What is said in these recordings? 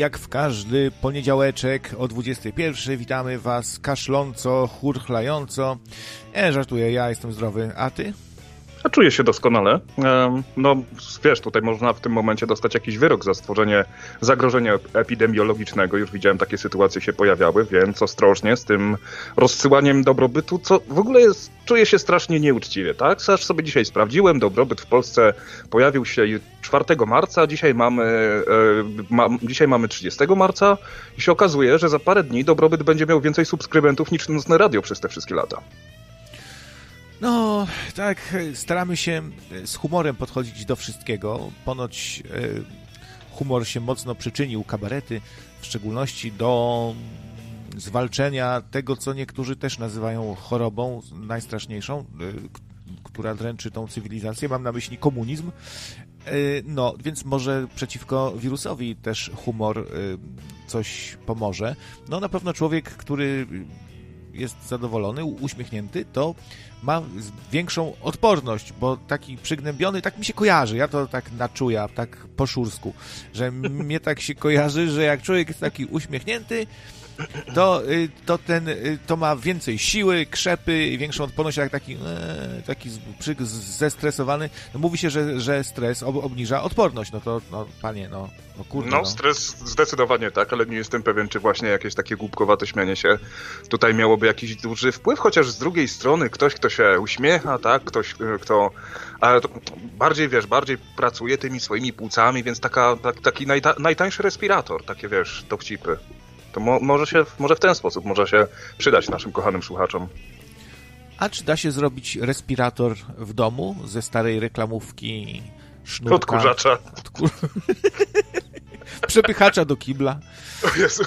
jak w każdy poniedziałeczek o 21 witamy Was kaszląco, churchlająco. E, żartuję, ja jestem zdrowy, a Ty? Ja czuję się doskonale. No, wiesz, tutaj można w tym momencie dostać jakiś wyrok za stworzenie zagrożenia epidemiologicznego. Już widziałem takie sytuacje się pojawiały, więc ostrożnie z tym rozsyłaniem dobrobytu, co w ogóle jest, czuję się strasznie nieuczciwie, tak? Aż sobie dzisiaj sprawdziłem, dobrobyt w Polsce pojawił się 4 marca, dzisiaj mamy, e, ma, dzisiaj mamy 30 marca i się okazuje, że za parę dni dobrobyt będzie miał więcej subskrybentów niż Nocne Radio przez te wszystkie lata. No, tak, staramy się z humorem podchodzić do wszystkiego. Ponoć e, humor się mocno przyczynił, kabarety w szczególności, do zwalczenia tego, co niektórzy też nazywają chorobą najstraszniejszą, e, która dręczy tą cywilizację. Mam na myśli komunizm. E, no, więc może przeciwko wirusowi też humor coś pomoże. No, na pewno człowiek, który jest zadowolony, uśmiechnięty, to ma większą odporność, bo taki przygnębiony, tak mi się kojarzy, ja to tak naczuję, tak po szursku, że mnie tak się kojarzy, że jak człowiek jest taki uśmiechnięty, to, y, to ten, y, to ma więcej siły, krzepy i większą odporność, jak taki, e, taki zestresowany. No mówi się, że, że stres ob, obniża odporność, no to, no panie, no, no kurde. No, no, stres zdecydowanie tak, ale nie jestem pewien, czy właśnie jakieś takie głupkowate śmianie się tutaj miałoby jakiś duży wpływ, chociaż z drugiej strony ktoś, kto się uśmiecha, tak, ktoś, y, kto ale bardziej, wiesz, bardziej pracuje tymi swoimi płucami, więc taka, tak, taki najta, najtańszy respirator, takie, wiesz, dowcipy. To mo może, się, może w ten sposób może się przydać naszym kochanym słuchaczom. A czy da się zrobić respirator w domu ze starej reklamówki sznurka? Odkurzacza. Odkur... Przepychacza do kibla. O Jezu.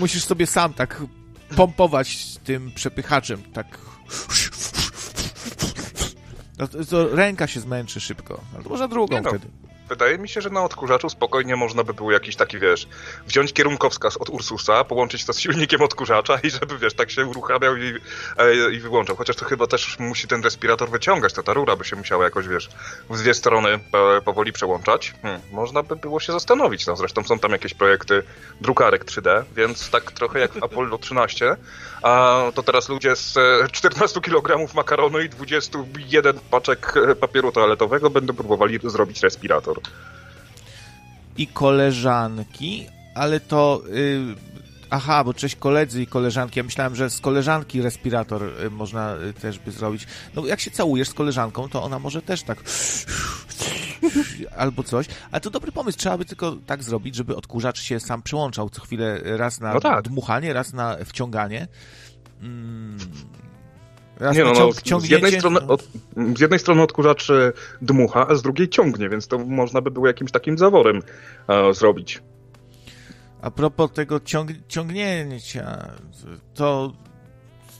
Musisz sobie sam tak pompować tym przepychaczem, tak... No to, to ręka się zmęczy szybko. No to można drugą no. wtedy. Wydaje mi się, że na odkurzaczu spokojnie można by było jakiś taki, wiesz, wziąć kierunkowskaz od Ursusa, połączyć to z silnikiem odkurzacza i żeby, wiesz, tak się uruchamiał i, e, i wyłączał. Chociaż to chyba też musi ten respirator wyciągać, to ta rura by się musiała jakoś, wiesz, w dwie strony e, powoli przełączać. Hmm, można by było się zastanowić, no zresztą są tam jakieś projekty drukarek 3D, więc tak trochę jak w Apollo 13, a to teraz ludzie z 14 e, kg makaronu i 21 paczek papieru toaletowego będą próbowali zrobić respirator i koleżanki, ale to. Yy, aha, bo cześć koledzy i koleżanki. Ja myślałem, że z koleżanki respirator y, można y, też by zrobić. No, jak się całujesz z koleżanką, to ona może też tak. Albo coś. Ale to dobry pomysł. Trzeba by tylko tak zrobić, żeby odkurzacz się sam przyłączał co chwilę raz na no tak. dmuchanie, raz na wciąganie. Mm Nie no, no z, jednej strony, od, z jednej strony odkurzacz dmucha, a z drugiej ciągnie, więc to można by było jakimś takim zaworem e, zrobić. A propos tego ciąg, ciągnięcia, to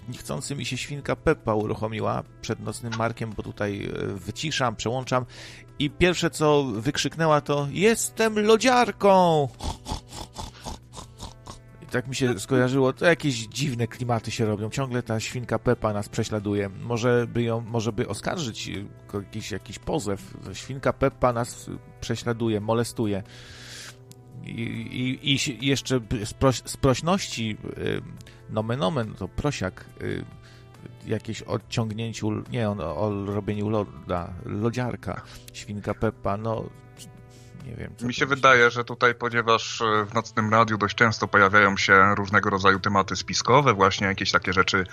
niechcący mi się świnka Peppa uruchomiła przed nocnym markiem, bo tutaj e, wyciszam, przełączam i pierwsze co wykrzyknęła to jestem lodziarką! tak mi się skojarzyło, to jakieś dziwne klimaty się robią. Ciągle ta świnka Pepa nas prześladuje. Może by ją, może by oskarżyć jakiś, jakiś pozew. Świnka Peppa nas prześladuje, molestuje. I, i, i jeszcze z, z prośności y, nomen omen, to prosiak y, jakieś odciągnięciu, nie, on, o robieniu loda, lodziarka, świnka Peppa, no nie wiem. Mi się wydaje, że tutaj, ponieważ e, w nocnym radiu dość często pojawiają się różnego rodzaju tematy spiskowe, właśnie jakieś takie rzeczy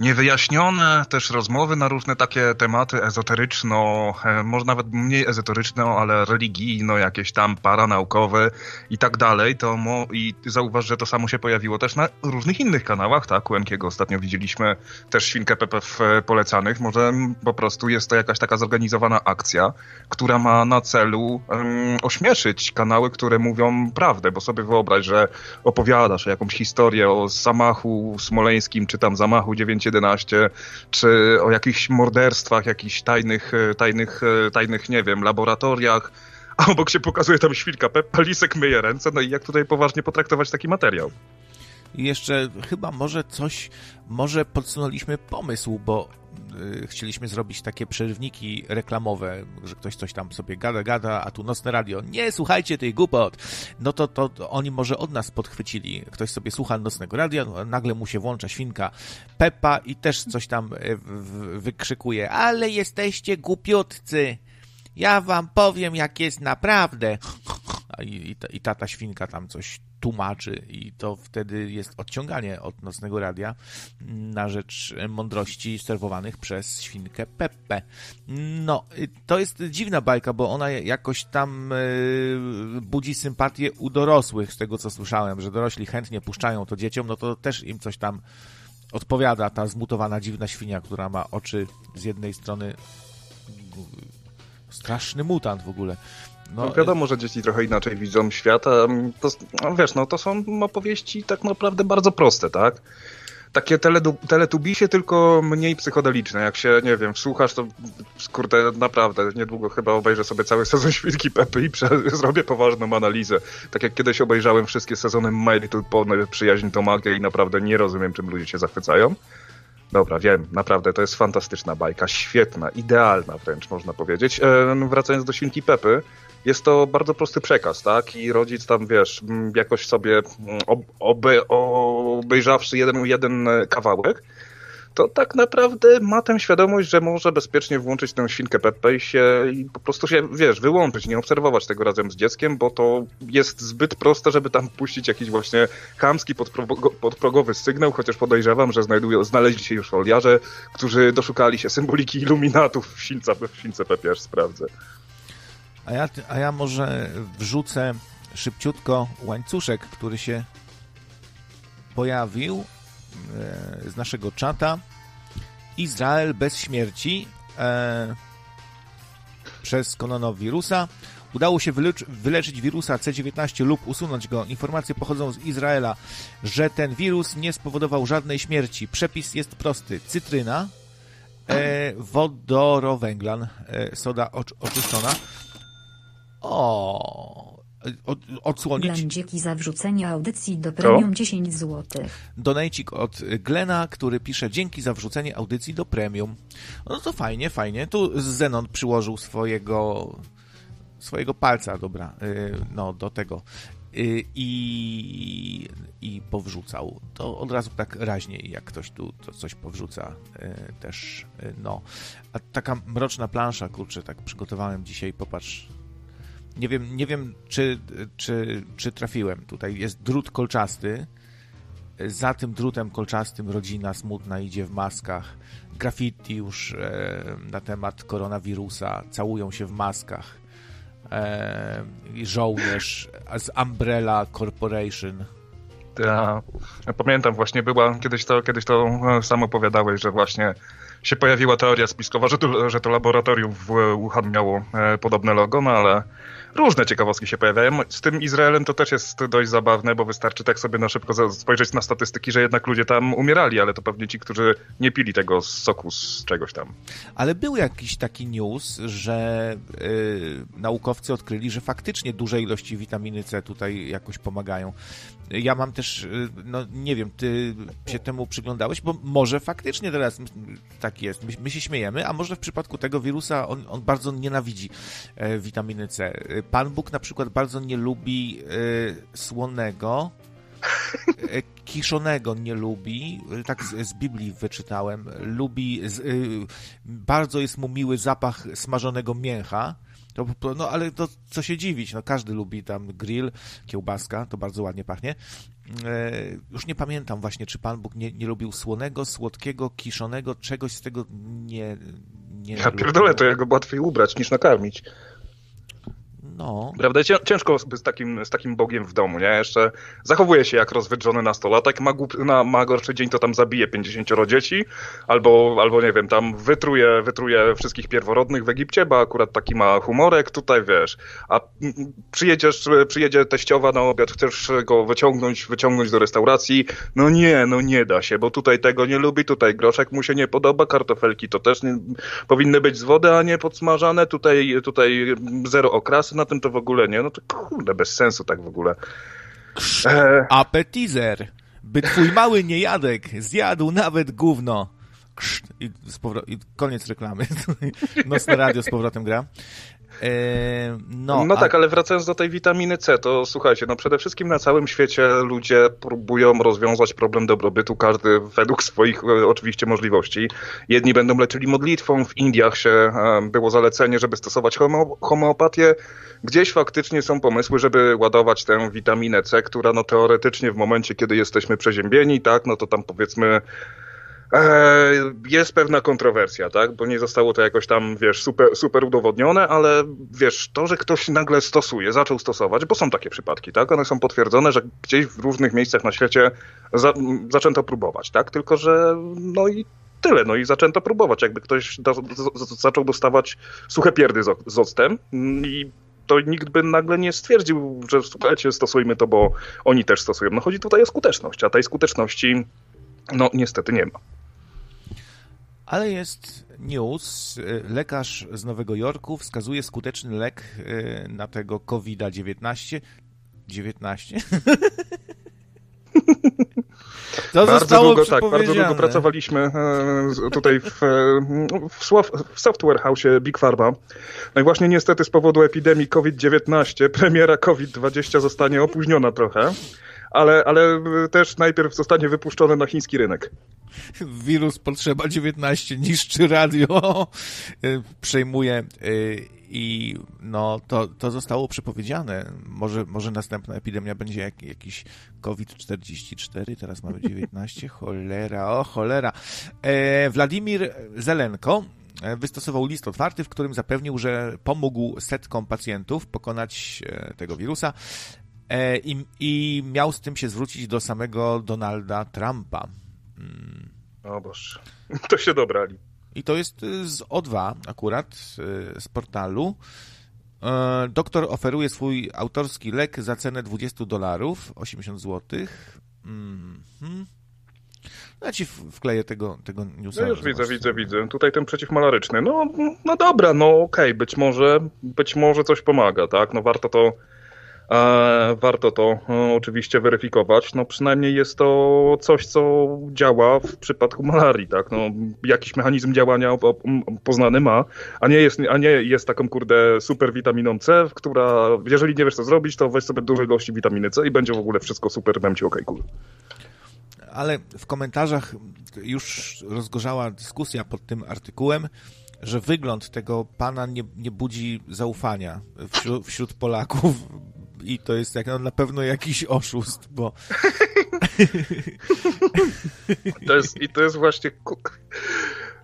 niewyjaśnione, też rozmowy na różne takie tematy ezoteryczno, e, może nawet mniej ezoteryczne, ale religijno, jakieś tam paranaukowe i tak dalej, to mo i zauważ, że to samo się pojawiło też na różnych innych kanałach, tak, Łękiego ostatnio widzieliśmy też Świnkę Pepe w polecanych, może po prostu jest to jakaś taka zorganizowana akcja, która ma na celu um, ośmieszyć kanały, które mówią prawdę, bo sobie wyobraź, że opowiadasz jakąś historię o zamachu smoleńskim, czy tam zamachu 911, czy o jakichś morderstwach, jakichś tajnych, e, tajnych, e, tajnych, nie wiem, laboratoriach, a obok się pokazuje tam świnka Peppa, lisek myje ręce, no i jak tutaj poważnie potraktować taki materiał? I jeszcze chyba może coś, może podsunęliśmy pomysł, bo y, chcieliśmy zrobić takie przerywniki reklamowe, że ktoś coś tam sobie gada, gada, a tu nocne radio. Nie słuchajcie tej głupot. No to, to, to oni może od nas podchwycili. Ktoś sobie słucha nocnego radia, no, nagle mu się włącza świnka Peppa i też coś tam y, wykrzykuje. Ale jesteście głupiutcy. Ja wam powiem, jak jest naprawdę. I, i, i tata świnka tam coś tłumaczy i to wtedy jest odciąganie od nocnego radia na rzecz mądrości serwowanych przez świnkę Peppe. No, to jest dziwna bajka, bo ona jakoś tam e, budzi sympatię u dorosłych, z tego co słyszałem, że dorośli chętnie puszczają to dzieciom, no to też im coś tam odpowiada ta zmutowana dziwna świnia, która ma oczy z jednej strony straszny mutant w ogóle. No, no wiadomo, że dzieci trochę inaczej widzą świat, a to, no wiesz, no to są opowieści tak naprawdę bardzo proste, tak? Takie teletubisie, tylko mniej psychodeliczne. Jak się, nie wiem, słuchasz, to kurde, naprawdę, niedługo chyba obejrzę sobie cały sezon Świnki Pepy i zrobię poważną analizę. Tak jak kiedyś obejrzałem wszystkie sezony My Little Pony, Przyjaźń to magia i naprawdę nie rozumiem, czym ludzie się zachwycają. Dobra, wiem, naprawdę to jest fantastyczna bajka, świetna, idealna wręcz można powiedzieć. E, wracając do Świnki Pepy, jest to bardzo prosty przekaz, tak? I rodzic tam, wiesz, jakoś sobie obe, obejrzawszy jeden, jeden kawałek, to tak naprawdę ma tę świadomość, że może bezpiecznie włączyć tę świnkę Pepe i się i po prostu się, wiesz, wyłączyć, nie obserwować tego razem z dzieckiem, bo to jest zbyt proste, żeby tam puścić jakiś właśnie chamski podprogowy sygnał, chociaż podejrzewam, że znajdują, znaleźli się już foliarze, którzy doszukali się symboliki iluminatów w śwince, w śwince Pepe, aż sprawdzę. A ja, a ja może wrzucę szybciutko łańcuszek, który się pojawił z naszego czata. Izrael bez śmierci e, przez koronawirusa. Udało się wyleczy, wyleczyć wirusa C19 lub usunąć go. Informacje pochodzą z Izraela, że ten wirus nie spowodował żadnej śmierci. Przepis jest prosty. Cytryna, e, wodorowęglan, e, soda oczyszczona, o, od, odsłonić. Dzięki za wrzucenie audycji do premium 10 zł. Donajcik od Glena, który pisze dzięki za wrzucenie audycji do premium. No to fajnie, fajnie. Tu Zenon przyłożył swojego swojego palca, dobra, y, no do tego y, i, i powrzucał. To od razu tak raźniej, jak ktoś tu to coś powrzuca y, też, no. A taka mroczna plansza, kurczę, tak przygotowałem dzisiaj, popatrz, nie wiem, nie wiem czy, czy, czy trafiłem. Tutaj jest drut kolczasty. Za tym drutem kolczastym rodzina smutna idzie w maskach. Graffiti już e, na temat koronawirusa. Całują się w maskach. E, żołnierz z Umbrella Corporation. Ja, ja pamiętam właśnie, była kiedyś to, kiedyś to e, sam opowiadałeś, że właśnie się pojawiła teoria spiskowa, że to, że to laboratorium w Wuhan miało e, podobne logo, no ale różne ciekawostki się pojawiają. Z tym Izraelem to też jest dość zabawne, bo wystarczy tak sobie na szybko spojrzeć na statystyki, że jednak ludzie tam umierali, ale to pewnie ci, którzy nie pili tego soku z czegoś tam. Ale był jakiś taki news, że yy, naukowcy odkryli, że faktycznie duże ilości witaminy C tutaj jakoś pomagają. Ja mam też, y, no nie wiem, ty się temu przyglądałeś, bo może faktycznie teraz tak jest. My, my się śmiejemy, a może w przypadku tego wirusa on, on bardzo nienawidzi e, witaminy C. Pan Bóg na przykład bardzo nie lubi e, słonego, e, kiszonego nie lubi, tak z, z, Biblii wyczytałem, lubi, z, bardzo jest mu miły zapach smażonego mięcha, to, no ale to co się dziwić, no każdy lubi tam grill, kiełbaska, to bardzo ładnie pachnie. E, już nie pamiętam właśnie, czy Pan Bóg nie, nie lubił słonego, słodkiego, kiszonego, czegoś z tego nie... nie ja pierdolę, to jego łatwiej ubrać niż nakarmić. No. Prawda? Ciężko z takim, z takim Bogiem w domu, nie? Jeszcze zachowuje się jak rozwydrzony nastolatek, ma, głup, na, ma gorszy dzień, to tam zabije 50 dzieci, albo, albo nie wiem, tam wytruje, wytruje wszystkich pierworodnych w Egipcie, bo akurat taki ma humorek, tutaj wiesz, a przyjedziesz, przyjedzie teściowa na obiad, chcesz go wyciągnąć, wyciągnąć do restauracji, no nie, no nie da się, bo tutaj tego nie lubi, tutaj groszek mu się nie podoba, kartofelki to też nie, powinny być z wody, a nie podsmażane, tutaj, tutaj zero okrasy na tym to w ogóle nie, no to kurde, bez sensu tak w ogóle. E... Appetizer. by twój mały niejadek zjadł nawet gówno. I, powro- I koniec reklamy. Nocne radio z powrotem gra. E, no, No a- tak, ale wracając do tej witaminy C, to słuchajcie, no przede wszystkim na całym świecie ludzie próbują rozwiązać problem dobrobytu, każdy według swoich e, oczywiście możliwości. Jedni będą leczyli modlitwą, w Indiach się e, było zalecenie, żeby stosować homo homeopatię. Gdzieś faktycznie są pomysły, żeby ładować tę witaminę C, która no teoretycznie w momencie, kiedy jesteśmy przeziębieni, tak, no to tam powiedzmy Jest pewna kontrowersja, tak? Bo nie zostało to jakoś tam, wiesz, super, super udowodnione, ale wiesz, to, że ktoś nagle stosuje, zaczął stosować, bo są takie przypadki, tak? One są potwierdzone, że gdzieś w różnych miejscach na świecie za, zaczęto próbować, tak? Tylko, że no i tyle, no i zaczęto próbować. Jakby ktoś do, z, zaczął dostawać suche pierdy z, z octem mm, i to nikt by nagle nie stwierdził, że słuchajcie, stosujmy to, bo oni też stosują. No chodzi tutaj o skuteczność, a tej skuteczności no niestety nie ma. Ale jest news. Lekarz z Nowego Jorku wskazuje skuteczny lek y, na tego COVID-19. 19? To bardzo zostało długo, tak, bardzo długo pracowaliśmy e, tutaj w, e, w, w software house Big Pharma. No i właśnie niestety z powodu epidemii COVID-19 premiera COVID-20 zostanie opóźniona trochę. Ale, ale też najpierw zostanie wypuszczony na chiński rynek. Wirus Potrzeba 19 niszczy radio, y, przejmuje y, i no to, to zostało przepowiedziane. Może, może następna epidemia będzie jak, jakiś COVID-44, teraz mamy 19, cholera, o cholera. E, Władimir Zelenko e, wystosował list otwarty, w którym zapewnił, że pomógł setkom pacjentów pokonać e, tego wirusa i, i miał z tym się zwrócić do samego Donalda Trumpa. Mm. O Boże, to się dobrali. I to jest y, z O2 akurat, y, z portalu. E, Doktor oferuje swój autorski lek za cenę 20 dolarów, 80 zł. Mhm. Ja ci wkleję tego, tego newsa. No już widzę, widzę, widzę. Tutaj ten przeciwmalaryczny. No, no dobra, no okej, być może być może coś pomaga, tak? No warto to e, warto to e, oczywiście weryfikować. No przynajmniej jest to coś, co działa w przypadku malarii, tak? No jakiś mechanizm działania poznany ma, a nie jest, a nie jest taką kurde super witaminą C, która jeżeli nie wiesz co zrobić, to weź sobie duże ilości witaminy C i będzie w ogóle wszystko super, dam ci okej, cool. Ale w komentarzach już rozgorzała dyskusja pod tym artykułem, że wygląd tego pana nie, nie budzi zaufania wśród, wśród Polaków. I to jest jak, no, na pewno jakiś oszust, bo To jest, I to jest właśnie.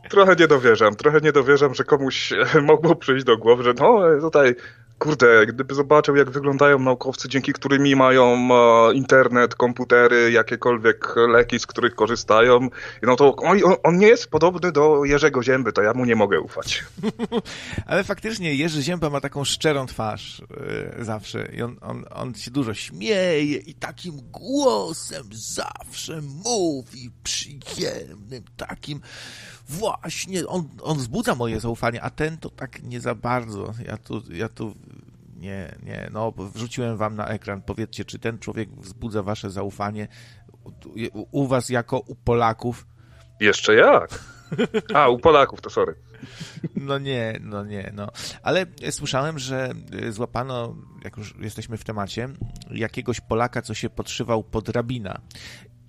Trochę nie dowierzam, trochę nie dowierzam, że komuś mogło przyjść do głowy, że no tutaj, kurde, gdyby zobaczył, jak wyglądają naukowcy, dzięki którymi mają e, internet, komputery, jakiekolwiek leki, z których korzystają, no to on, on- nie jest podobny do Jerzego Zięby, to ja mu nie mogę ufać. Ale faktycznie Jerzy Zięba ma taką szczerą twarz yy, zawsze i on, on, on się dużo śmieje i takim głosem zawsze mówi przyjemnym, takim właśnie, on, on wzbudza moje zaufanie, a ten to tak nie za bardzo. Ja tu, ja tu nie, nie, no wrzuciłem wam na ekran, powiedzcie, czy ten człowiek wzbudza wasze zaufanie u, u was jako u Polaków? Jeszcze jak? A, u Polaków, to sorry. No nie, no nie, no. Ale słyszałem, że y, złapano, jak już jesteśmy w temacie, jakiegoś Polaka, co się podszywał pod rabina.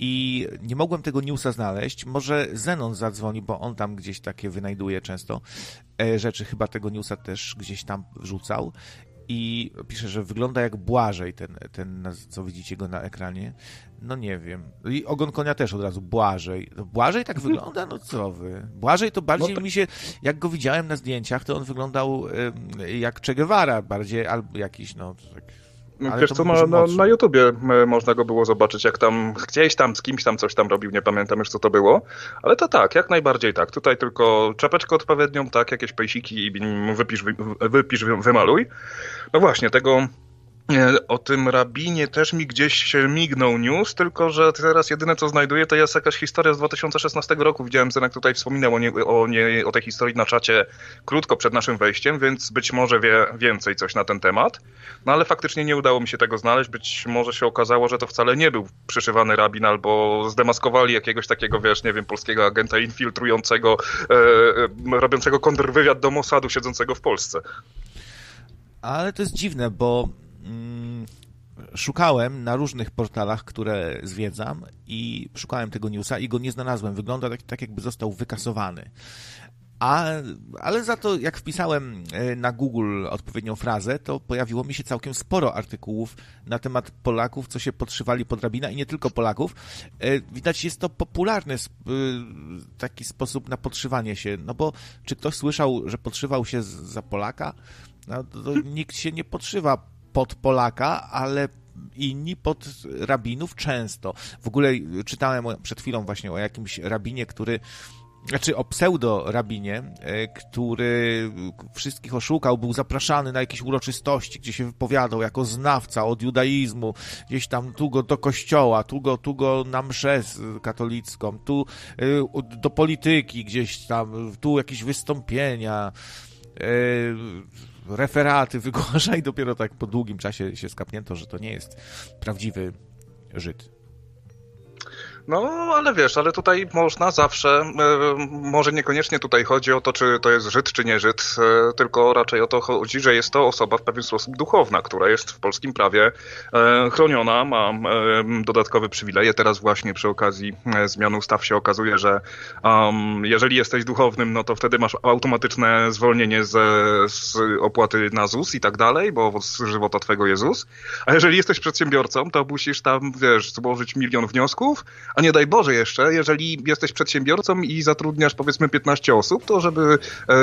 I nie mogłem tego newsa znaleźć. Może Zenon zadzwoni, bo on tam gdzieś takie wynajduje często e, rzeczy. Chyba tego newsa też gdzieś tam wrzucał. I pisze, że wygląda jak Błażej, ten, ten co widzicie go na ekranie. No nie wiem. I ogon konia też od razu Błażej. No Błażej tak wygląda? No co wy? Błażej to bardziej No to- mi się, jak go widziałem na zdjęciach, to on wyglądał jak Che Guevara bardziej, albo jakiś, no tak. Ale Wiesz co, na, na, na YouTubie e, można go było zobaczyć, jak tam gdzieś tam z kimś tam coś tam robił, nie pamiętam już co to było, ale to tak, jak najbardziej tak. Tutaj tylko czapeczkę odpowiednią, tak, jakieś pejsiki i wypisz, wy- wypisz, wy- wymaluj. No właśnie, tego O tym rabinie też mi gdzieś się mignął news, tylko że teraz jedyne co znajduję to jest jakaś historia z 2016 roku. Widziałem, Zenek tutaj wspominał o, nie, o, nie, o tej historii na czacie krótko przed naszym wejściem, więc być może wie więcej coś na ten temat. No ale faktycznie nie udało mi się tego znaleźć. Być może się okazało, że to wcale nie był przyszywany rabin, albo zdemaskowali jakiegoś takiego, wiesz, nie wiem, polskiego agenta infiltrującego, e, e robiącego kontrwywiad do Mossadu siedzącego w Polsce. Ale to jest dziwne, bo mm, szukałem na różnych portalach, które zwiedzam i szukałem tego newsa i go nie znalazłem. Wygląda tak, tak jakby został wykasowany. A, ale za to, jak wpisałem e, na Google odpowiednią frazę, to pojawiło mi się całkiem sporo artykułów na temat Polaków, co się podszywali pod rabina i nie tylko Polaków. E, widać, jest to popularny e, taki sposób na podszywanie się. No bo czy ktoś słyszał, że podszywał się za Polaka? No, nikt się nie podszywa pod Polaka, ale inni pod rabinów często. W ogóle czytałem przed chwilą właśnie o jakimś rabinie, który znaczy o pseudo-rabinie, e, który wszystkich oszukał, był zapraszany na jakieś uroczystości, gdzie się wypowiadał jako znawca od judaizmu, gdzieś tam tu go do kościoła, tu go, tu go na mszę katolicką, tu e, do polityki gdzieś tam, tu jakieś wystąpienia, e, referaty wygłasza i dopiero tak po długim czasie się skapnięto, że to nie jest prawdziwy Żyd. No, ale wiesz, ale tutaj można zawsze, e, może niekoniecznie tutaj chodzi o to, czy to jest Żyd, czy nie Żyd, e, tylko raczej o to chodzi, że jest to osoba w pewien sposób duchowna, która jest w polskim prawie e, chroniona, ma dodatkowe przywileje. Teraz właśnie przy okazji zmian ustaw się okazuje, że um, jeżeli jesteś duchownym, no to wtedy masz automatyczne zwolnienie z, z opłaty na ZUS i tak dalej, bo z żywota twego Jezus. A jeżeli jesteś przedsiębiorcą, to musisz tam, wiesz, złożyć milion wniosków, a nie daj Boże jeszcze, jeżeli jesteś przedsiębiorcą i zatrudniasz powiedzmy 15 osób, to żeby e,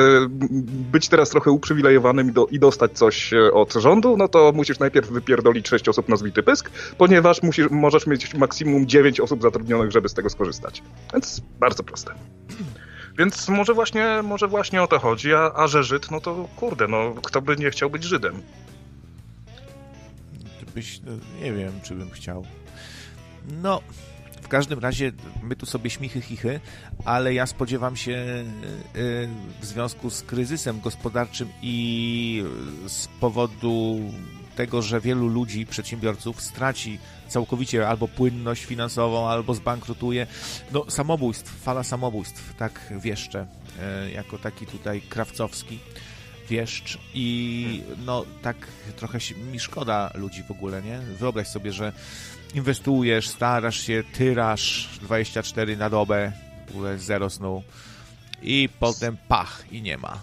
być teraz trochę uprzywilejowanym i, do, i, dostać coś e, od rządu, no to musisz najpierw wypierdolić 6 osób na zwity pysk, ponieważ musisz, możesz mieć maksimum 9 osób zatrudnionych, żeby z tego skorzystać. Więc bardzo proste. Więc może właśnie, może właśnie o to chodzi, a, a że Żyd, no to kurde, no kto by nie chciał być Żydem? Byś, no, nie wiem, czy bym chciał. No, w każdym razie my tu sobie śmichy chichy, ale ja spodziewam się e, w związku z kryzysem gospodarczym i z powodu tego, że wielu ludzi, przedsiębiorców straci całkowicie albo płynność finansową, albo zbankrutuje. No, samobójstw, fala samobójstw, tak wieszczę, jako taki tutaj krawcowski wieszcz i no tak trochę mi szkoda ludzi w ogóle, nie? Wyobraź sobie, że inwestujesz, starasz się, tyrasz 24 na dobę, w zero snu i potem pach i nie ma.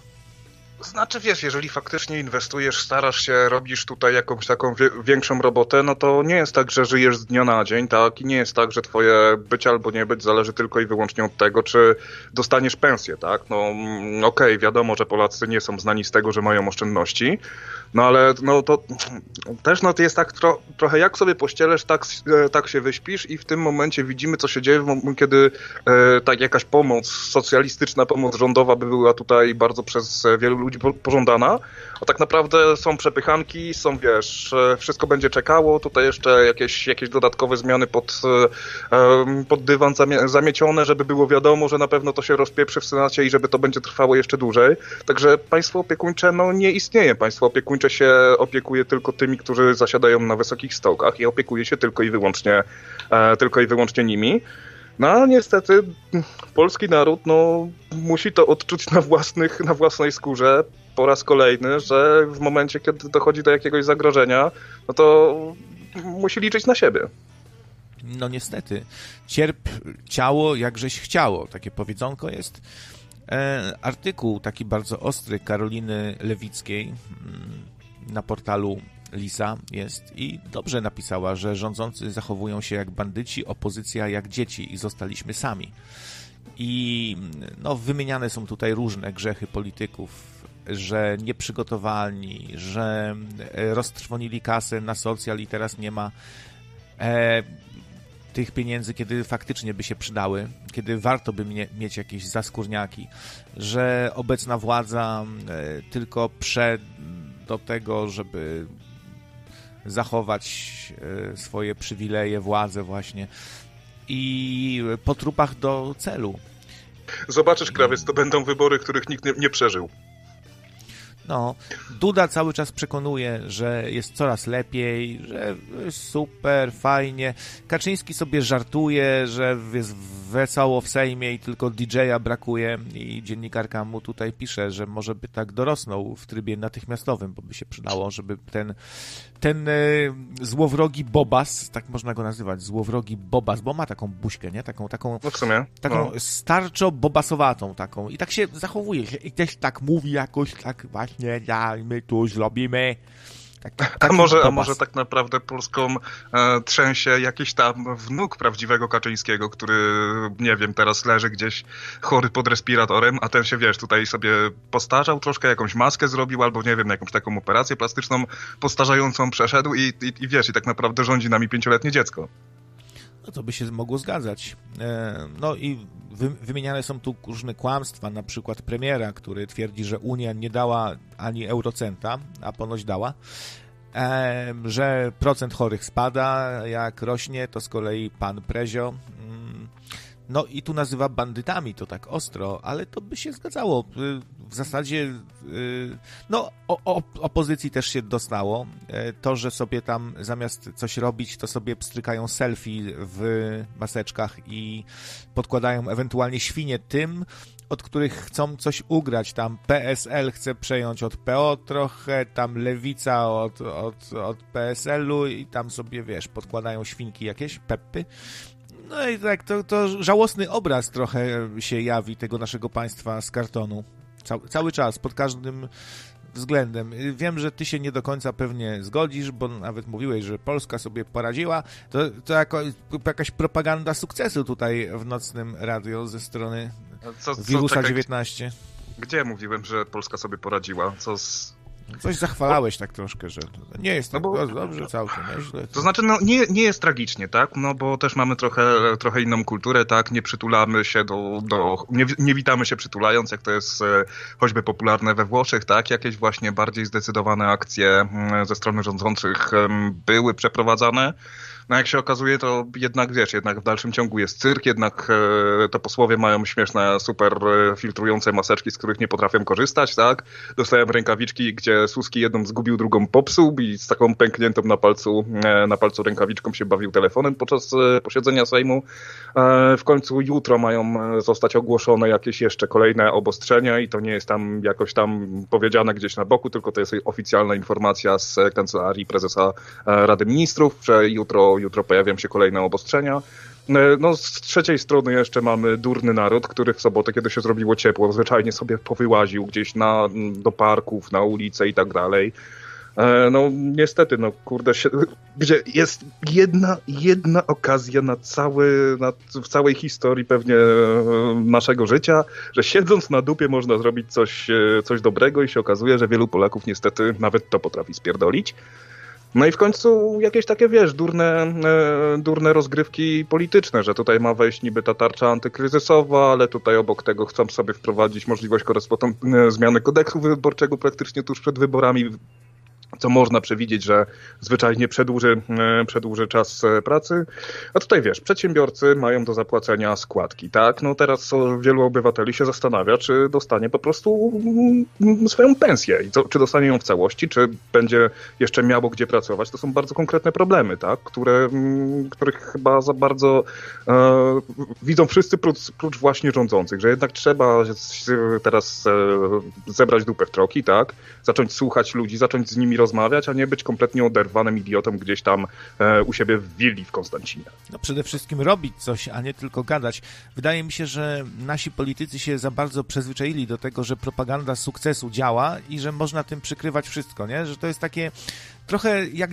Znaczy wiesz, jeżeli faktycznie inwestujesz, starasz się, robisz tutaj jakąś taką większą robotę, no to nie jest tak, że żyjesz z dnia na dzień, tak? I nie jest tak, że twoje być albo nie być zależy tylko i wyłącznie od tego, czy dostaniesz pensję, tak? No mm, okej, okay, wiadomo, że Polacy nie są znani z tego, że mają oszczędności, no ale no to też no to jest tak tro, trochę jak sobie pościelesz, tak, e, tak się wyśpisz i w tym momencie widzimy, co się dzieje, kiedy e, tak jakaś pomoc, socjalistyczna pomoc rządowa by była tutaj bardzo przez wielu ludzi pożądana, a tak naprawdę są przepychanki, są wiesz, e, wszystko będzie czekało, tutaj jeszcze jakieś, jakieś dodatkowe zmiany pod, e, pod dywan zamiecione, żeby było wiadomo, że na pewno to się rozpieprzy w Senacie i żeby to będzie trwało jeszcze dłużej. Także państwo opiekuńcze no, nie istnieje. Państwo opiekuńcze się opiekuje tylko tymi, którzy zasiadają na wysokich stołkach i opiekuje się tylko i wyłącznie, e, tylko i wyłącznie nimi. No a niestety polski naród no, musi to odczuć na, własnych, na własnej skórze po raz kolejny, że w momencie, kiedy dochodzi do jakiegoś zagrożenia, no to musi liczyć na siebie. No niestety. Cierp ciało, jakżeś chciało. Takie powiedzonko jest. E, artykuł taki bardzo ostry Karoliny Lewickiej mm, na portalu Lisa jest i dobrze napisała, że rządzący zachowują się jak bandyci, opozycja jak dzieci i zostaliśmy sami. I no, wymieniane są tutaj różne grzechy polityków, że nieprzygotowani, że e, roztrwonili kasę na socjal i teraz nie ma e, tych pieniędzy, kiedy faktycznie by się przydały, kiedy warto by mieć jakieś zaskórniaki, że obecna władza e, tylko prze do tego, żeby zachować e, swoje przywileje, władzę właśnie i po trupach do celu. Zobaczysz, krawiec, to będą wybory, których nikt nie, nie przeżył. No, Duda cały czas przekonuje, że jest coraz lepiej, że super, fajnie. Kaczyński sobie żartuje, że jest wesoło w Sejmie i tylko DJ-a brakuje i dziennikarka mu tutaj pisze, że może by tak dorosnął w trybie natychmiastowym, bo by się przydało, żeby ten, ten e, złowrogi Bobas, tak można go nazywać, złowrogi Bobas, bo ma taką buźkę, nie? Taką, taką, no w sumie, taką no. starczo-bobasowatą taką i tak się zachowuje i też tak mówi jakoś tak właśnie właśnie ja, my tu zrobimy. Tak, a, może, a może tak naprawdę Polską e, trzęsie jakiś tam wnuk prawdziwego Kaczyńskiego, który, nie wiem, teraz leży gdzieś chory pod respiratorem, a ten się, wiesz, tutaj sobie postarzał troszkę, jakąś maskę zrobił, albo nie wiem, jakąś taką operację plastyczną postarzającą przeszedł i, i, i wiesz, i tak naprawdę rządzi nami pięcioletnie dziecko. No to by się mogło zgadzać. E, no i wymieniane są tu różne kłamstwa, na przykład premiera, który twierdzi, że Unia nie dała ani eurocenta, a ponoć dała, e, że procent chorych spada, jak rośnie, to z kolei pan Prezio mm, no i tu nazywa bandytami to tak ostro, ale to by się zgadzało. Y, w zasadzie, y, no, o, opozycji też się dostało. E, to, że sobie tam zamiast coś robić, to sobie pstrykają selfie w maseczkach i podkładają ewentualnie świnie tym, od których chcą coś ugrać. Tam PSL chce przejąć od PO trochę, tam Lewica od, od, od PSL-u i tam sobie, wiesz, podkładają świnki jakieś, peppy. No i tak, to, to żałosny obraz trochę się jawi tego naszego państwa z kartonu. Cał, cały czas, pod każdym względem. Wiem, że ty się nie do końca pewnie zgodzisz, bo nawet mówiłeś, że Polska sobie poradziła. To, to jako, jakaś propaganda sukcesu tutaj w nocnym radio ze strony co, co, wirusa czekaj, 19. Gdzie mówiłem, że Polska sobie poradziła? Co z Coś zachwalałeś tak troszkę, że nie jest no tak bo, dobrze, całkiem nieźle. To znaczy, no nie, nie jest tragicznie, tak? No bo też mamy trochę, trochę inną kulturę, tak? Nie przytulamy się do... do nie, nie witamy się przytulając, jak to jest e, choćby popularne we Włoszech, tak? Jakieś właśnie bardziej zdecydowane akcje mm, ze strony rządzących były przeprowadzane. No jak się okazuje, to jednak wiesz, jednak w dalszym ciągu jest cyrk, jednak e, to posłowie mają śmieszne, super e, filtrujące maseczki, z których nie potrafią korzystać, tak? Dostają rękawiczki, gdzie Suski jedną zgubił, drugą popsuł i z taką pękniętą na palcu, e, na palcu rękawiczką się bawił telefonem podczas e, posiedzenia Sejmu. E, w końcu jutro mają e, zostać ogłoszone jakieś jeszcze kolejne obostrzenia i to nie jest tam jakoś tam powiedziane gdzieś na boku, tylko to jest oficjalna informacja z kancelarii prezesa Rady Ministrów, że jutro jutro pojawią się kolejne obostrzenia. E, no, z trzeciej strony jeszcze mamy durny naród, który w sobotę, kiedy się zrobiło ciepło, zwyczajnie sobie powyłaził gdzieś na, do parków, na ulice i tak dalej. E, no niestety, no kurde, się, gdzie jest jedna, jedna okazja na, cały, na, w całej historii pewnie e, naszego życia, że siedząc na dupie można zrobić coś, coś dobrego i się okazuje, że wielu Polaków niestety nawet to potrafi spierdolić. No i w końcu jakieś takie, wiesz, durne, e, durne rozgrywki polityczne, że tutaj ma wejść niby ta tarcza antykryzysowa, ale tutaj obok tego chcą sobie wprowadzić możliwość korespondencyjnej zmiany kodeksu wyborczego praktycznie tuż przed wyborami co można przewidzieć, że zwyczajnie przedłuży, e, przedłuży czas e, pracy. A tutaj wiesz, przedsiębiorcy mają do zapłacenia składki, tak? No teraz wielu obywateli się zastanawia, czy dostanie po prostu mm, swoją pensję i co, czy dostanie ją w całości, czy będzie jeszcze miało gdzie pracować. To są bardzo konkretne problemy, tak? Które, mm, których chyba za bardzo e, widzą wszyscy prócz, prócz właśnie rządzących, że jednak trzeba teraz e, zebrać dupę w troki, tak? Zacząć słuchać ludzi, zacząć z nimi rozmawiać, rozmawiać, a nie być kompletnie oderwanym idiotą gdzieś tam e, u siebie w willi w Konstancinie. No przede wszystkim robić coś, a nie tylko gadać. Wydaje mi się, że nasi politycy się za bardzo przyzwyczaili do tego, że propaganda sukcesu działa i że można tym przykrywać wszystko, nie? Że to jest takie trochę jak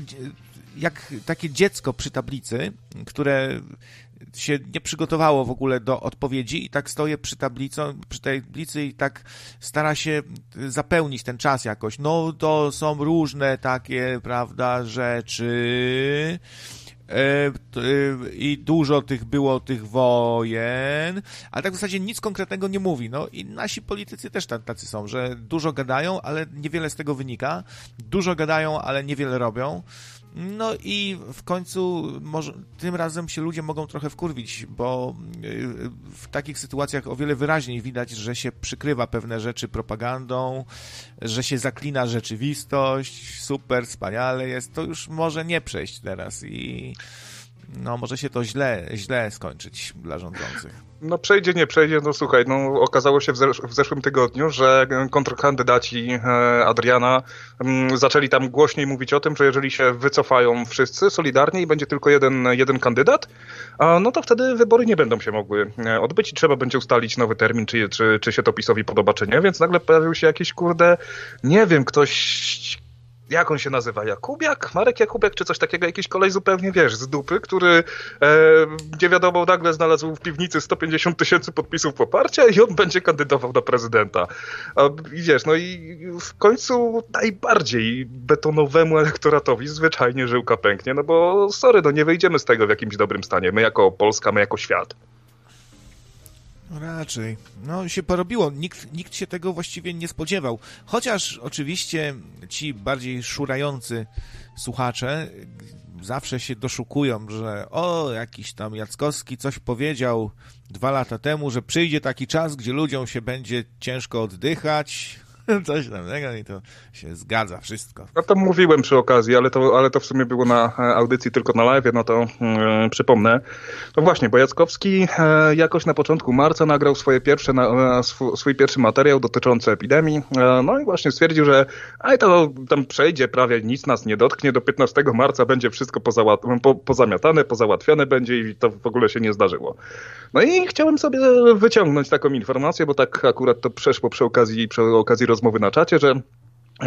jak takie dziecko przy tablicy, które się nie przygotowało w ogóle do odpowiedzi i tak stoję przy tablicą, przy tej tablicy i tak stara się zapełnić ten czas jakoś. No to są różne takie, prawda, rzeczy e, e, i dużo tych było tych wojen, ale tak w zasadzie nic konkretnego nie mówi. No i nasi politycy też tacy są, że dużo gadają, ale niewiele z tego wynika. Dużo gadają, ale niewiele robią. No i w końcu może, tym razem się ludzie mogą trochę wkurwić, bo y, w takich sytuacjach o wiele wyraźniej widać, że się przykrywa pewne rzeczy propagandą, że się zaklina rzeczywistość, super, wspaniale jest, to już może nie przejść teraz i no może się to źle, źle skończyć dla rządzących. No przejdzie, nie przejdzie, no słuchaj, no okazało się w, zesz w zeszłym tygodniu, że kontrkandydaci e, Adriana m, mm, zaczęli tam głośniej mówić o tym, że jeżeli się wycofają wszyscy solidarnie i będzie tylko jeden, jeden kandydat, a, no to wtedy wybory nie będą się mogły e, odbyć i trzeba będzie ustalić nowy termin, czy, czy, czy się to PiSowi podoba, czy nie, więc nagle pojawił się jakiś, kurde, nie wiem, ktoś jak on się nazywa? Jakubiak? Marek Jakubiak czy coś takiego? Jakiś kolej zupełnie, wiesz, z dupy, który e, nie wiadomo, nagle znalazł w piwnicy 150 tysięcy podpisów poparcia i on będzie kandydował na prezydenta. A, I wiesz, no i w końcu najbardziej betonowemu elektoratowi zwyczajnie żyłka pęknie, no bo sorry, no nie wyjdziemy z tego w jakimś dobrym stanie. My jako Polska, my jako świat. Raczej. No się porobiło. Nikt, nikt się tego właściwie nie spodziewał. Chociaż oczywiście ci bardziej szurający słuchacze zawsze się doszukują, że o, jakiś tam Jackowski coś powiedział dwa lata temu, że przyjdzie taki czas, gdzie ludziom się będzie ciężko oddychać, coś tam tego i to się zgadza wszystko. No to mówiłem przy okazji, ale to, ale to w sumie było na e, audycji tylko na live, no to yy, przypomnę. No właśnie, bo Jackowski e, jakoś na początku marca nagrał swoje pierwsze, na, sw swój pierwszy materiał dotyczący epidemii, e, no i właśnie stwierdził, że aj to tam przejdzie, prawie nic nas nie dotknie, do 15 marca będzie wszystko po, pozamiatane, pozałatwione będzie i to w ogóle się nie zdarzyło. No i chciałem sobie wyciągnąć taką informację, bo tak akurat to przeszło przy okazji, przy okazji rozmowy na czacie, że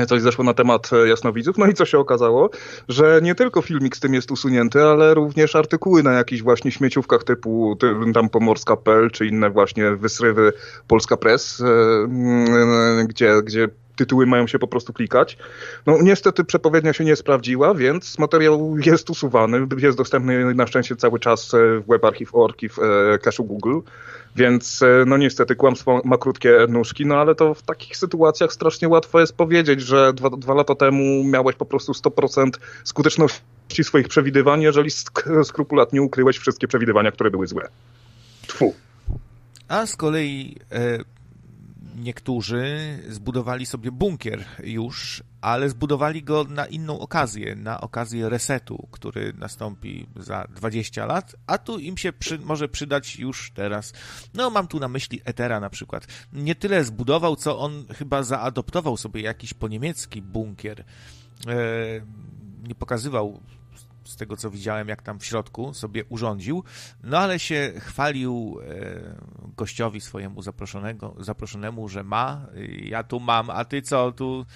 coś zeszło na temat jasnowidzów, no i co się okazało, że nie tylko filmik z tym jest usunięty, ale również artykuły na jakichś właśnie śmieciówkach typu tam pomorska.pl czy inne właśnie wysrywy Polska Press, e, mm, gdzie, gdzie tytuły mają się po prostu klikać. No niestety przepowiednia się nie sprawdziła, więc materiał jest usuwany, jest dostępny na szczęście cały czas w WebArchive.org i w e, cache'u Google. Więc e, no niestety kłamstwo ma krótkie nóżki, no ale to w takich sytuacjach strasznie łatwo jest powiedzieć, że dwa, dwa lata temu miałeś po prostu 100% skuteczności swoich przewidywań, jeżeli sk skrupulatnie ukryłeś wszystkie przewidywania, które były złe. Tfu. A z kolei e, niektórzy zbudowali sobie bunkier już, ale zbudowali go na inną okazję, na okazję resetu, który nastąpi za 20 lat, a tu im się przy, może przydać już teraz. No, mam tu na myśli Etera na przykład. Nie tyle zbudował, co on chyba zaadoptował sobie jakiś poniemiecki bunkier. E, nie pokazywał z tego co widziałem, jak tam w środku sobie urządził, no ale się chwalił e, gościowi swojemu zaproszonego, zaproszonemu, że ma, ja tu mam, a ty co, tu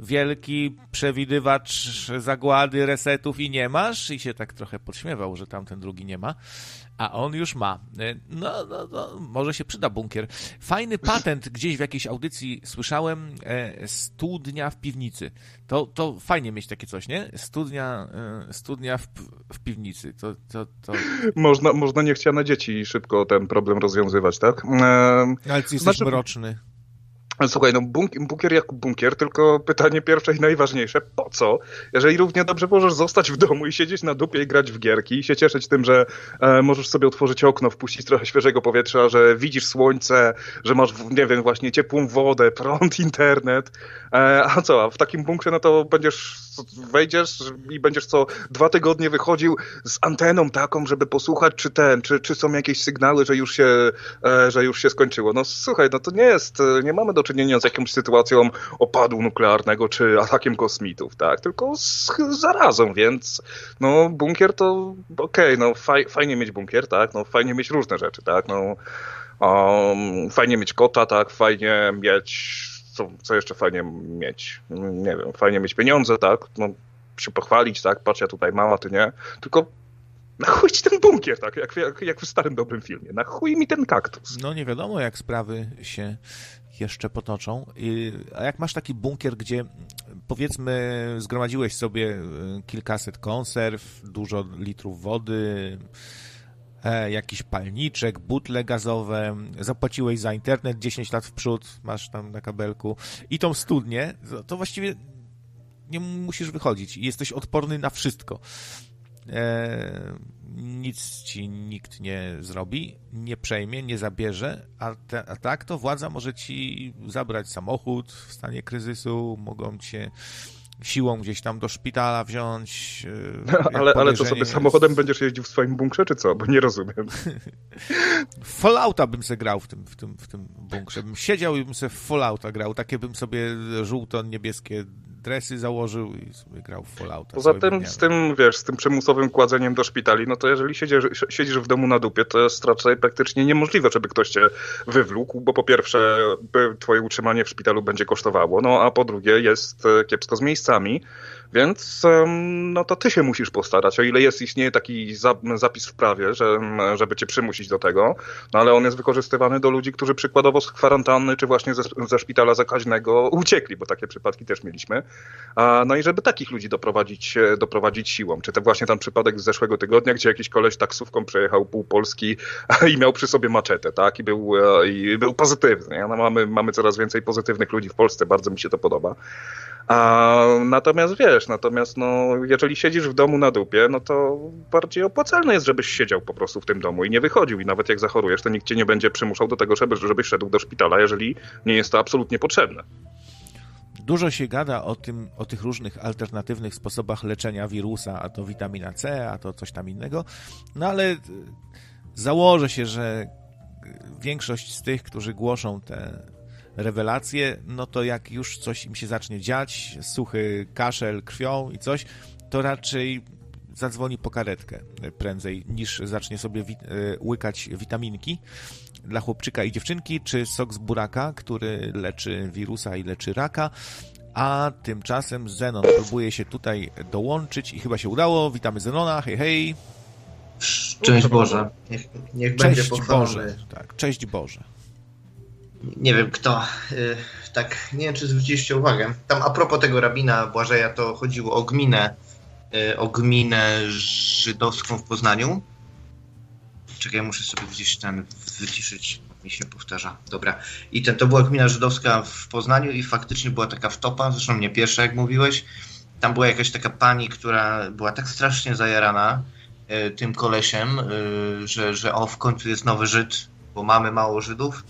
wielki przewidywacz zagłady, resetów i nie masz? I się tak trochę podśmiewał, że tamten drugi nie ma a on już ma. E, no, no, no, może się przyda bunkier. Fajny patent gdzieś w jakiejś audycji słyszałem, e, studnia w piwnicy. To, to fajnie mieć takie coś, nie? Studnia, e, studnia w, w piwnicy. To, to, to... Można, można niechciane dzieci szybko ten problem rozwiązywać, tak? E, Ale ty jesteś znaczy... mroczny. Słuchaj, no bunkier jak bunkier, tylko pytanie pierwsze i najważniejsze, po co? Jeżeli równie dobrze możesz zostać w domu i siedzieć na dupie i grać w gierki i się cieszyć tym, że e, możesz sobie otworzyć okno, wpuścić trochę świeżego powietrza, że widzisz słońce, że masz, nie wiem, właśnie ciepłą wodę, prąd, internet, e, a co, a w takim bunkrze no to będziesz, wejdziesz i będziesz co dwa tygodnie wychodził z anteną taką, żeby posłuchać, czy ten, czy, czy są jakieś sygnały, że już się, e, że już się skończyło. No słuchaj, no to nie jest, nie mamy do czynienia z jakąś sytuacją opadu nuklearnego czy atakiem kosmitów, tak? Tylko z zarazą, więc no bunkier to okej, okay, no faj, fajnie mieć bunkier, tak? No fajnie mieć różne rzeczy, tak? No um, fajnie mieć kota, tak? Fajnie mieć co, co jeszcze fajnie mieć? Nie wiem, fajnie mieć pieniądze, tak? No się pochwalić, tak? Patrz, ja tutaj mała, ty nie. Tylko na chuj ci ten bunkier, tak? Jak, jak, jak w starym dobrym filmie. Na chuj mi ten kaktus. No nie wiadomo, jak sprawy się jeszcze potoczą. A jak masz taki bunkier, gdzie powiedzmy zgromadziłeś sobie e, kilkaset konserw, dużo litrów wody, e, jakiś palniczek, butle gazowe, zapłaciłeś za internet 10 lat w przód, masz tam na kabelku i tą studnię, to właściwie nie musisz wychodzić i jesteś odporny na wszystko. E, nic ci nikt nie zrobi, nie przejmie, nie zabierze, a, te, a, tak to władza może ci zabrać samochód w stanie kryzysu, mogą cię siłą gdzieś tam do szpitala wziąć. E, ale, ale to sobie samochodem będziesz jeździł w swoim bunkrze, czy co? Bo nie rozumiem. Fallouta bym se grał w tym, w tym, w tym bunkrze. Bym siedział i bym se w Fallouta grał. Takie bym sobie żółto-niebieskie dresy założył i sobie grał w Fallouta. Poza tym, z tym, wiesz, z tym przymusowym kładzeniem do szpitali, no to jeżeli siedzisz, siedzisz w domu na dupie, to jest raczej praktycznie niemożliwe, żeby ktoś cię wywlókł, bo po pierwsze twoje utrzymanie w szpitalu będzie kosztowało, no a po drugie jest e, kiepsko z miejscami, więc no to ty się musisz postarać, o ile jest istnieje taki zapis w prawie, że, żeby cię przymusić do tego, no ale on jest wykorzystywany do ludzi, którzy przykładowo z kwarantanny czy właśnie ze, ze szpitala zakaźnego uciekli, bo takie przypadki też mieliśmy. No i żeby takich ludzi doprowadzić, e, doprowadzić siłą. Czy to właśnie ten przypadek z zeszłego tygodnia, gdzie jakiś koleś taksówką przejechał pół Polski i miał przy sobie maczetę, tak? I był, e, i był pozytywny. No mamy, mamy coraz więcej pozytywnych ludzi w Polsce, bardzo mi się to podoba. A, natomiast wiesz, natomiast no, jeżeli siedzisz w domu na dupie, no to bardziej opłacalne jest, żebyś siedział po prostu w tym domu i nie wychodził. I nawet jak zachorujesz, to nikt cię nie będzie przymuszał do tego, żeby, żebyś szedł do szpitala, jeżeli nie jest to absolutnie potrzebne. Dużo się gada o, tym, o tych różnych alternatywnych sposobach leczenia wirusa, a to witamina C, a to coś tam innego, no ale założę się, że większość z tych, którzy głoszą te rewelacje, no to jak już coś im się zacznie dziać, suchy kaszel krwią i coś, to raczej zadzwoni po karetkę prędzej niż zacznie sobie wi e, łykać witaminki dla chłopczyka i dziewczynki, czy sok z buraka, który leczy wirusa i leczy raka. A tymczasem Zenon próbuje się tutaj dołączyć i chyba się udało. Witamy Zenona, hej hej. Cześć Boże. Niech, niech Cześć będzie Boże. Tak, cześć Boże nie wiem kto, y, tak, nie wiem czy zwróciliście uwagę, tam a propos tego rabina Błażeja, to chodziło o gminę, y, o gminę żydowską w Poznaniu. Czekaj, muszę sobie gdzieś ten wyciszyć, mi się powtarza. Dobra. I ten, to była gmina żydowska w Poznaniu i faktycznie była taka wtopa, zresztą nie pierwsza, jak mówiłeś. Tam była jakaś taka pani, która była tak strasznie zajarana y, tym kolesiem, że, że o, w końcu jest nowy Żyd, bo mamy mało Żydów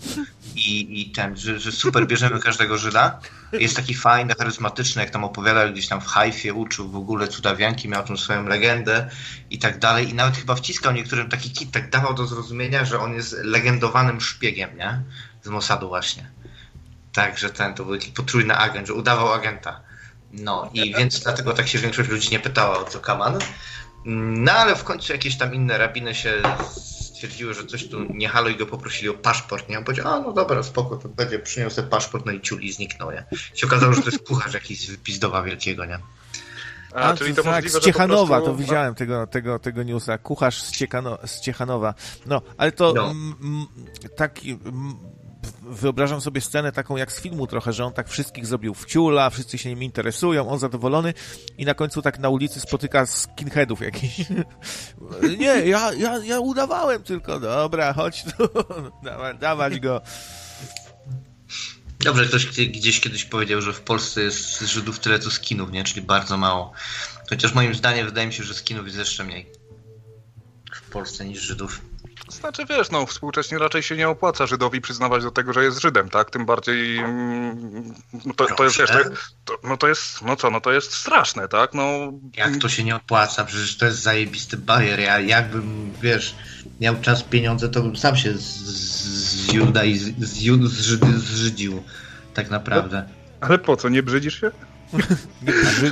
i, i ten, że, że super bierzemy każdego Żyda. Jest taki fajny, charyzmatyczny, jak tam opowiadał gdzieś tam w Hajfie, uczył w ogóle cudawianki, miał tą swoją legendę i tak dalej. I nawet chyba wciskał niektórym taki kit, tak dawał do zrozumienia, że on jest legendowanym szpiegiem, nie? Z Mossadu właśnie. Także ten, to był taki potrójny agent, że udawał agenta. No i więc dlatego tak się większość ludzi nie pytała o co Kaman. No ale w końcu jakieś tam inne rabiny się stwierdziły, że coś tu nie halo i go poprosili o paszport, nie? On powiedział, a no dobra, spoko, to będzie przyniosę paszport, no i ciuli zniknął, nie? Się okazało, że to jest kucharz jakiś pizdowa wielkiego, nie? A, A czyli to tak, możliwe, z Ciechanowa, prostu... to widziałem tego, tego, tego newsa. Kucharz z, Ciechano, z Ciechanowa. No, ale to no. taki wyobrażam sobie scenę taką jak z filmu trochę, że on tak wszystkich zrobił w ciula, wszyscy się nim interesują, on zadowolony i na końcu tak na ulicy spotyka skinheadów jakiś. Nie, ja, ja, ja udawałem tylko, dobra, chodź tu, dawać go. Dobrze, ktoś gdzieś kiedyś powiedział, że w Polsce jest Żydów tyle co skinów, nie? Czyli bardzo mało. Chociaż moim zdaniem wydaje mi się, że skinów jest jeszcze mniej w Polsce niż Żydów. Znaczy wiesz, no współcześnie raczej się nie opłaca Żydowi przyznawać do tego, że jest Żydem, tak? Tym bardziej mm, no to, to jest, wiesz, to, no to jest, no co, no to jest straszne, tak? No... Jak to się nie opłaca? Przecież to jest zajebisty bajer. Ja jakbym, wiesz, miał czas, pieniądze, to bym sam się z, z Juda i z, z, z, zżydził, tak naprawdę. Ale po co, nie brzydzisz się?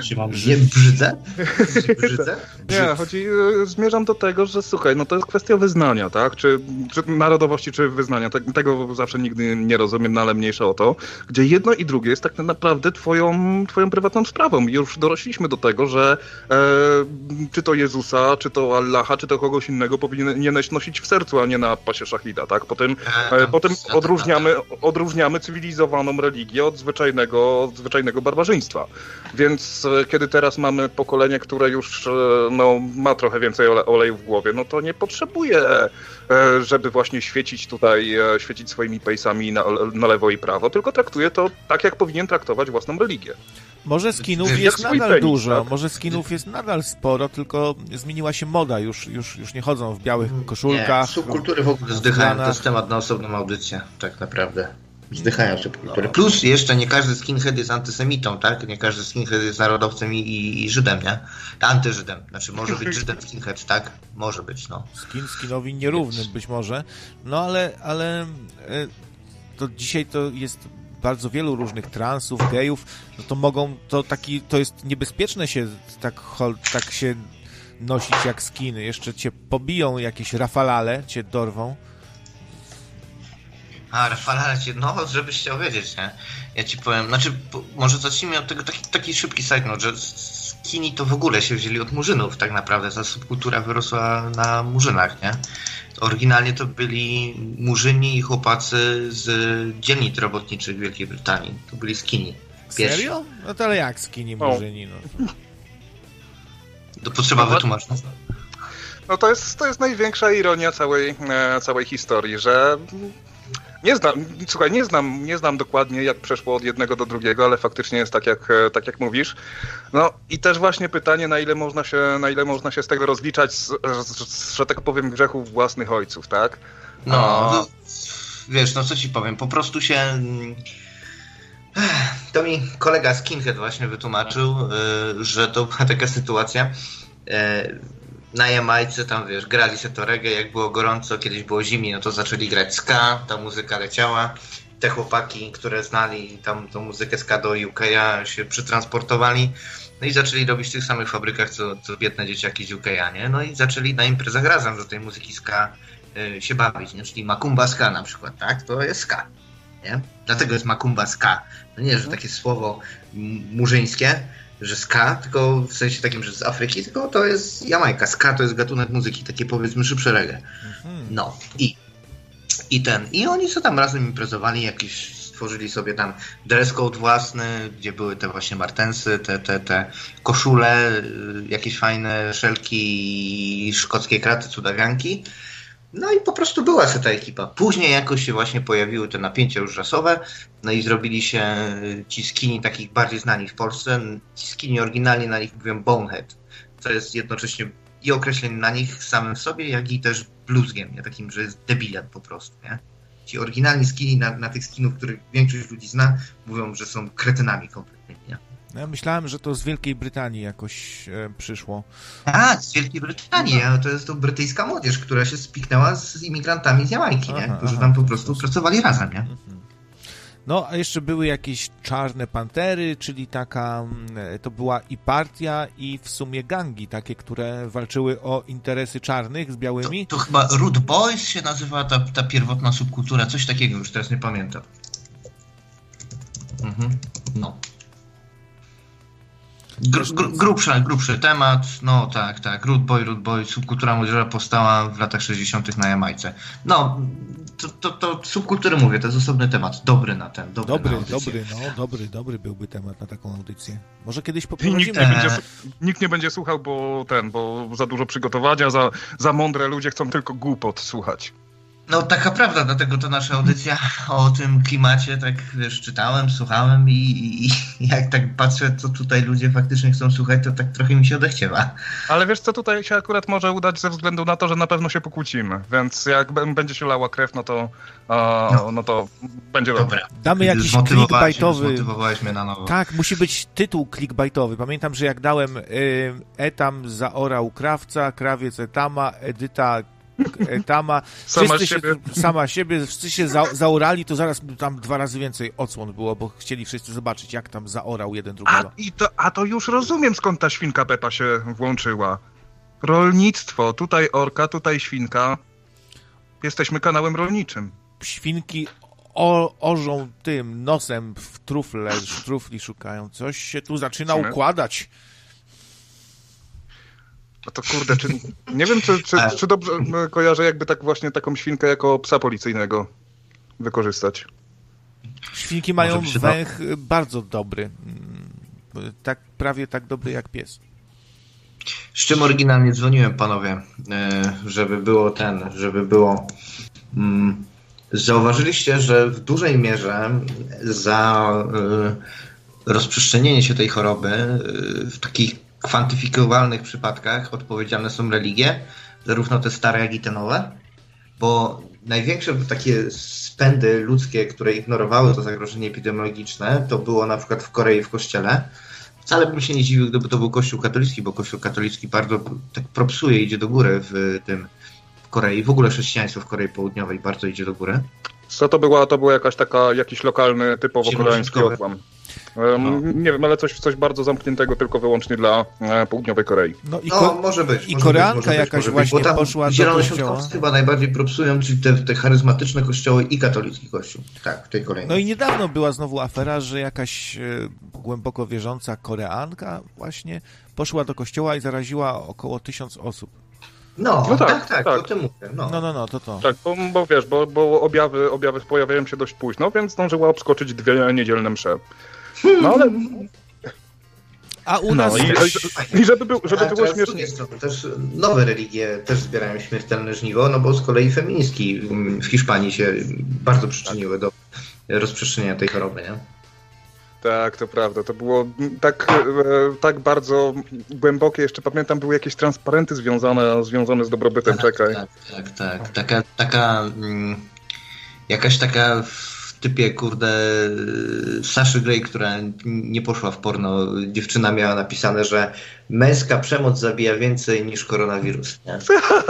Czy mam nie brzydzę? brzydzę? Nie, chodzi, e, zmierzam do tego, że słuchaj, no to jest kwestia wyznania, tak? Czy, czy narodowości, czy wyznania. Te, tego zawsze nigdy nie rozumiem, no ale mniejsza o to. Gdzie jedno i drugie jest tak naprawdę twoją, twoją prywatną sprawą. I już dorośliśmy do tego, że e, czy to Jezusa, czy to Allaha, czy to kogoś innego powinieneś nosić w sercu, a nie na pasie szachida, tak? Potem, e, potem odróżniamy, odróżniamy cywilizowaną religię od zwyczajnego, od zwyczajnego barbarzyństwa. Więc e, kiedy teraz mamy pokolenie, które już e, no, ma trochę więcej ole oleju w głowie, no to nie potrzebuje, e, żeby właśnie świecić tutaj, świecić swoimi pejsami na, na lewo i prawo, tylko traktuje to tak, jak powinien traktować własną religię. Może skinów jest nadal penis, dużo, tak? może skinów jest nadal sporo, tylko zmieniła się moda, już, już, już nie chodzą w białych koszulkach. Nie, subkultury w ogóle zdychają, to jest temat na osobną audycję, tak naprawdę. Zdychają subkultury. Plus jeszcze nie każdy skinhead jest antysemitą, tak? Nie każdy skinhead jest narodowcem i, i, i Żydem, nie? Antyżydem. Znaczy może być Żydem skinhead, tak? Może być, no. Skin skinowi nierówny być może, no ale, ale e, to dzisiaj to jest bardzo wielu różnych transów, gejów, no to mogą, to taki, to jest niebezpieczne się tak, tak się nosić jak skiny, jeszcze cię pobiją jakieś rafalale, cię dorwą. A, Rafale, cię- no, żebyś chciał wiedzieć, nie? Ja ci powiem, znaczy, po, może zacznijmy od tego, taki, taki szybki side note, że skini to w ogóle się wzięli od murzynów, tak naprawdę. Ta subkultura wyrosła na murzynach, nie? Oryginalnie to byli murzyni i chłopacy z dzielnic robotniczych Wielkiej Brytanii. To byli skini. Pierwsi. Serio? No to ale jak skini O. murzyni, no. To potrzeba No, wytłumaczyć. No to jest, to jest największa ironia całej, e, całej historii, że nie znam, słuchaj, nie znam, nie znam dokładnie jak przeszło od jednego do drugiego, ale faktycznie jest tak jak, e, tak jak mówisz. No i też właśnie pytanie, na ile można się, na ile można się z tego rozliczać, z, z, że tak powiem, grzechów własnych ojców, tak? No, A- no, wiesz, no co ci powiem, po prostu się... mm, To mi kolega Skinhead właśnie wytłumaczył, y, że to była taka sytuacja. Na Jamajce tam, wiesz, grali se to reggae, jak było gorąco, kiedyś było zimniej, no to zaczęli grać ska, ta muzyka leciała. Te chłopaki, które znali tam tą muzykę ska do UK się przetransportowali. No i zaczęli robić w tych samych fabrykach, co, co biedne dzieciaki z UK, nie? No i zaczęli na imprezach razem do tej muzyki ska y, się bawić, nie? Czyli Makumba Ska na przykład, tak? To jest ska, nie? Dlatego jest Makumba Ska. No nie, że takie słowo murzyńskie, że ska, tylko w sensie takim, że z Afryki, tylko to jest Jamajka. Ska to jest gatunek muzyki, takie powiedzmy szybsze reggae. Mhm. No i, i ten, i oni co tam razem imprezowali, jakieś stworzyli sobie tam dress code własny, gdzie były te właśnie martensy, te, te, te koszule, y, jakieś fajne szelki szkockie kraty, cudawianki. No i po prostu była się ta ekipa. Później jakoś się właśnie pojawiły te napięcia już rasowe, no i zrobili się y, ci skini takich bardziej znani w Polsce. Ci skini oryginalnie na nich mówią Bonehead. To jest jednocześnie i określenie na nich samym sobie, jak i też bluzgiem, nie? takim, że jest debilem po prostu. Nie? Ci oryginalni skini na, na tych skinów, których większość ludzi zna, mówią, że są kretynami kompletnie. Nie? No Ja myślałem, że to z Wielkiej Brytanii jakoś e, przyszło. A, z Wielkiej Brytanii, a to jest to brytyjska młodzież, która się spiknęła z imigrantami z Jamajki, nie? Aha, którzy aha, tam po prostu sposób. pracowali razem. Nie? Mhm. No, a jeszcze były jakieś czarne pantery, czyli taka, mm, to była i partia, i w sumie gangi, takie, które walczyły o interesy czarnych z To, białymi. to chyba Root Boys się nazywa ta, ta pierwotna subkultura, coś takiego, już teraz nie pamiętam. Mhm. No. Gr, gr, grubszy, grubszy temat, no tak, tak. Root Boy, Root Boy, subkultura młodzieżowa powstała w latach 60. na Jamajce. No, to, to, to subkultury mówię, to jest osobny temat. Dobry na ten, dobry, Dobry, na dobry, no, dobry, dobry byłby temat na taką audycję. Może kiedyś I nikt poprowadzimy. nie, będzie, nikt nie będzie słuchał, bo ten, bo za dużo przygotowania, za, za mądre ludzie chcą tylko głupot słuchać. No taka prawda, dlatego to nasza audycja o tym klimacie, tak wiesz, czytałem, słuchałem i, i, i jak tak patrzę, co tutaj ludzie faktycznie chcą słuchać, to tak trochę mi się odechciewa. Ale wiesz co, tutaj się akurat może udać ze względu na to, że na pewno się pokłócimy, więc jak będzie się lała krew, no to, a, No. no to będzie dobrze. Dobra. Damy jakiś clickbaitowy. Zmotywowałeś mnie na nowo. Tak, musi być tytuł clickbaitowy. Pamiętam, że jak dałem y, Etam zaorał krawca, krawiec Etama, Edyta Etama, Sama wszyscy siebie. Się, sama siebie, wszyscy się za, zaorali, to zaraz tam dwa razy więcej odsłon było, bo chcieli wszyscy zobaczyć, jak tam zaorał jeden A, drugiego. i to, a to już rozumiem, skąd ta świnka Pepa się włączyła. Rolnictwo, tutaj orka, tutaj świnka. Jesteśmy kanałem rolniczym. Świnki o, orzą tym nosem w trufle, trufli szukają. Coś się tu zaczyna układać. No to kurde, czy, nie wiem, czy, czy, czy dobrze kojarzę jakby tak właśnie taką świnkę jako psa policyjnego wykorzystać. Świnki mają węch bardzo dobry. Mm, Tak, prawie tak dobry jak pies. Z czym oryginalnie dzwoniłem, panowie, e, żeby było ten, żeby było... Mm, zauważyliście, że w dużej mierze za rozprzestrzenienie się tej choroby y, w takich kwantyfikowalnych przypadkach odpowiedzialne są religie, zarówno te stare, jak i te nowe, bo największe takie spędy ludzkie, które ignorowały to zagrożenie epidemiologiczne, to było na przykład w Korei w kościele. Wcale bym się nie dziwił, gdyby to był kościół katolicki, bo kościół katolicki bardzo tak propsuje, idzie do góry w tym w Korei. W ogóle chrześcijaństwo w Korei Południowej bardzo idzie do góry. Co to była? To był jakaś taka, jakiś lokalny, typowo koreański odłam. No. Nie wiem, ale coś, coś bardzo zamkniętego tylko wyłącznie dla e, południowej Korei. No, i no może być. I może Koreanka być, jakaś być, właśnie bo poszła do kościoła. chyba najbardziej propsują, czyli te, te charyzmatyczne kościoły i katolicki kościół. Tak, w tej kolejnej. No i niedawno była znowu afera, że jakaś e, głęboko wierząca Koreanka właśnie poszła do kościoła i zaraziła około tysiąc osób. No, no tak, tak, tak, tak, o tym mówię. No. no, no, no, to to. Tak, bo, bo wiesz, bo, bo objawy, objawy pojawiają się dość późno, więc zdążyła obskoczyć dwie niedzielne msze. No ale... A u nas... No, i, i, żeby, był, żeby było śmiesznie... Strony, też nowe religie też zbierają śmiertelne żniwo, no bo z kolei feministki w Hiszpanii się bardzo przyczyniły do rozprzestrzeniania tej choroby, nie? Tak, to prawda. To było tak, e, tak bardzo głębokie. Jeszcze pamiętam, były jakieś transparenty związane, związane z dobrobytem. Tak, Czekaj. Tak, tak, tak. Taka, taka mm, jakaś taka typie, kurde, Saszy Grey, która nie poszła w porno, dziewczyna miała napisane, że męska przemoc zabija więcej niż koronawirus. Nie?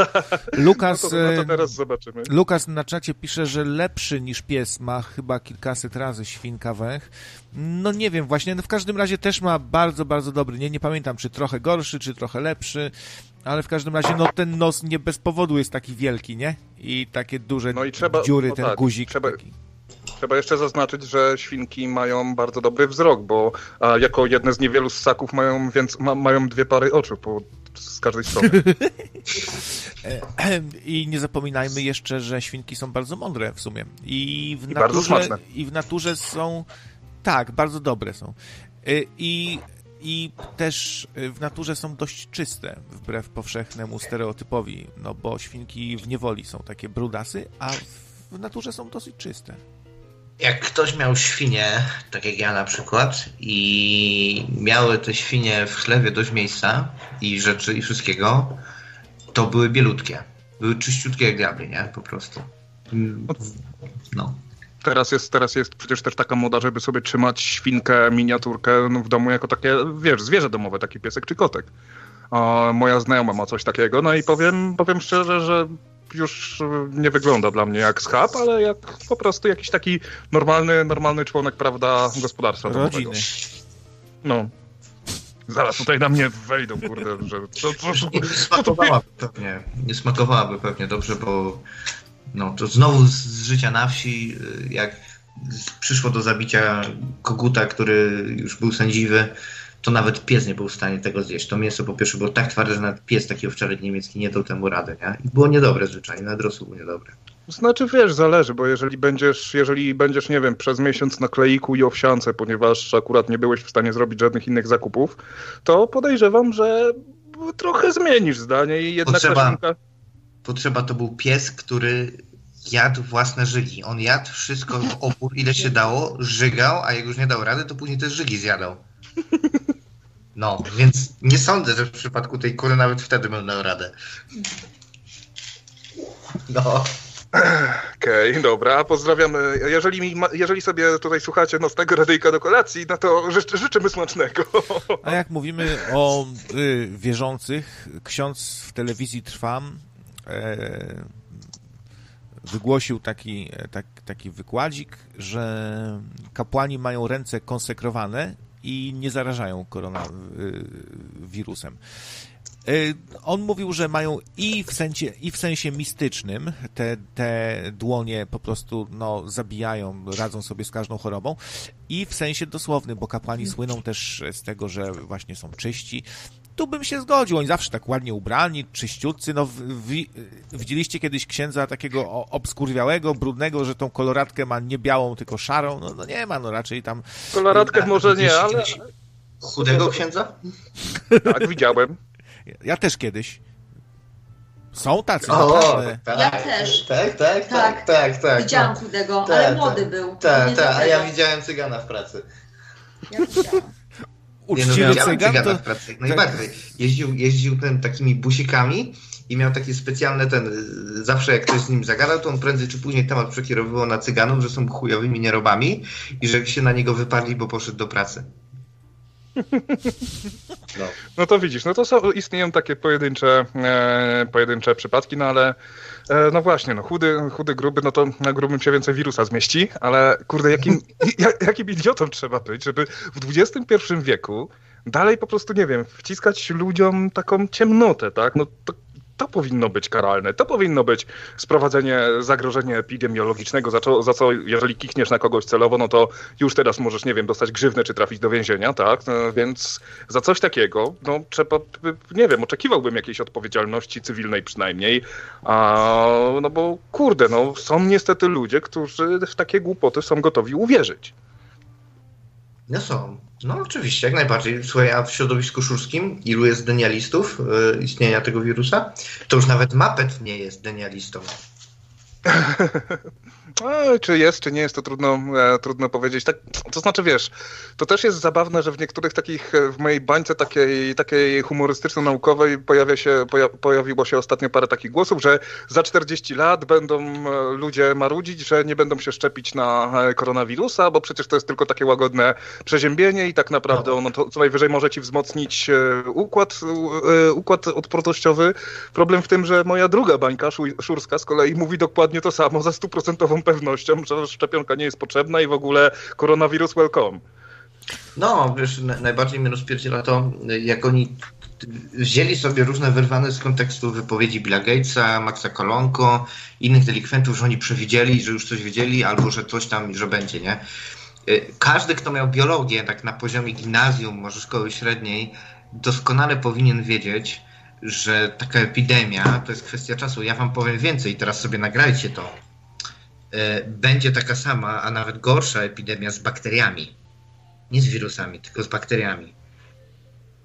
Lukas, no to, no to teraz zobaczymy. Lukas na czacie pisze, że lepszy niż pies ma chyba kilkaset razy świnka węch. No nie wiem, właśnie, no w każdym razie też ma bardzo, bardzo dobry, nie, nie pamiętam, czy trochę gorszy, czy trochę lepszy, ale w każdym razie, no ten nos nie bez powodu jest taki wielki, nie? I takie duże no i trzeba, dziury, no ten tak, guzik trzeba, taki. Trzeba jeszcze zaznaczyć, że świnki mają bardzo dobry wzrok, bo a, jako jedne z niewielu ssaków mają, więc ma, mają dwie pary oczu po, z każdej strony. I nie zapominajmy jeszcze, że świnki są bardzo mądre w sumie. I w I naturze, I w naturze są... Tak, bardzo dobre są. Y, I i też w naturze są dość czyste, wbrew powszechnemu stereotypowi, no bo świnki w niewoli są takie brudasy, a w naturze są dosyć czyste jak ktoś miał świnie, tak jak ja na przykład, i miały te świnie w chlewie dość miejsca i rzeczy i wszystkiego, to były bielutkie. Były czyściutkie jak diabli, nie? Po prostu. No. Teraz jest, teraz jest przecież też taka moda, żeby sobie trzymać świnkę, miniaturkę no, w domu jako takie, wiesz, zwierzę domowe, taki piesek czy kotek. A moja znajoma ma coś takiego, no i powiem, powiem szczerze, że już nie wygląda dla mnie jak schab, ale jak po prostu jakiś taki normalny, normalny członek, prawda, gospodarstwa Rodziny. No. Zaraz tutaj na mnie wejdą, kurde, że... To, to, to, nie smakowałaby pewnie, nie smakowałaby pewnie dobrze, bo no, to znowu z życia na wsi, jak przyszło do zabicia koguta, który już był sędziwy, to nawet pies nie był w stanie tego zjeść. To mięso po pierwsze było tak twarde, że nawet pies taki owczarek niemiecki nie dał temu rady, nie? I było niedobre zwyczajnie, nawet rosół był niedobre. Znaczy wiesz, zależy, bo jeżeli będziesz, jeżeli będziesz, nie wiem, przez miesiąc na kleiku i owsiance, ponieważ akurat nie byłeś w stanie zrobić żadnych innych zakupów, to podejrzewam, że trochę zmienisz zdanie i jednak potrzeba, potrzeba to był pies, który jadł własne żygi. On jadł wszystko w opór, ile się dało, żygał, a jak już nie dał rady, to później też żygi zjadał. No, więc nie sądzę, że w przypadku tej kury nawet wtedy bym dał radę. No. Okej, okay, dobra, pozdrawiamy. Jeżeli, jeżeli sobie tutaj słuchacie nocnego radyjka do kolacji, no to ży, życzymy smacznego. A jak mówimy o y, wierzących, ksiądz w telewizji Trwam e, wygłosił taki, tak, taki wykładzik, że kapłani mają ręce konsekrowane i nie zarażają koronawirusem. Y, on mówił, że mają i w sensie, i w sensie mistycznym te, te dłonie po prostu no, zabijają, radzą sobie z każdą chorobą, i w sensie dosłownym, bo kapłani słyną też z tego, że właśnie są czyści, tu bym się zgodził. Oni zawsze tak ładnie ubrani, czyściutcy. No, w, w, widzieliście kiedyś księdza takiego obskurwiałego, brudnego, że tą koloratkę ma nie białą, tylko szarą? No, no nie ma, no raczej tam... Koloratkę może nie, ale... Chudego księdza? Tak, widziałem. Ja też kiedyś. Są tacy, o. Tak, ja też. Tak, tak, tak, tak, tak. tak Widziałam chudego, ale młody był. Tak, tak, a ja widziałem cygana w pracy. Ja widziałam. Uczciwy no, cygan cygana to... w pracy, jak najbardziej. Jeździł, jeździł ten takimi busikami i miał takie specjalne ten, zawsze jak ktoś z nim zagadał, to on prędzej czy później temat przekierowywał na cyganów, że są chujowymi nierobami i że się na niego wyparli, bo poszedł do pracy. No. no to widzisz, no to są, istnieją takie pojedyncze, e, pojedyncze przypadki, no ale no właśnie, no chudy, chudy, gruby, no to na grubym się więcej wirusa zmieści, ale kurde, jakim, jakim idiotą trzeba być, żeby w XXI wieku dalej po prostu, nie wiem, wciskać ludziom taką ciemnotę, tak? No to to powinno być karalne. To powinno być sprowadzenie zagrożenia epidemiologicznego, za co, za co jeżeli kichniesz na kogoś celowo, no to już teraz możesz, nie wiem, dostać grzywny czy trafić do więzienia, tak? No, więc za coś takiego, no trzeba, nie wiem, oczekiwałbym jakiejś odpowiedzialności cywilnej przynajmniej, a, no bo kurde, no są niestety ludzie, którzy w takie głupoty są gotowi uwierzyć. No są. No oczywiście, jak najbardziej. Słuchaj, a w środowisku szurskim ilu jest denialistów yy, istnienia tego wirusa? To już nawet Mapet nie jest denialistą. No, czy jest, czy nie jest, to trudno, e, trudno powiedzieć. Tak, to znaczy, wiesz, to też jest zabawne, że w niektórych takich, e, w mojej bańce takiej, takiej humorystyczno-naukowej pojawia się, poja, pojawiło się ostatnio parę takich głosów, że za 40 lat będą e, ludzie marudzić, że nie będą się szczepić na e, koronawirusa, bo przecież to jest tylko takie łagodne przeziębienie i tak naprawdę ono to co najwyżej może ci wzmocnić układ, układ odpornościowy. Problem w tym, że moja druga bańka, szurska, z kolei mówi dokładnie to samo za stuprocentową pewnością, że szczepionka nie jest potrzebna i w ogóle koronawirus welcome. No, wiesz, najbardziej mnie rozpierdziela to, jak oni wzięli sobie różne wyrwane z kontekstu wypowiedzi Billa Gatesa, Maxa Kolonko, innych delikwentów, że oni przewidzieli, że już coś wiedzieli, albo że coś tam, że będzie, nie? Y, każdy, kto miał biologię, tak na poziomie gimnazjum, może szkoły średniej, doskonale powinien wiedzieć, że taka epidemia to jest kwestia czasu. Ja wam powiem więcej, teraz sobie nagrajcie to. E, będzie taka sama, a nawet gorsza epidemia z bakteriami. Nie z wirusami, tylko z bakteriami.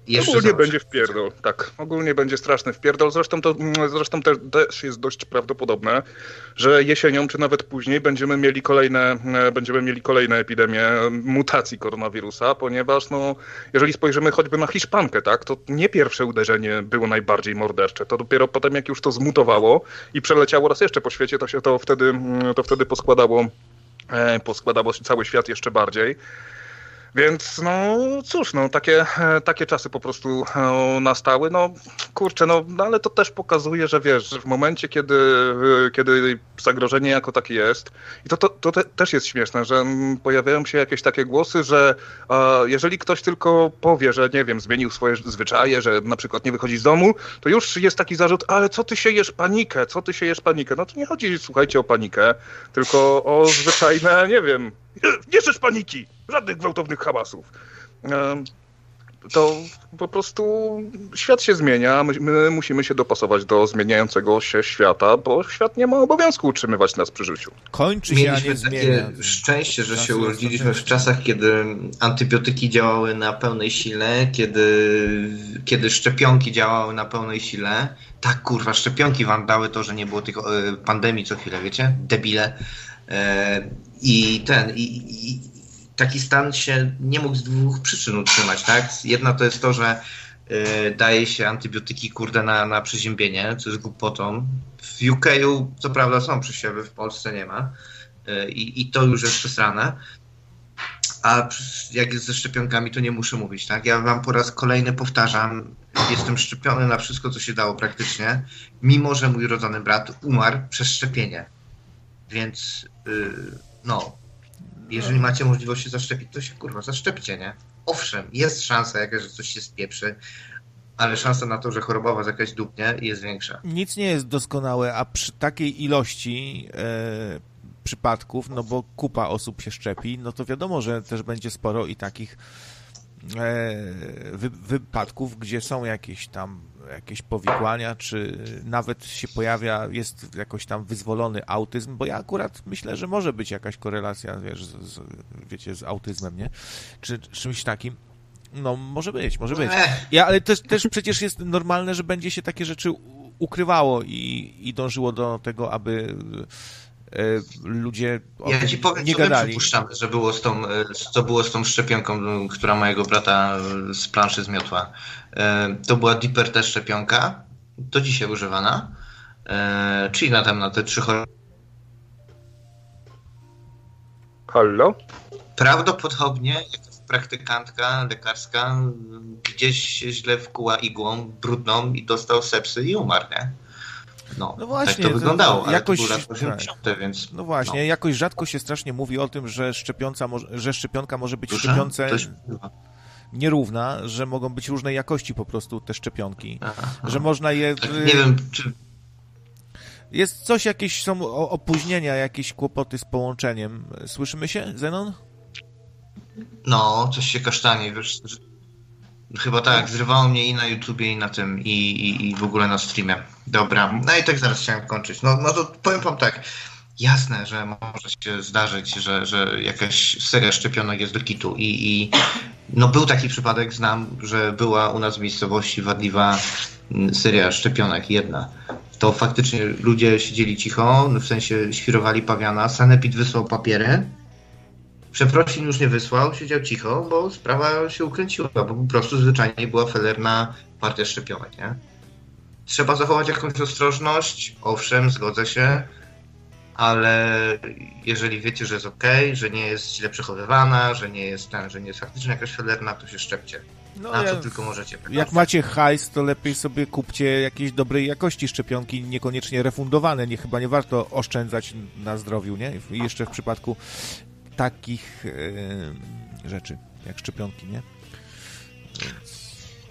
Jeszcze ogólnie załóż. będzie wpierdol, tak. Ogólnie będzie straszny wpierdol. Zresztą to mm, zresztą też jest dość prawdopodobne, że jesienią czy nawet później będziemy mieli kolejne, e, będziemy mieli kolejne epidemie mutacji koronawirusa, ponieważ no, jeżeli spojrzymy choćby na Hiszpankę, tak, to nie pierwsze uderzenie było najbardziej mordercze. To dopiero potem, jak już to zmutowało i przeleciało raz jeszcze po świecie, to się to wtedy, mm, to wtedy poskładało, e, poskładało się cały świat jeszcze bardziej. Więc no cóż, no takie, takie czasy po prostu e, nastały. No kurczę, no, no ale to też pokazuje, że wiesz, że w momencie, kiedy, e, kiedy zagrożenie jako takie jest, i to, to, to te, też jest śmieszne, że pojawiają się jakieś takie głosy, że jeżeli ktoś tylko powie, że nie wiem, zmienił swoje zwyczaje, że na przykład nie wychodzi z domu, to już jest taki zarzut, ale co ty siejesz panikę, co ty siejesz panikę? No to nie chodzi, słuchajcie, o panikę, tylko o zwyczajne, nie wiem, nie chcesz paniki! Żadnych gwałtownych hałasów. To po prostu świat się zmienia, my, my, musimy się dopasować do zmieniającego się świata, bo świat nie ma obowiązku utrzymywać nas przy życiu. Kończy się, Mieliśmy takie zmienia. szczęście, że się urodziliśmy w czasach, kiedy antybiotyki działały na pełnej sile, kiedy, kiedy szczepionki działały na pełnej sile. Tak, kurwa, szczepionki wam dały to, że nie było tych e, pandemii co chwilę, wiecie? Debile. E, I ten, i, i, taki stan się nie mógł z dwóch przyczyn utrzymać, tak? Jedna to jest to, że y, daje się antybiotyki, kurde, na, na przeziębienie, co jest głupotą. W UK co prawda są przesiewy, w Polsce nie ma. Y, I to już jest przesrane. A jak jest ze szczepionkami, to nie muszę mówić, tak? Ja wam po raz kolejny powtarzam, jestem szczepiony na wszystko, co się dało praktycznie, mimo że mój rodzony brat umarł przez szczepienie. Więc, yy, no, jeżeli macie możliwość się zaszczepić, to się kurwa zaszczepcie, nie? Owszem, jest szansa jakaś, że coś się spieprzy, ale szansa na to, że choroba was jakaś dupnie jest większa. Nic nie jest doskonałe, a przy takiej ilości e, przypadków, no bo kupa osób się szczepi, no to wiadomo, że też będzie sporo i takich e, wy, wypadków, gdzie są jakieś tam jakieś powikłania, czy nawet się pojawia, jest jakoś tam wyzwolony autyzm, bo ja akurat myślę, że może być jakaś korelacja, wiesz, z, z, wiecie, z autyzmem, nie? Czy czymś takim. No, może być, może być. Ja, ale też, też przecież jest normalne, że będzie się takie rzeczy ukrywało i, i dążyło do tego, aby ludzie ja ci powiem, nie co gadali. przypuszczamy, że było z tą, co było z tą szczepionką, która mojego brata z planszy zmiotła. To była Deeper T szczepionka, do dzisiaj używana, czyli na tam na te trzy choroby. Hallo? Prawdopodobnie praktykantka lekarska gdzieś źle wkuła igłą brudną i dostał sepsy i umarł, nie? No, no właśnie, tak to wyglądało, to jakoś, to tak. 80, więc... No właśnie, no. jakoś rzadko się strasznie mówi o tym, że, szczepionca że szczepionka może być Dusza? szczepionce nierówna, że mogą być różnej jakości po prostu te szczepionki, aha, że można je... Tak, nie wiem, czy... Jest coś, jakieś są opóźnienia, jakieś kłopoty z połączeniem. Słyszymy się, Zenon? No, coś się kasztanie, wiesz, chyba tak, zrywało mnie i na YouTubie, i na tym, i, i, i w ogóle na streamie. Dobra, no i tak zaraz chciałem kończyć. No, no to powiem wam tak, jasne, że może się zdarzyć, że, że jakaś seria szczepionek jest do kitu i, i no był taki przypadek, znam, że była u nas w miejscowości wadliwa seria szczepionek, jedna. To faktycznie ludzie siedzieli cicho, w sensie świrowali pawiana, Sanepid wysłał papiery, Przeprosin już nie wysłał, siedział cicho, bo sprawa się ukręciła, bo po prostu zwyczajnie była felerna partia szczepionek, nie? Trzeba zachować jakąś ostrożność, owszem, zgodzę się, ale jeżeli wiecie, że jest ok, że nie jest źle przechowywana, że nie jest ten, że nie jest faktycznie jakaś felerna, to się szczepcie. No, Na co tylko możecie. Jak macie hajs, to lepiej sobie kupcie jakieś dobrej jakości szczepionki, niekoniecznie refundowane. Nie, chyba nie warto oszczędzać na zdrowiu, nie? I jeszcze w przypadku takich rzeczy, jak szczepionki, nie?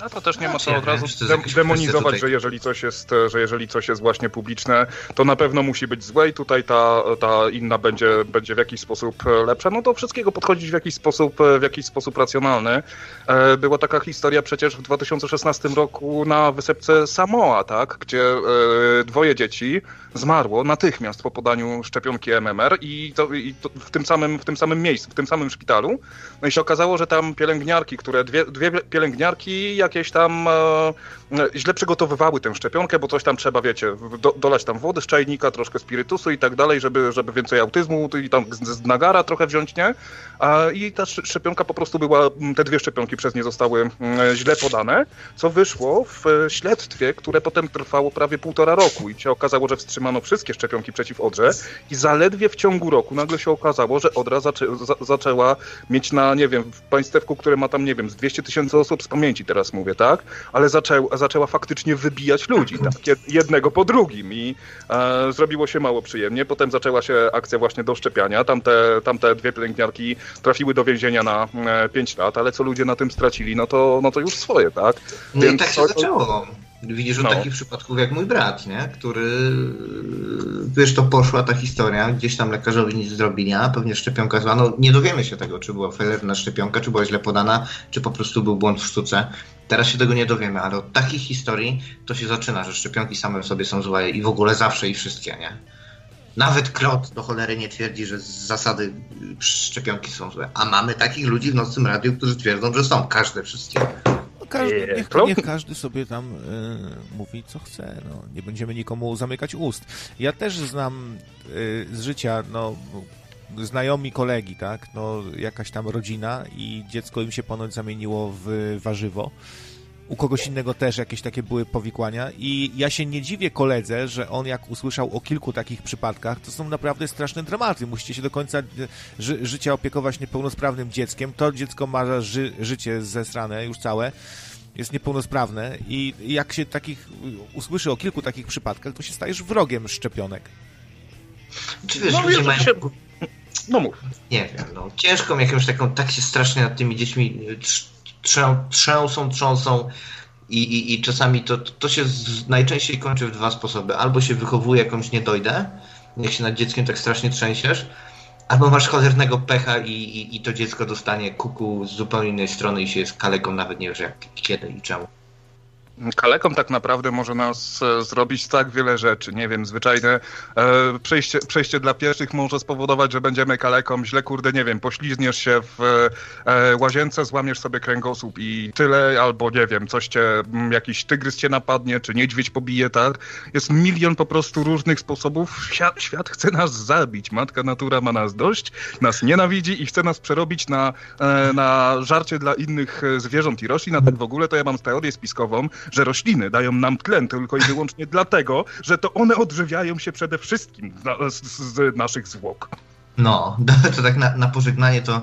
No to też nie ma co od razu demonizować, że jeżeli, coś jest, że jeżeli coś jest właśnie publiczne, to na pewno musi być złe i tutaj ta, ta inna będzie, będzie w jakiś sposób lepsza. No do wszystkiego podchodzić w jakiś sposób, w jakiś sposób racjonalny. E, była taka historia przecież w 2016 roku na wysepce Samoa, tak, gdzie e, dwoje dzieci zmarło natychmiast po podaniu szczepionki MMR i, to, i to w, tym samym, w tym samym miejscu, w tym samym szpitalu. No i się okazało, że tam pielęgniarki, które dwie, dwie pielęgniarki jakieś tam e, źle przygotowywały tę szczepionkę, bo coś tam trzeba, wiecie, do, dolać tam wody z czajnika, troszkę spirytusu i tak dalej, żeby, żeby więcej autyzmu i tam z, z nagara trochę wziąć, nie? A, I ta szczepionka po prostu była, te dwie szczepionki przez nie zostały źle podane, co wyszło w śledztwie, które potem trwało prawie półtora roku i się okazało, że wstrzymano wszystkie szczepionki przeciw odrze i zaledwie w ciągu roku nagle się okazało, że odra zaczę, za, zaczęła mieć na, nie wiem, w państewku, które ma tam, nie wiem, z 200 tysięcy osób z pamięci teraz mówię, tak? Ale zaczęła zaczęła faktycznie wybijać ludzi, tak, jednego po drugim i e, zrobiło się mało przyjemnie. Potem zaczęła się akcja właśnie do szczepiania. Tamte, tamte dwie pielęgniarki trafiły do więzienia na e, 5 lat, ale co ludzie na tym stracili, no to, no to już swoje, tak? No Więc i tak się to, zaczęło. Widzisz no. takich przypadków jak mój brat, nie? który, wiesz, to poszła ta historia, gdzieś tam lekarzowi nic zrobili, a pewnie szczepionka zła. No nie dowiemy się tego, czy była felerna szczepionka, czy była źle podana, czy po prostu był błąd w sztuce. Teraz się tego nie dowiemy, ale od takich historii to się zaczyna, że szczepionki same w sobie są złe i w ogóle zawsze i wszystkie, nie? Nawet Klot do cholery nie twierdzi, że z zasady szczepionki są złe. A mamy takich ludzi w nocnym radiu, którzy twierdzą, że są. Każde, wszystkie. Każdy, niech, niech, każdy sobie tam y, mówi, co chce. No, nie będziemy nikomu zamykać ust. Ja też znam y, z życia, no, znajomi kolegi, tak? No, jakaś tam rodzina i dziecko im się ponoć zamieniło w warzywo. U kogoś innego też jakieś takie były powikłania i ja się nie dziwię koledze, że on jak usłyszał o kilku takich przypadkach, to są naprawdę straszne dramaty. Musicie się do końca e, ży życia opiekować niepełnosprawnym dzieckiem. To dziecko ma ży życie zesrane już całe jest niepełnosprawne i jak się takich usłyszy o kilku takich przypadkach, to się stajesz wrogiem szczepionek. Czy wiesz, no, ludzie mają... Się no mów. Nie wiem, no. Ciężką jakąś taką, tak się strasznie nad tymi dziećmi trzą, trzęsą, trząsą i, i, i czasami to, to się z, najczęściej kończy w dwa sposoby. Albo się wychowuje jakąś niedojdę, jak się nad dzieckiem tak strasznie trzęsiesz, albo masz cholernego pecha i, i, i to dziecko dostanie kuku z zupełnie innej strony i się jest kaleką, nawet nie wiesz jak, kiedy i czemu. Kaleką tak naprawdę może nas e, zrobić tak wiele rzeczy. Nie wiem, zwyczajne e, przejście, przejście dla pieszych może spowodować, że będziemy kaleką. Źle, kurde, nie wiem, poślizgniesz się w e, łazience, złamiesz sobie kręgosłup i tyle, albo nie wiem, coś cię, m, jakiś tygrys cię napadnie, czy niedźwiedź pobije, tak? Jest milion po prostu różnych sposobów. Świat, świat chce nas zabić. Matka natura ma nas dość, nas nienawidzi i chce nas przerobić na, na żarcie dla innych zwierząt i roślin. A tak w ogóle to ja mam teorię spiskową, że rośliny dają nam tlen tylko i wyłącznie dlatego, że to one odżywiają się przede wszystkim z, z naszych zwłok. No, to tak na, na pożegnanie to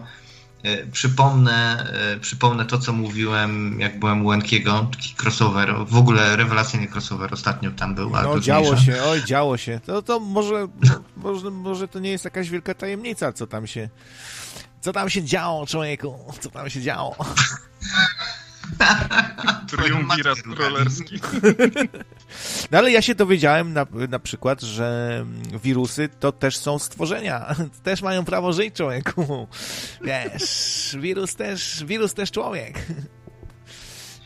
e, przypomnę, e, przypomnę to, co mówiłem, jak byłem u Łękiego, taki crossover, w ogóle rewelacyjny crossover ostatnio tam był. No, działo się, oj, działo się. To, to może, może, może to nie jest jakaś wielka tajemnica, co tam się, co tam się działo, człowieku, co tam się działo. Triumvirat rollerski. No ale ja się dowiedziałem na, na przykład, że wirusy to też są stworzenia. Też mają prawo żyć człowieku. Wiesz, wirus też, wirus też człowiek.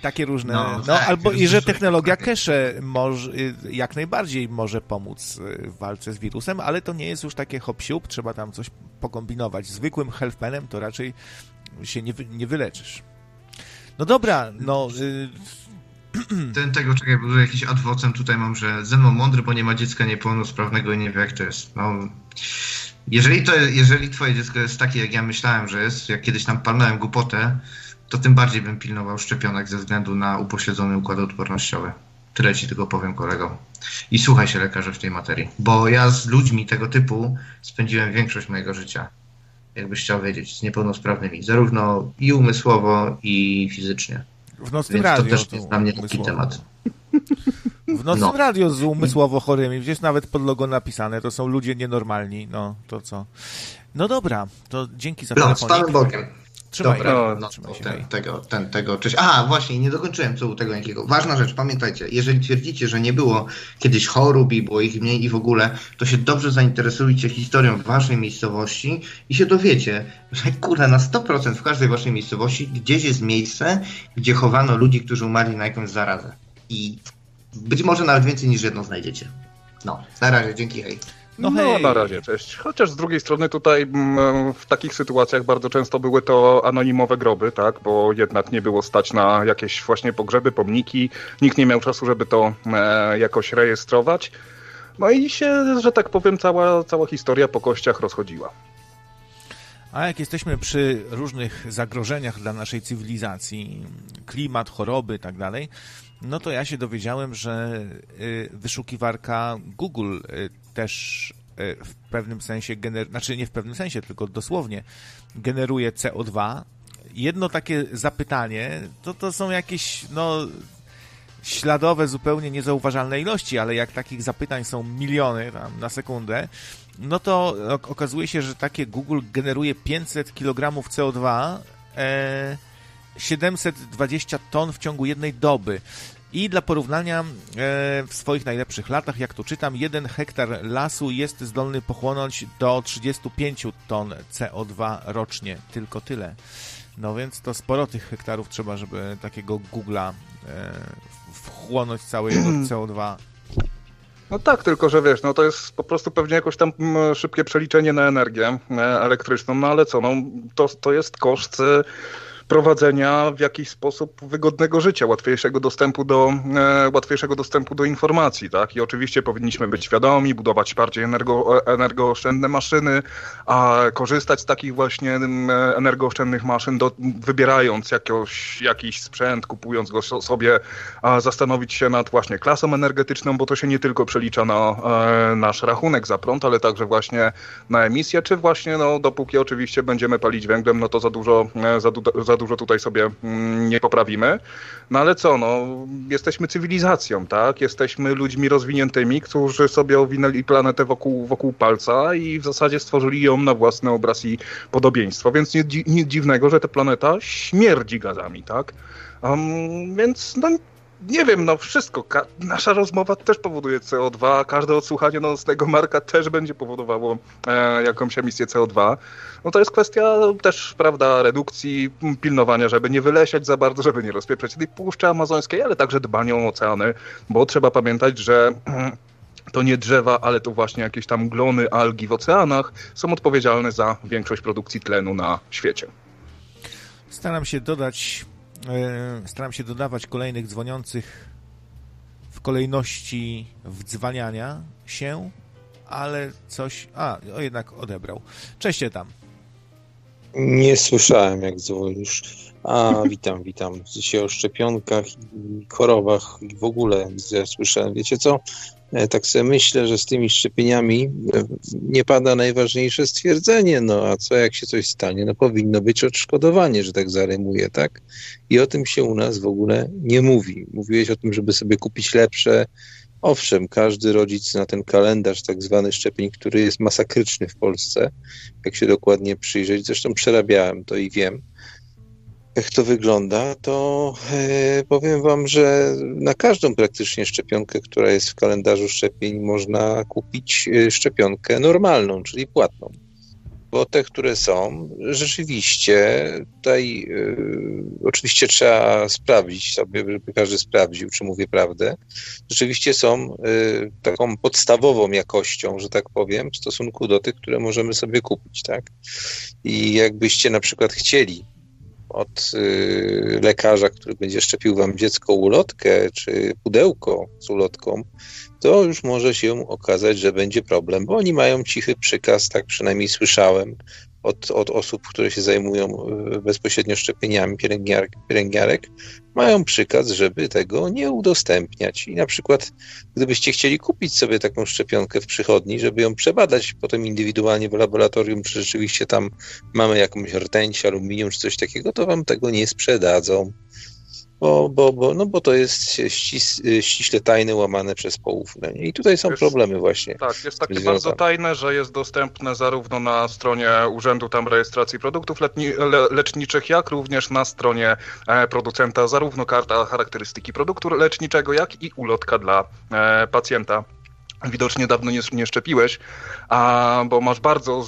Takie różne. No, no tak, albo i że technologia cache może, jak najbardziej może pomóc w walce z wirusem, ale to nie jest już takie hop trzeba tam coś pokombinować. Zwykłym healthpenem to raczej się nie, nie wyleczysz. No dobra, no... Y... Ten tego, czekaj, bo jakiś adwocem tutaj mam, że ze mną mądry, bo nie ma dziecka niepełnosprawnego i nie wie jak to jest. No, jeżeli, to, jeżeli twoje dziecko jest takie, jak ja myślałem, że jest, jak kiedyś tam palnąłem głupotę, to tym bardziej bym pilnował szczepionek ze względu na upośledzony układ odpornościowy. Tyle ci tylko powiem, kolego. I słuchaj się lekarza w tej materii, bo ja z ludźmi tego typu spędziłem większość mojego życia jakbyś chciał wiedzieć, z niepełnosprawnymi, zarówno i umysłowo, i fizycznie. W nocnym Więc radio. To też jest dla mnie taki temat. W nocnym no. radio z umysłowo chorymi, gdzieś nawet pod logo napisane, to są ludzie nienormalni, no to co. No dobra, to dzięki za no, telefonik. bokiem. Trzymaj, Dobra, no, no, trzymaj się. Ten, tego, ten, tego, cześć. A, właśnie, nie dokończyłem co u tego jakiego. Ważna rzecz, pamiętajcie, jeżeli twierdzicie, że nie było kiedyś chorób i było ich mniej i w ogóle, to się dobrze zainteresujcie historią waszej miejscowości i się dowiecie, że kurde, na 100% w każdej waszej miejscowości gdzieś jest miejsce, gdzie chowano ludzi, którzy umarli na jakąś zarazę. I być może nawet więcej niż jedno znajdziecie. No, na razie, dzięki, hej. No, no na razie, cześć. Chociaż z drugiej strony tutaj mm, w takich sytuacjach bardzo często były to anonimowe groby, tak, bo jednak nie było stać na jakieś właśnie pogrzeby, pomniki, nikt nie miał czasu, żeby to e, jakoś rejestrować. No i się, że tak powiem, cała, cała historia po kościach rozchodziła. A jak jesteśmy przy różnych zagrożeniach dla naszej cywilizacji, klimat, choroby i tak dalej, no to ja się dowiedziałem, że y, wyszukiwarka Google y, też y, w pewnym sensie, gener... znaczy nie w pewnym sensie, tylko dosłownie generuje CO2. Jedno takie zapytanie, to to są jakieś, no, śladowe, zupełnie niezauważalne ilości, ale jak takich zapytań są miliony tam na sekundę, no to okazuje się, że takie Google generuje 500 kg CO2, e, 720 ton w ciągu jednej doby. I dla porównania e, w swoich najlepszych latach, jak tu czytam, jeden hektar lasu jest zdolny pochłonąć do 35 ton CO2 rocznie. Tylko tyle. No więc to sporo tych hektarów trzeba, żeby takiego Google'a e, wchłonąć całe jego CO2 no tak, tylko że wiesz, no to jest po prostu pewnie jakoś tam szybkie przeliczenie na energię e, elektryczną, no ale co, no to, to jest koszt prowadzenia w jakiś sposób wygodnego życia, łatwiejszego dostępu do, e, łatwiejszego dostępu do informacji, tak? I oczywiście powinniśmy być świadomi, budować bardziej energo, energooszczędne maszyny, a korzystać z takich właśnie energooszczędnych maszyn, do, wybierając jakiś sprzęt, kupując go sobie, a zastanowić się nad właśnie klasą energetyczną, bo to się nie tylko przelicza na e, nasz rachunek za prąd, ale także właśnie na emisję, czy właśnie, no, dopóki oczywiście będziemy palić węglem, no to za dużo, e, za, za dużo tutaj sobie mm, nie poprawimy. No ale co, no, jesteśmy cywilizacją, tak? Jesteśmy ludźmi rozwiniętymi, którzy sobie owinęli planetę wokół, wokół palca i w zasadzie stworzyli ją na własny obraz i podobieństwo, więc nic dziwnego, że ta planeta śmierdzi gazami, tak? Um, więc no, nie wiem, no wszystko. Nasza rozmowa też powoduje CO2, każde odsłuchanie nocnego Marka też będzie powodowało e, jakąś emisję CO2. No to jest kwestia też, prawda, redukcji, pilnowania, żeby nie wylesiać za bardzo, żeby nie rozpieprzać tej puszczy amazońskiej, ale także dbania o oceany, bo trzeba pamiętać, że to nie drzewa, ale to właśnie jakieś tam glony, algi w oceanach są odpowiedzialne za większość produkcji tlenu na świecie. Staram się dodać, staram się dodawać kolejnych dzwoniących w kolejności wdzwaniania się, ale coś... A, o, jednak odebrał. Cześć tam. Nie słyszałem, jak dzwonisz. A, witam, witam. Dzisiaj o szczepionkach i chorobach i w ogóle słyszałem. Wiecie co? E, tak sobie myślę, że z tymi szczepieniami e, nie pada najważniejsze stwierdzenie, no a co jak się coś stanie? No powinno być odszkodowanie, że tak zarymuje, tak? I o tym się u nas w ogóle nie mówi. Mówiłeś o tym, żeby sobie kupić lepsze. Owszem, każdy rodzic na ten kalendarz tak zwany szczepień, który jest masakryczny w Polsce, jak się dokładnie przyjrzeć, zresztą przerabiałem to i wiem, jak to wygląda, to e, powiem Wam, że na każdą praktycznie szczepionkę, która jest w kalendarzu szczepień, można kupić e, szczepionkę normalną, czyli płatną. Bo te, które są, rzeczywiście tutaj e, oczywiście trzeba sprawdzić sobie, żeby każdy sprawdził, czy mówię prawdę. Rzeczywiście są taką podstawową jakością, że tak powiem, w stosunku do tych, które możemy sobie kupić, tak? I jakbyście na przykład chcieli od y, lekarza, który będzie szczepił wam dziecko ulotkę czy pudełko z ulotką, to już może się okazać, że będzie problem, bo oni mają cichy przykaz, tak przynajmniej słyszałem, od, od osób, które się zajmują e, bezpośrednio szczepieniami pielęgniarek, pielęgniarek, mają przykaz, żeby tego nie udostępniać. I na przykład, gdybyście chcieli kupić sobie taką szczepionkę w przychodni, żeby ją przebadać potem indywidualnie w laboratorium, czy rzeczywiście tam mamy jakąś rtęć, aluminium, czy coś takiego, to wam tego nie sprzedadzą bo, bo, bo, no bo to jest ścis, ściśle tajne, łamane przez poufne. I tutaj są jest, problemy właśnie. Tak, jest takie bardzo tajne, że jest dostępne zarówno na stronie Urzędu tam Rejestracji Produktów letni, le, Leczniczych, jak również na stronie e, producenta, zarówno karta charakterystyki produktu leczniczego, jak i ulotka dla e, pacjenta widocznie dawno nie, nie szczepiłeś, a, bo masz bardzo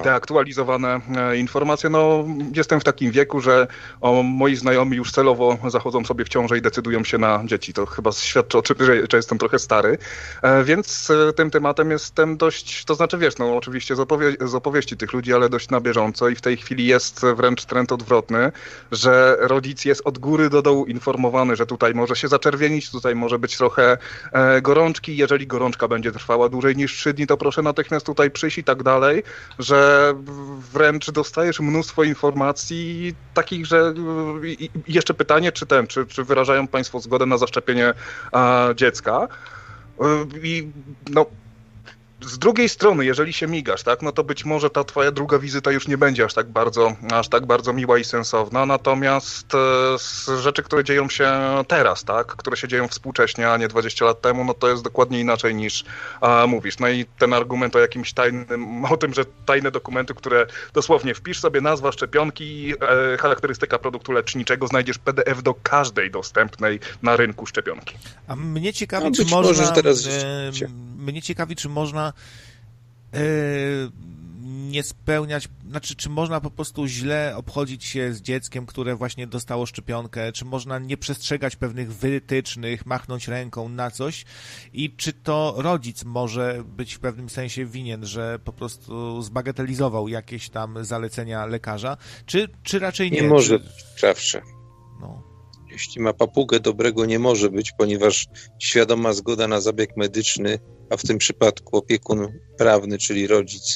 zdeaktualizowane e, informacje. No, jestem w takim wieku, że o, moi znajomi już celowo zachodzą sobie w ciążę i decydują się na dzieci. To chyba świadczy o tym, że, że jestem trochę stary, e, więc e, tym tematem jestem dość, to znaczy wiesz, no oczywiście z, opowie z opowieści tych ludzi, ale dość na bieżąco i w tej chwili jest wręcz trend odwrotny, że rodzic jest od góry do dołu informowany, że tutaj może się zaczerwienić, tutaj może być trochę e, gorączki, jeżeli gorączka będzie trwała dłużej niż 3 dni, to proszę natychmiast tutaj przyjść i tak dalej, że wręcz dostajesz mnóstwo informacji takich, że i jeszcze pytanie, czy ten, czy, czy wyrażają Państwo zgodę na zaszczepienie dziecka. I no, z drugiej strony, jeżeli się migasz, tak, no to być może ta twoja druga wizyta już nie będzie aż tak bardzo, aż tak bardzo miła i sensowna, natomiast e, z rzeczy, które dzieją się teraz, tak, które się dzieją współcześnie, a nie 20 lat temu, no to jest dokładnie inaczej niż a, mówisz. No i ten argument o jakimś tajnym, o tym, że tajne dokumenty, które dosłownie wpisz sobie nazwa szczepionki, e, charakterystyka produktu leczniczego, znajdziesz PDF do każdej dostępnej na rynku szczepionki. A mnie ciekawi, no, czy można... Teraz... E, mnie ciekawi, czy można e, nie spełniać, znaczy, czy można po prostu źle obchodzić się z dzieckiem, które właśnie dostało szczepionkę, czy można nie przestrzegać pewnych wytycznych, machnąć ręką na coś i czy to rodzic może być w pewnym sensie winien, że po prostu zbagatelizował jakieś tam zalecenia lekarza, czy, czy raczej nie? Nie może być sprawcze. No. Jeśli ma papugę, dobrego nie może być, ponieważ świadoma zgoda na zabieg medyczny a w tym przypadku opiekun prawny, czyli rodzic,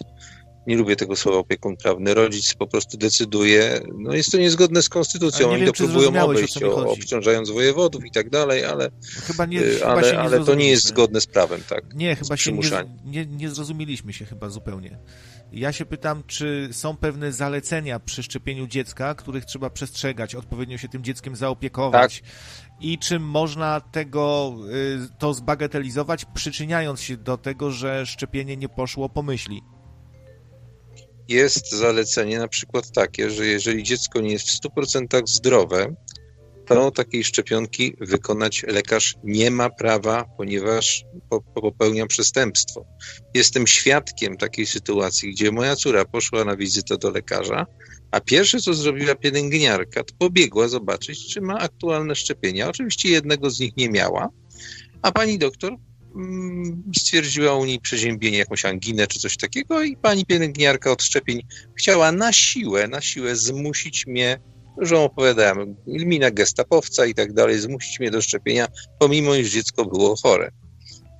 nie lubię tego słowa opiekun prawny, rodzic po prostu decyduje, no jest to niezgodne z konstytucją, oni to próbują obejść, obciążając wojewodów i tak dalej, ale, chyba nie, y, ale, chyba nie ale to nie jest zgodne z prawem, tak? Nie, chyba się nie, nie, nie zrozumieliśmy się chyba zupełnie. Ja się pytam, czy są pewne zalecenia przy szczepieniu dziecka, których trzeba przestrzegać, odpowiednio się tym dzieckiem zaopiekować tak. I czy można tego, y, to zbagatelizować, przyczyniając się do tego, że szczepienie nie poszło po myśli? Jest zalecenie na przykład takie, że jeżeli dziecko nie jest w 100% zdrowe, to takiej szczepionki wykonać lekarz nie ma prawa, ponieważ popełnia przestępstwo. Jestem świadkiem takiej sytuacji, gdzie moja córa poszła na wizytę do lekarza, a pierwsze, co zrobiła pielęgniarka, to pobiegła zobaczyć, czy ma aktualne szczepienia. Oczywiście jednego z nich nie miała, a pani doktor mm, stwierdziła u niej przeziębienie, jakąś anginę czy coś takiego i pani pielęgniarka od szczepień chciała na siłę, na siłę zmusić mnie że opowiadałem, mina gestapowca i tak dalej, zmusić mnie do szczepienia, pomimo iż dziecko było chore.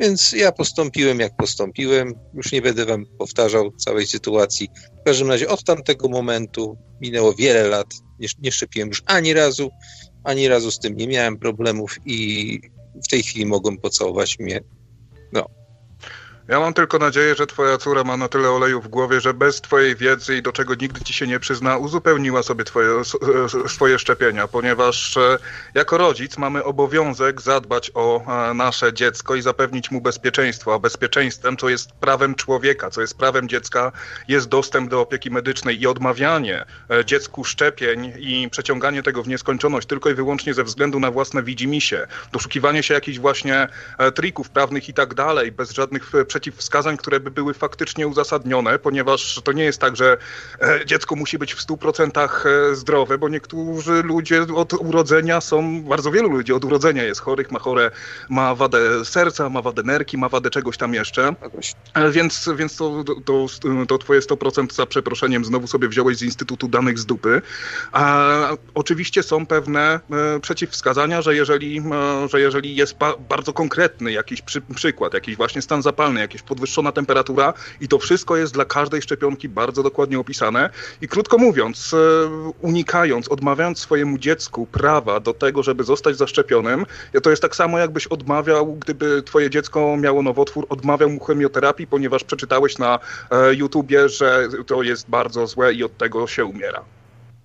Więc ja postąpiłem jak postąpiłem, już nie będę wam powtarzał całej sytuacji. W każdym razie od tamtego momentu minęło wiele lat, nie, nie szczepiłem już ani razu, ani razu z tym nie miałem problemów i w tej chwili mogą pocałować mnie no, ja mam tylko nadzieję, że twoja córa ma na tyle oleju w głowie, że bez twojej wiedzy i do czego nigdy ci się nie przyzna, uzupełniła sobie twoje, swoje szczepienia, ponieważ e, jako rodzic mamy obowiązek zadbać o e, nasze dziecko i zapewnić mu bezpieczeństwo, a bezpieczeństwem, co jest prawem człowieka, co jest prawem dziecka, jest dostęp do opieki medycznej i odmawianie e, dziecku szczepień i przeciąganie tego w nieskończoność tylko i wyłącznie ze względu na własne widzimisię, doszukiwanie się jakichś właśnie trików prawnych i tak dalej, bez żadnych przeciwwskazań przeciwwskazań, które by były faktycznie uzasadnione, ponieważ to nie jest tak, że e, dziecko musi być w 100% e, zdrowe, bo niektórzy ludzie od urodzenia są, bardzo wielu ludzi od urodzenia jest chorych, ma chore, ma wadę serca, ma wadę nerki, ma wadę czegoś tam jeszcze. E, więc, więc to, to, to twoje 100% za przeproszeniem znowu sobie wziąłeś z Instytutu Danych z dupy. A oczywiście są pewne przeciwwskazania, że jeżeli, że jeżeli jest bardzo konkretny jakiś przy, przykład, jakiś właśnie stan zapalny, jakaś podwyższona temperatura i to wszystko jest dla każdej szczepionki bardzo dokładnie opisane. I krótko mówiąc, e, unikając, odmawiając swojemu dziecku prawa do tego, żeby zostać zaszczepionym, to jest tak samo jakbyś odmawiał, gdyby twoje dziecko miało nowotwór, odmawiał mu chemioterapii, ponieważ przeczytałeś na e, YouTubie, że to jest bardzo złe i od tego się umiera.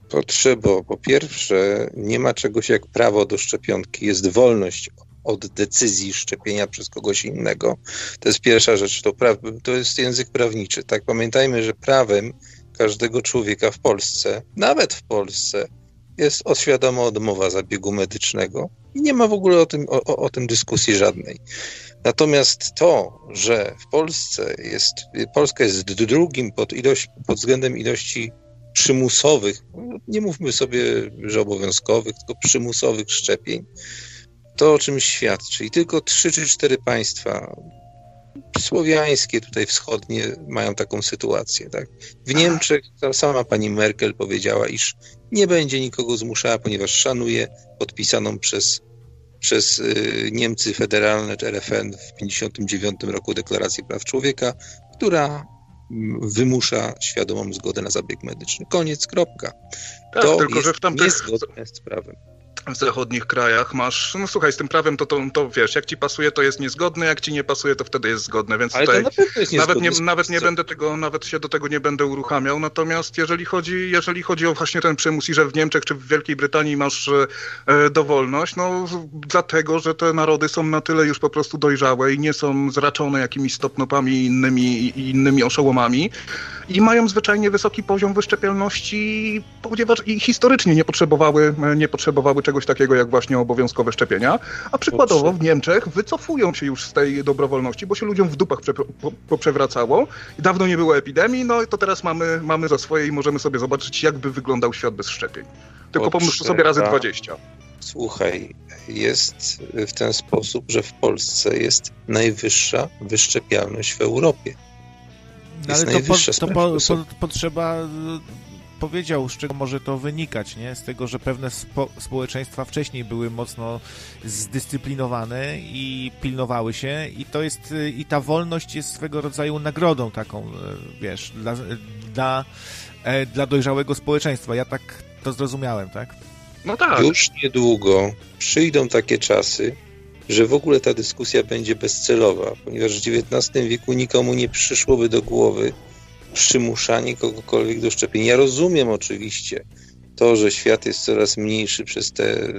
Potrzebo, po pierwsze, nie ma czegoś jak prawo do szczepionki, jest wolność od decyzji szczepienia przez kogoś innego. To jest pierwsza rzecz, to, pra, to jest język prawniczy. Tak, pamiętajmy, że prawem każdego człowieka w Polsce, nawet w Polsce, jest oświadoma odmowa zabiegu medycznego i nie ma w ogóle o tym, o, o tym dyskusji żadnej. Natomiast to, że w Polsce jest, Polska jest drugim pod, ilość, pod względem ilości przymusowych, nie mówmy sobie, że obowiązkowych, tylko przymusowych szczepień, to o czym świadczy. I tylko trzy czy cztery państwa słowiańskie, tutaj wschodnie, mają taką sytuację. Tak? W Niemczech sama pani Merkel powiedziała, iż nie będzie nikogo zmuszała, ponieważ szanuje podpisaną przez, przez y, Niemcy federalne, czy RFN w 1959 roku deklarację praw człowieka, która mm, wymusza świadomą zgodę na zabieg medyczny. Koniec, kropka. Tak, to tylko, jest że w tamtych... niezgodne z prawem w zachodnich krajach masz, no słuchaj, z tym prawem to, to, to wiesz, jak ci pasuje, to jest niezgodne, jak ci nie pasuje, to wtedy jest zgodne, więc Ale tutaj nawet nie, nawet nie będę tego, nawet się do tego nie będę uruchamiał, natomiast jeżeli chodzi, jeżeli chodzi o właśnie ten przymus i że w Niemczech czy w Wielkiej Brytanii masz e, dowolność, no dlatego, że te narody są na tyle już po prostu dojrzałe i nie są zraczone jakimiś stopnopami i innymi, i innymi oszołomami i mają zwyczajnie wysoki poziom wyszczepialności, ponieważ i historycznie nie potrzebowały, nie potrzebowały czegoś czegoś takiego jak właśnie obowiązkowe szczepienia, a przykładowo w Niemczech wycofują się już z tej dobrowolności, bo się ludziom w dupach prze, po, poprzewracało. Dawno nie było epidemii, no i to teraz mamy, mamy za swoje i możemy sobie zobaczyć, jakby wyglądał świat bez szczepień. Tylko pomnóż sobie razy 20. Słuchaj, jest w ten sposób, że w Polsce jest najwyższa wyszczepialność w Europie. No ale to, po, to po, po, potrzeba powiedział, z czego może to wynikać, nie? Z tego, że pewne spo społeczeństwa wcześniej były mocno zdyscyplinowane i pilnowały się i to jest, i ta wolność jest swego rodzaju nagrodą taką, e, wiesz, dla, dla, e, dla dojrzałego społeczeństwa. Ja tak to zrozumiałem, tak? No tak. Już niedługo przyjdą takie czasy, że w ogóle ta dyskusja będzie bezcelowa, ponieważ w XIX wieku nikomu nie przyszłoby do głowy, przymuszanie kogokolwiek do szczepienia. Ja rozumiem oczywiście to, że świat jest coraz mniejszy przez tę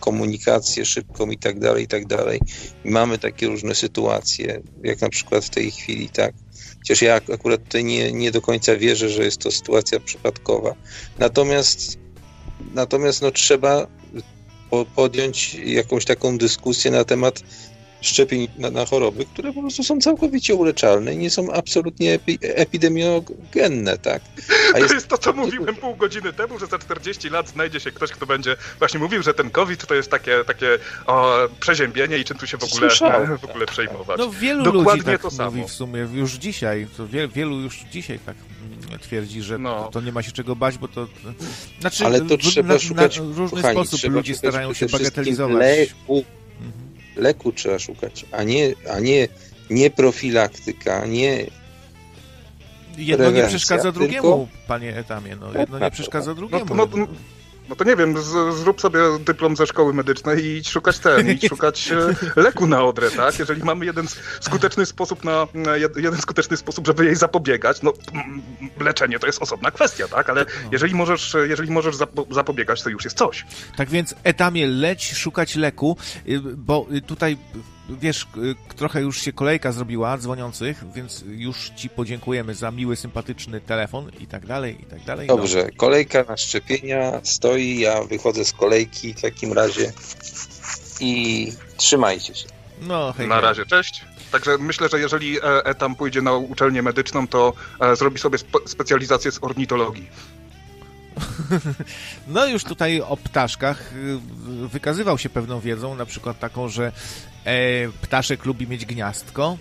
komunikację szybką i tak dalej, i tak dalej. Mamy takie różne sytuacje, jak na przykład w tej chwili, tak. Chociaż ja akurat tutaj nie, nie do końca wierzę, że jest to sytuacja przypadkowa. Natomiast, natomiast no, trzeba po, podjąć jakąś taką dyskusję na temat szczepień na, na, choroby, które po prostu są całkowicie uleczalne i nie są absolutnie epi, epidemiogenne, tak? A jest... To jest to, co mówiłem pół godziny temu, że za 40 lat znajdzie się ktoś, kto będzie właśnie mówił, że ten COVID to jest takie, takie o, przeziębienie i czym tu się w ogóle, w ogóle przejmować. No wielu Dokładnie ludzi tak to samo. mówi w sumie już dzisiaj, to wie, wielu już dzisiaj tak twierdzi, że no. to, to, nie ma się czego bać, bo to... Znaczy, Ale to trzeba na, szukać... Na różny kochani, sposób ludzie starają się bagatelizować. Leku. Leku trzeba szukać, a nie, a nie, nie profilaktyka, nie Jedno nie przeszkadza drugiemu, tylko... panie Etamie, no. Jedno nie przeszkadza drugiemu. No, no, no to nie wiem, z, zrób sobie dyplom ze szkoły medycznej i idź szukać ten, idź szukać e, leku na odrę, tak? Jeżeli mamy jeden skuteczny sposób na, jeden skuteczny sposób, żeby jej zapobiegać, no leczenie to jest osobna kwestia, tak? Ale no. jeżeli możesz, jeżeli możesz zapobiegać, to już jest coś. Tak więc etamie leć szukać leku, y, bo y, tutaj wiesz, trochę już się kolejka zrobiła dzwoniących, więc już Ci podziękujemy za miły, sympatyczny telefon i tak dalej, i tak dalej. Dobrze, no. kolejka na szczepienia stoi, ja wychodzę z kolejki w takim razie i trzymajcie się. No, hej, Na razie, cześć. Także myślę, że jeżeli e, Etam pójdzie na uczelnię medyczną, to e, zrobi sobie spe specjalizację z ornitologii. No już tutaj o ptaszkach y, wykazywał się pewną wiedzą, na przykład taką, że e, ptaszek lubi mieć gniazdko,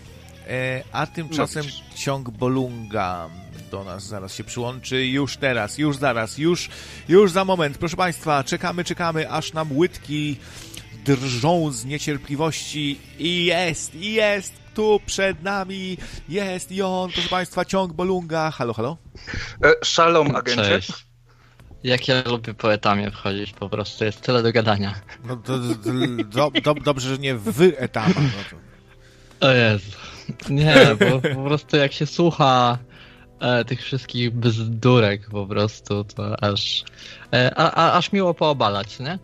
e, a tymczasem no. ciąg Bolunga do nas zaraz się przyłączy, już teraz, już zaraz, już, już za moment. Proszę Państwa, czekamy, czekamy, aż nam łydki drżą z niecierpliwości i jest, i jest, tu przed nami jest i on, proszę Państwa, ciąg Bolunga. Halo, halo? E, szalom, agencie. Cześć. Jak ja lubię poetamie wchodzić, po prostu jest tyle do gadania. No to, do, do, dobrze, że nie w etama. No to... O Jezu. Nie, bo po prostu jak się słucha e, tych wszystkich bzdurek po prostu, to aż, e, a, a, aż miło poobalać, nie?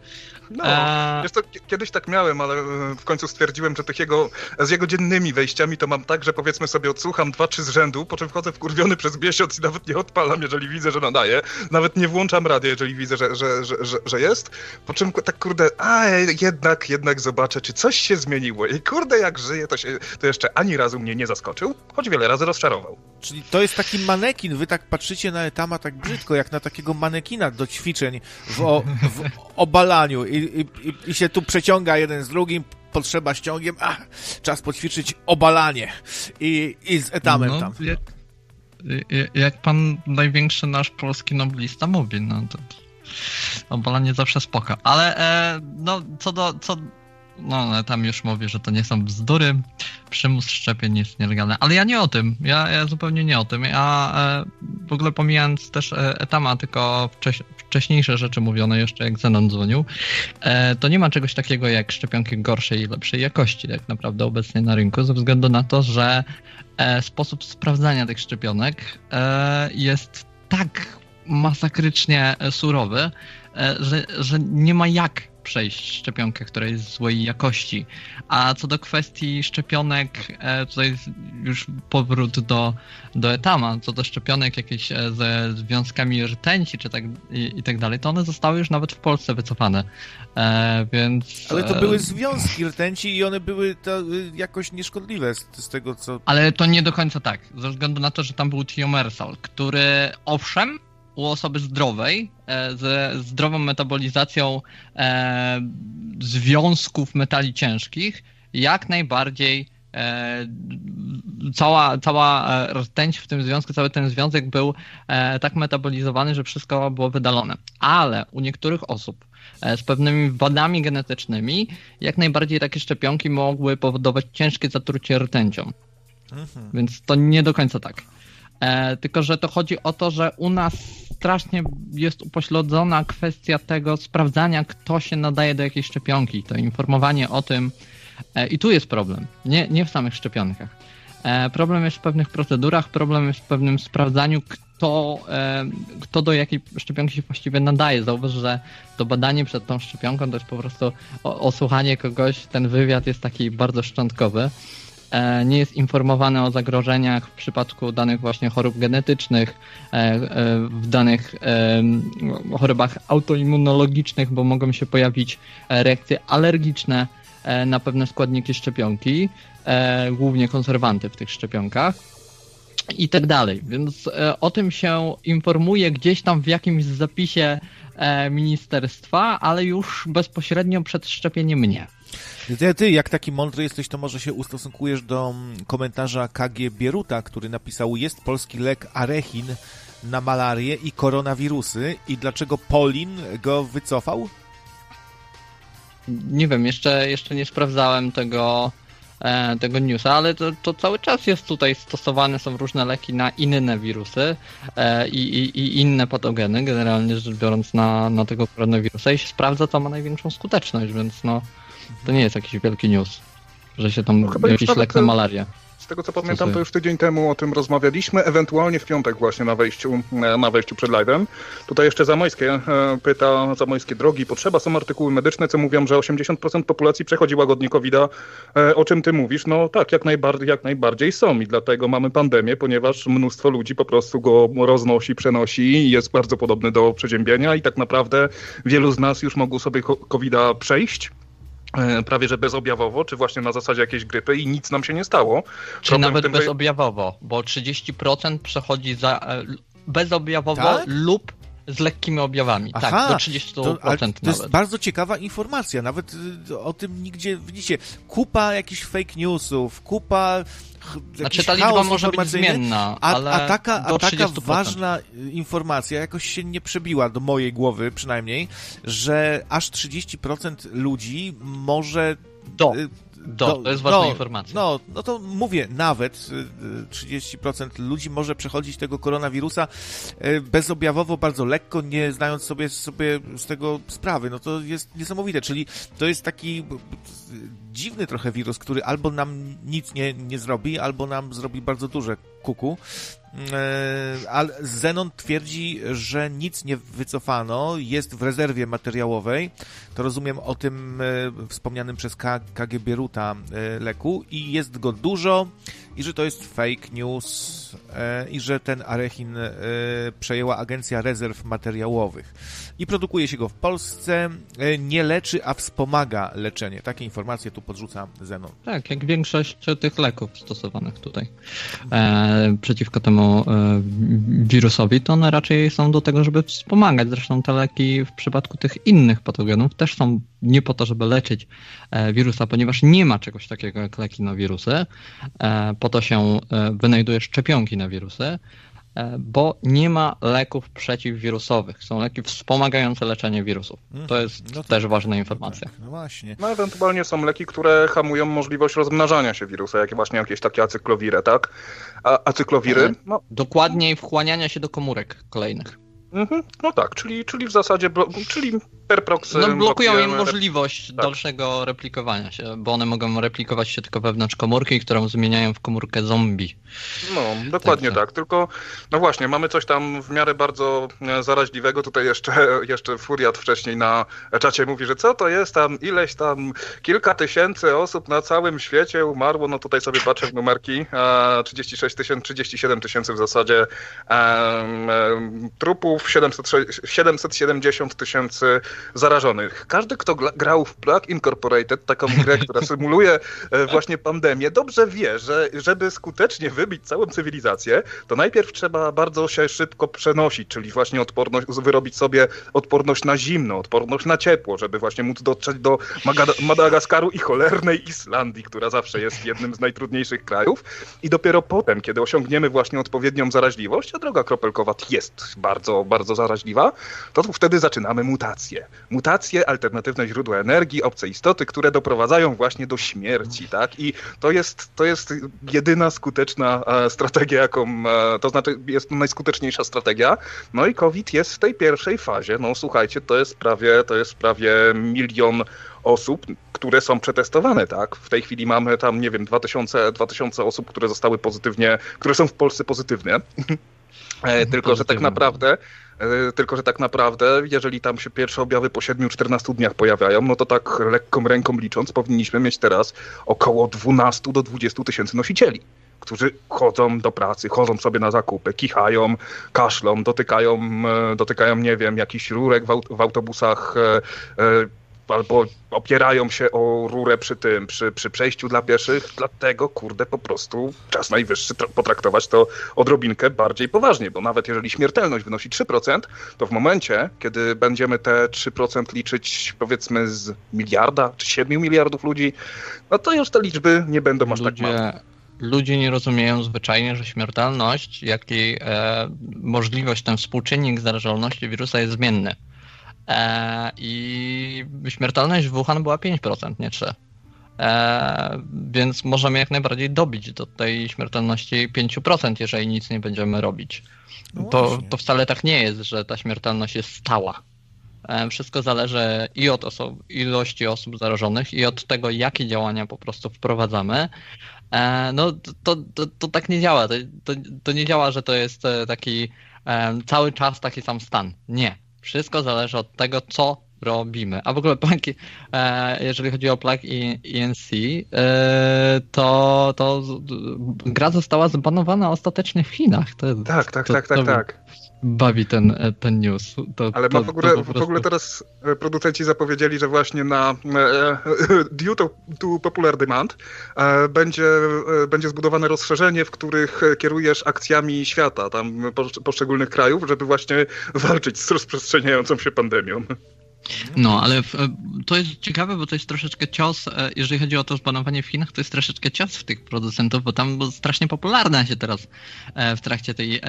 No, A... wiesz to, kiedyś tak miałem, ale e, w końcu stwierdziłem, że tych jego, z jego dziennymi wejściami to mam tak, że powiedzmy sobie odsłucham dwa, trzy z rzędu, po czym wchodzę wkurwiony przez miesiąc i nawet nie odpalam, jeżeli widzę, że nadaje. Nawet nie włączam radia, jeżeli widzę, że, że, że, że, że jest. Po czym tak kurde, a jednak, jednak zobaczę, czy coś się zmieniło. I kurde, jak żyje, to, się, to jeszcze ani razu mnie nie zaskoczył, choć wiele razy rozczarował. Czyli to jest taki manekin, wy tak patrzycie na Etama tak brzydko, jak na takiego manekina do ćwiczeń w, o, w obalaniu i, i, i się tu przeciąga jeden z drugim, potrzeba ściągiem, a czas poćwiczyć obalanie i, i z etamem no, tam. Jak, jak pan największy nasz polski noblista mówi, no to obalanie zawsze spoko. Ale e, no, co do, co, no tam już mówię, że to nie są bzdury, przymus szczepień jest nielegalny, ale ja nie o tym, ja, ja zupełnie nie o tym, ja e, w ogóle pomijając też e, etama, tylko wcześ, wcześniejsze rzeczy mówione jeszcze jak Zenon dzwonił, e, to nie ma czegoś takiego jak szczepionki gorszej i lepszej jakości tak naprawdę obecnie na rynku, ze względu na to, że e, sposób sprawdzania tych szczepionek e, jest tak masakrycznie surowy, że, że nie ma jak przejść szczepionkę, która jest złej jakości. A co do kwestii szczepionek, e, tutaj już powrót do, do etama, co do szczepionek jakieś e, ze związkami rtęci czy tak, i, i tak dalej, to one zostały już nawet w Polsce wycofane. E, więc... Ale to były związki rtęci i one były to jakoś nieszkodliwe z, z tego, co... Ale to nie do końca tak, ze względu na to, że tam był tiomersal, który owszem, u osoby zdrowej, e, ze zdrową metabolizacją e, związków metali ciężkich, jak najbardziej e, cała, cała rtęć w tym związku, cały ten związek był tak metabolizowany, że wszystko było wydalone. Ale u niektórych osób z pewnymi wadami genetycznymi, jak najbardziej takie szczepionki mogły powodować ciężkie zatrucie rtęcią. Mhm. Więc to nie do końca tak. E, tylko, że to chodzi o to, że u nas strasznie jest upośledzona kwestia tego sprawdzania, kto się nadaje do jakiejś szczepionki. To informowanie o tym. E, I tu jest problem, nie, nie w samych szczepionkach. E, problem jest w pewnych procedurach, problem jest w pewnym sprawdzaniu, kto, kto do jakiej szczepionki się właściwie nadaje. Zauważ, że to badanie przed tą szczepionką to jest po prostu osłuchanie kogoś, ten wywiad jest taki bardzo szczątkowy. E, nie jest informowany o zagrożeniach w przypadku danych właśnie chorób genetycznych, w danych chorobach autoimmunologicznych, bo mogą się pojawić reakcje alergiczne na pewne składniki szczepionki, głównie konserwanty w tych szczepionkach i tak dalej. Więc o tym się informuje gdzieś tam w jakimś zapisie ministerstwa, ale już bezpośrednio przed szczepieniem nie. Ty, jak taki mądry jesteś, to może się ustosunkujesz do mm, komentarza KG Bieruta, który napisał, jest polski lek Arechin na malarię i koronawirusy i dlaczego Polin go wycofał? Nie wiem, jeszcze, jeszcze nie sprawdzałem tego, e, tego newsa, ale to, to, cały czas jest tutaj stosowane, są różne leki na inne wirusy e, i, i, i, inne patogeny, generalnie rzecz biorąc na, na tego koronawirusa i się sprawdza, co ma największą skuteczność, więc no to nie jest jakiś wielki news, że się tam no, jakiś lek na malarię. Z tego co pamiętam, to już tydzień temu o tym rozmawialiśmy, ewentualnie w piątek właśnie na wejściu, e, na wejściu przed live'em. Tutaj jeszcze Zamojskie e, pyta, Zamojskie drogi, potrzeba, są artykuły medyczne, co mówią, że 80% populacji przechodzi łagodnie covid -a. E, o czym ty mówisz? No tak, jak najbardziej, jak najbardziej są i dlatego mamy pandemię, ponieważ mnóstwo ludzi po prostu go roznosi, przenosi i jest bardzo podobny do przeziębienia i tak naprawdę wielu z nas już mogło sobie covid przejść prawie że bezobjawowo, czy właśnie na zasadzie jakiejś grypy i nic nam się nie stało. Czy Problem nawet tym, bezobjawowo, bo 30% przechodzi za e, bezobjawowo tak? lub z lekkimi objawami. Tak, Aha, tak, do 30% to, nawet. To jest bardzo ciekawa informacja, nawet y, o tym nigdzie, widzicie, kupa jakichś fake newsów, kupa znaczy ta liczba może być zmienna, a, ale a taka, a taka ważna informacja jakoś się nie przebiła do mojej głowy przynajmniej, że aż 30% ludzi może do. Y, do, to jest ważna no, informacja. No, no to mówię, nawet 30% y, ludzi może przechodzić tego koronawirusa y, bezobjawowo, bardzo lekko, nie znając sobie, sobie z tego sprawy. No to jest niesamowite, czyli to jest taki dziwny trochę wirus, który albo nam nic nie, nie zrobi, albo nam zrobi bardzo duże kuku. E, ale Zenon twierdzi, że nic nie wycofano, jest w rezerwie materiałowej. To rozumiem o tym e, wspomnianym przez KG Ruta e, leku i jest go dużo i że to jest fake news i że ten Arechin przejęła Agencja Rezerw Materiałowych i produkuje się go w Polsce, nie leczy, a wspomaga leczenie. Takie informacje tu podrzuca Zenon. Tak, jak większość tych leków stosowanych tutaj e, przeciwko temu E, wirusowi, to one raczej są do tego, żeby wspomagać. Zresztą te leki w przypadku tych innych patogenów też są nie po to, żeby leczyć e, wirusa, ponieważ nie ma czegoś takiego jak leki na wirusy. E, po to się wynajduje szczepionki na wirusy. E, bo nie ma leków przeciwwirusowych. Są leki wspomagające leczenie wirusów. To mhm. jest no to, też ważna informacja. No właśnie. No ewentualnie są leki, które hamują możliwość rozmnażania się wirusa, jak właśnie jakieś takie acyklowiry, tak? A acyklowiry? E, no. Dokładniej wchłaniania się do komórek kolejnych. Mhm. No tak, czyli, czyli w zasadzie, czyli per proxy... No blokują im możliwość tak. dalszego replikowania się, bo one mogą replikować się tylko wewnątrz komórki, którą zmieniają w komórkę zombie. No, dokładnie tak, tak. Tylko, no właśnie, mamy coś tam w miarę bardzo e, zaraźliwego. Tutaj jeszcze, jeszcze Furiat wcześniej na czacie mówi, że co to jest tam, ileś tam, kilka tysięcy osób na całym świecie umarło. No tutaj sobie patrzę w numerki, 36 tysięcy, 37 tysięcy w zasadzie trupów, 700, 770 tysięcy zarażonych. Każdy, kto grał w Plague Incorporated, taką grę, która symuluje e, właśnie pandemię, dobrze wie, że żeby skutecznie wybić całą cywilizację, to najpierw trzeba bardzo się szybko przenosić, czyli właśnie odporność, wyrobić sobie odporność na zimno, odporność na ciepło, żeby właśnie móc dotrzeć do Madagaskaru i cholernej Islandii, która zawsze jest jednym z najtrudniejszych krajów. I dopiero potem, kiedy osiągniemy właśnie odpowiednią zaraźliwość, a droga kropelkowa jest bardzo, bardzo zaraźliwa, to wtedy zaczynamy mutację. Mutacje, alternatywne źródła energii, obce istoty, które doprowadzają właśnie do śmierci, tak? I to jest, to jest jedyna skuteczna e, strategia, jaką, e, to znaczy jest najskuteczniejsza strategia. No i COVID jest w tej pierwszej fazie. No słuchajcie, to jest prawie, to jest prawie milion osób, które są przetestowane, tak? W tej chwili mamy tam, nie wiem, 2000, 2000 osób, które zostały pozytywnie, które są w Polsce pozytywne. E, tylko, że tak naprawdę tylko, że tak naprawdę, jeżeli tam się pierwsze objawy po 7-14 dniach pojawiają, no to tak lekką ręką licząc, powinniśmy mieć teraz około 12 do 20 tysięcy nosicieli którzy chodzą do pracy, chodzą sobie na zakupy, kichają, kaszlą, dotykają, e, dotykają nie wiem, jakichś rurek w, aut w autobusach, e, albo opierają się o rurę przy tym, przy, przy przejściu dla pieszych, dlatego kurde po prostu czas najwyższy potraktować to odrobinkę bardziej poważnie, bo nawet jeżeli śmiertelność wynosi 3%, to w momencie, kiedy będziemy te 3% liczyć powiedzmy z miliarda czy 7 miliardów ludzi, no to już te liczby nie będą aż tak małe ludzie nie rozumieją zwyczajnie, że śmiertelność, jak i e, możliwość, ten współczynnik zarażalności wirusa jest zmienny. E, I śmiertelność w Wuhan była 5%, nie 3%. E, więc możemy jak najbardziej dobić do tej śmiertelności 5%, jeżeli nic nie będziemy robić. No to, to wcale tak nie jest, że ta śmiertelność jest stała. E, wszystko zależy i od oso ilości osób zarażonych, i od tego, jakie działania po prostu wprowadzamy. E, no to, to, to tak nie działa. To, to, to nie działa, że to jest e, taki cały czas taki sam stan. Nie. Wszystko zależy od tego, co robimy. A w ogóle plagi, e, jeżeli chodzi o plag ENC, e, to, to gra została zbanowana ostatecznie w Chinach. To, tak, tak, to, tak, tak, tak bawi ten, e, ten news. To, Ale to, w, ogóle, prostu... w ogóle teraz producenci zapowiedzieli, że właśnie na due to, to popular demand będzie, będzie zbudowane rozszerzenie, w których kierujesz akcjami świata, tam poszczególnych krajów, żeby właśnie walczyć z rozprzestrzeniającą się pandemią. No, ale e, to jest ciekawe, bo to jest troszeczkę cios, e, jeżeli chodzi o to zbanowanie w Chinach, to jest troszeczkę cios w tych producentów, bo tam strasznie popularna się teraz e, w trakcie tej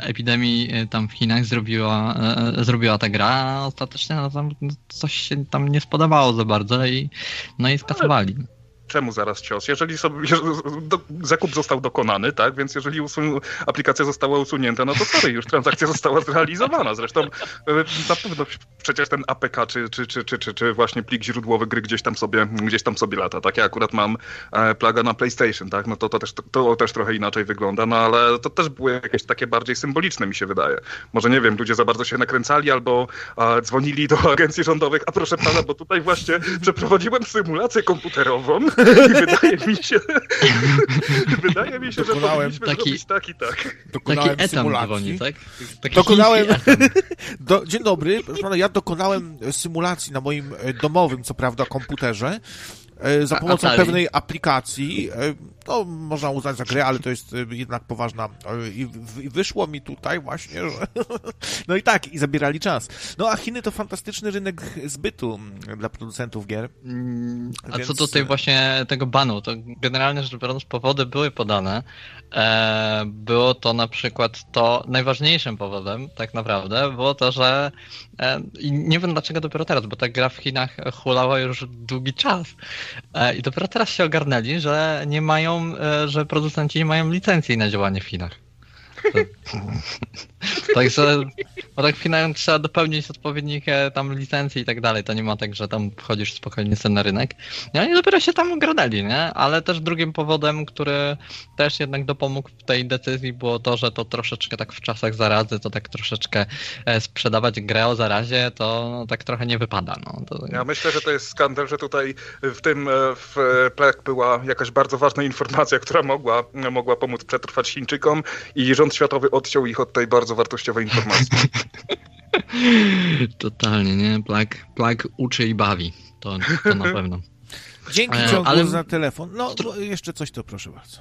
epidemii tam w Chinach zrobiła, zrobiła ta gra, ostatecznie no, tam coś się tam nie spodobało za bardzo i no i skasowali czemu zaraz cios? Jeżeli sobie, do, zakup został dokonany, tak, więc jeżeli usun, aplikacja została usunięta, no to sorry, już transakcja została zrealizowana. Zresztą e, na pewno przecież ten APK, czy, czy, czy, czy, czy, czy właśnie plik źródłowy gry gdzieś tam sobie, gdzieś tam sobie lata, tak? Ja akurat mam e, plaga na PlayStation, tak? No to, to, też, to, to też trochę inaczej wygląda, no ale to też było jakieś takie bardziej symboliczne, mi się wydaje. Może nie wiem, ludzie za bardzo się nakręcali albo a, dzwonili do agencji rządowych, a proszę pana, bo tutaj właśnie przeprowadziłem symulację komputerową wydaje mi się, wydaje mi się, że powinniśmy taki, zrobić tak i tak. Dokonałem taki symulacji. Dzwoni, tak? Taki dokonałem, do, dzień dobry, ja dokonałem symulacji na moim e, domowym, co prawda, komputerze, za pomocą Atari. pewnej aplikacji, e, no można uznać za grę, ale to jest e, jednak poważna i wyszło mi tutaj właśnie, że no i tak, i zabierali czas. No a Chiny to fantastyczny rynek zbytu dla producentów gier. Mm, a Więc... co do tej właśnie tego banu, to generalnie rzecz biorąc powody były podane. Było to na przykład to najważniejszym powodem tak naprawdę było to, że i nie wiem dlaczego dopiero teraz, bo ta gra w Chinach hulała już długi czas. E, I dopiero teraz się ogarnęli, że nie mają, e, że producenci nie mają licencji na działanie w Chinach. Także bo tak finalnie trzeba dopełnić odpowiednich tam licencji i tak dalej. To nie ma tak, że tam wchodzisz spokojnie sobie na rynek. No i dopiero się tam ogradali, nie? Ale też drugim powodem, który też jednak dopomógł w tej decyzji było to, że to troszeczkę tak w czasach zarazy, to tak troszeczkę e, sprzedawać grę o zarazie, to no, tak trochę nie wypada. No. To... Ja myślę, że to jest skandal, że tutaj w tym e, w plek była jakaś bardzo ważna informacja, która mogła, mogła pomóc przetrwać Chińczykom i rząd światowy odciął ich od tej bardzo wartościowej informacji. Totalnie, nie? Plak, plak uczy i bawi. To, to na pewno. Dzięki e, ciągu ale... za telefon. No, jeszcze coś to proszę bardzo.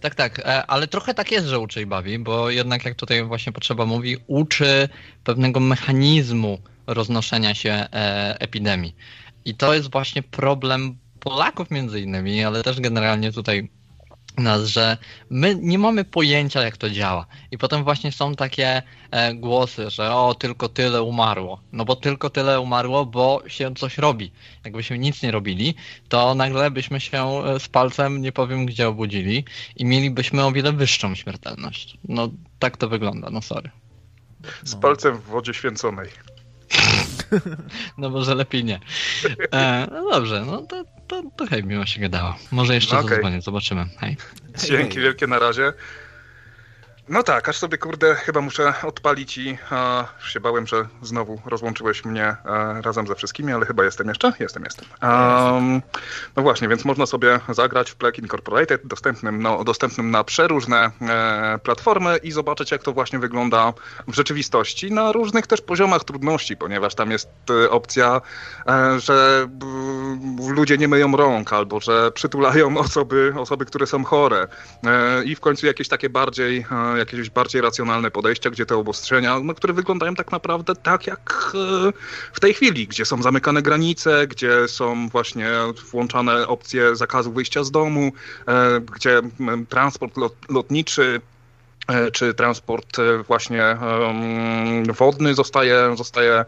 Tak, tak, e, ale trochę tak jest, że uczy i bawi, bo jednak jak tutaj właśnie potrzeba mówi, uczy pewnego mechanizmu roznoszenia się e, epidemii. I to jest właśnie problem Polaków między innymi, ale też generalnie tutaj nas, że my nie mamy pojęcia, jak to działa. I potem właśnie są takie e, głosy, że o, tylko tyle umarło. No bo tylko tyle umarło, bo się coś robi. Jakbyśmy nic nie robili, to nagle byśmy się e, z palcem, nie powiem gdzie, obudzili i mielibyśmy o wiele wyższą śmiertelność. No tak to wygląda, no sorry. Z palcem w wodzie święconej. No może lepiej nie. E, no dobrze, no to, to, to hej, miło się gadało. Może jeszcze okay. zadzwonię, zobaczymy. Hej. Dzięki wielkie, na razie. No tak, aż sobie kurde chyba muszę odpalić i a, się bałem, że znowu rozłączyłeś mnie a, razem ze wszystkimi, ale chyba jestem jeszcze? Jestem, jestem. Um, no właśnie, więc można sobie zagrać w Plague Incorporated, dostępnym, no, dostępnym na przeróżne e, platformy i zobaczyć jak to właśnie wygląda w rzeczywistości na różnych też poziomach trudności, ponieważ tam jest e, opcja, e, że b, ludzie nie myją rąk albo że przytulają osoby, osoby które są chore e, i w końcu jakieś takie bardziej jakieś bardziej racjonalne podejścia, gdzie te obostrzenia, no, które wyglądają tak naprawdę tak jak e, w tej chwili, gdzie są zamykane granice, gdzie są właśnie włączane opcje zakazu wyjścia z domu, e, gdzie transport lotniczy e, czy transport właśnie wodny zostaje, zostaje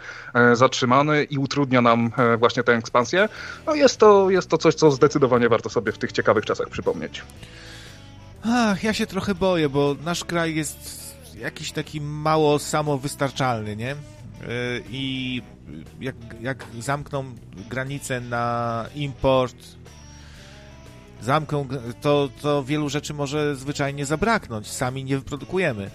zatrzymany i utrudnia nam właśnie tę ekspansję. No jest to, jest to coś, co zdecydowanie warto sobie w tych ciekawych czasach przypomnieć. Ach, ja się trochę boję, bo nasz kraj jest jakiś taki mało samowystarczalny, nie? Y, I jak, jak zamkną granice na import, zamkną, to, to wielu rzeczy może zwyczajnie zabraknąć. Sami nie wyprodukujemy.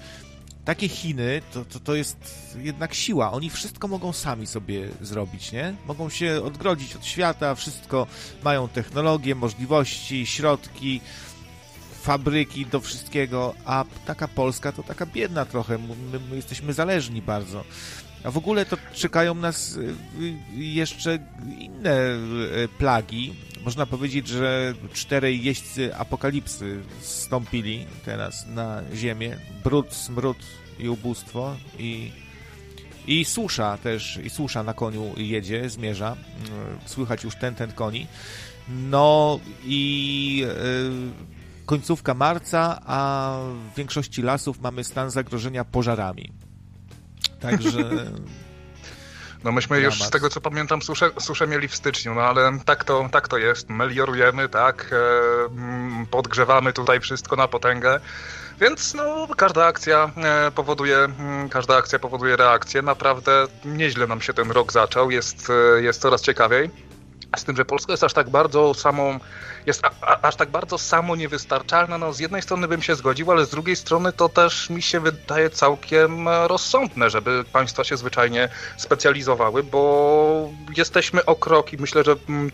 Takie Chiny to, to, to jest jednak siła. Oni wszystko mogą sami sobie zrobić, nie? Mogą się odgrodzić od świata, wszystko mają technologię, możliwości, środki fabryki, do wszystkiego, a taka Polska to taka biedna trochę, my, my jesteśmy zależni bardzo. A w ogóle to czekają nas y, jeszcze inne y, plagi. Można powiedzieć, że czterej jeźdźcy apokalipsy stąpili teraz na ziemię. Brud, smród i ubóstwo i, i susza też, i susza na koniu jedzie, zmierza. Y, słychać już ten, ten koni. No i yy, końcówka marca, a w większości lasów mamy stan zagrożenia pożarami. Także. No myśmy Dramat. już z tego co pamiętam suszę, suszę mieli w styczniu, no ale tak to, tak to jest. Meliorujemy, tak, e, mm, podgrzewamy tutaj wszystko na potęgę. Więc no, każda akcja e, powoduje, mm, każda akcja powoduje reakcję. Naprawdę nieźle nam się ten rok zaczął, jest, e, jest coraz ciekawiej. Z tym, że Polska jest aż tak bardzo samą, jest a, a, aż tak bardzo samo niewystarczalna. No z jednej strony bym się zgodził, ale z drugiej strony to też mi się wydaje całkiem rozsądne, żeby państwa się zwyczajnie specjalizowały, bo jesteśmy o krok i myślę, że mm,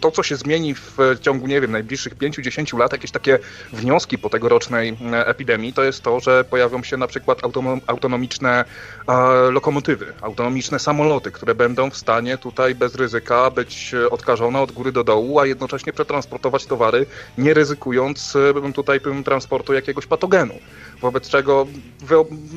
to, co się zmieni w ciągu, nie wiem, najbliższych 5-10 lat, jakieś takie wnioski po tegorocznej epidemii, to jest to, że pojawią się na przykład autonomiczne lokomotywy, autonomiczne samoloty, które będą w stanie tutaj bez ryzyka być odkażone od góry do dołu, a jednocześnie przetransportować towary, nie ryzykując e, tutaj transportu jakiegoś patogenu. Wobec czego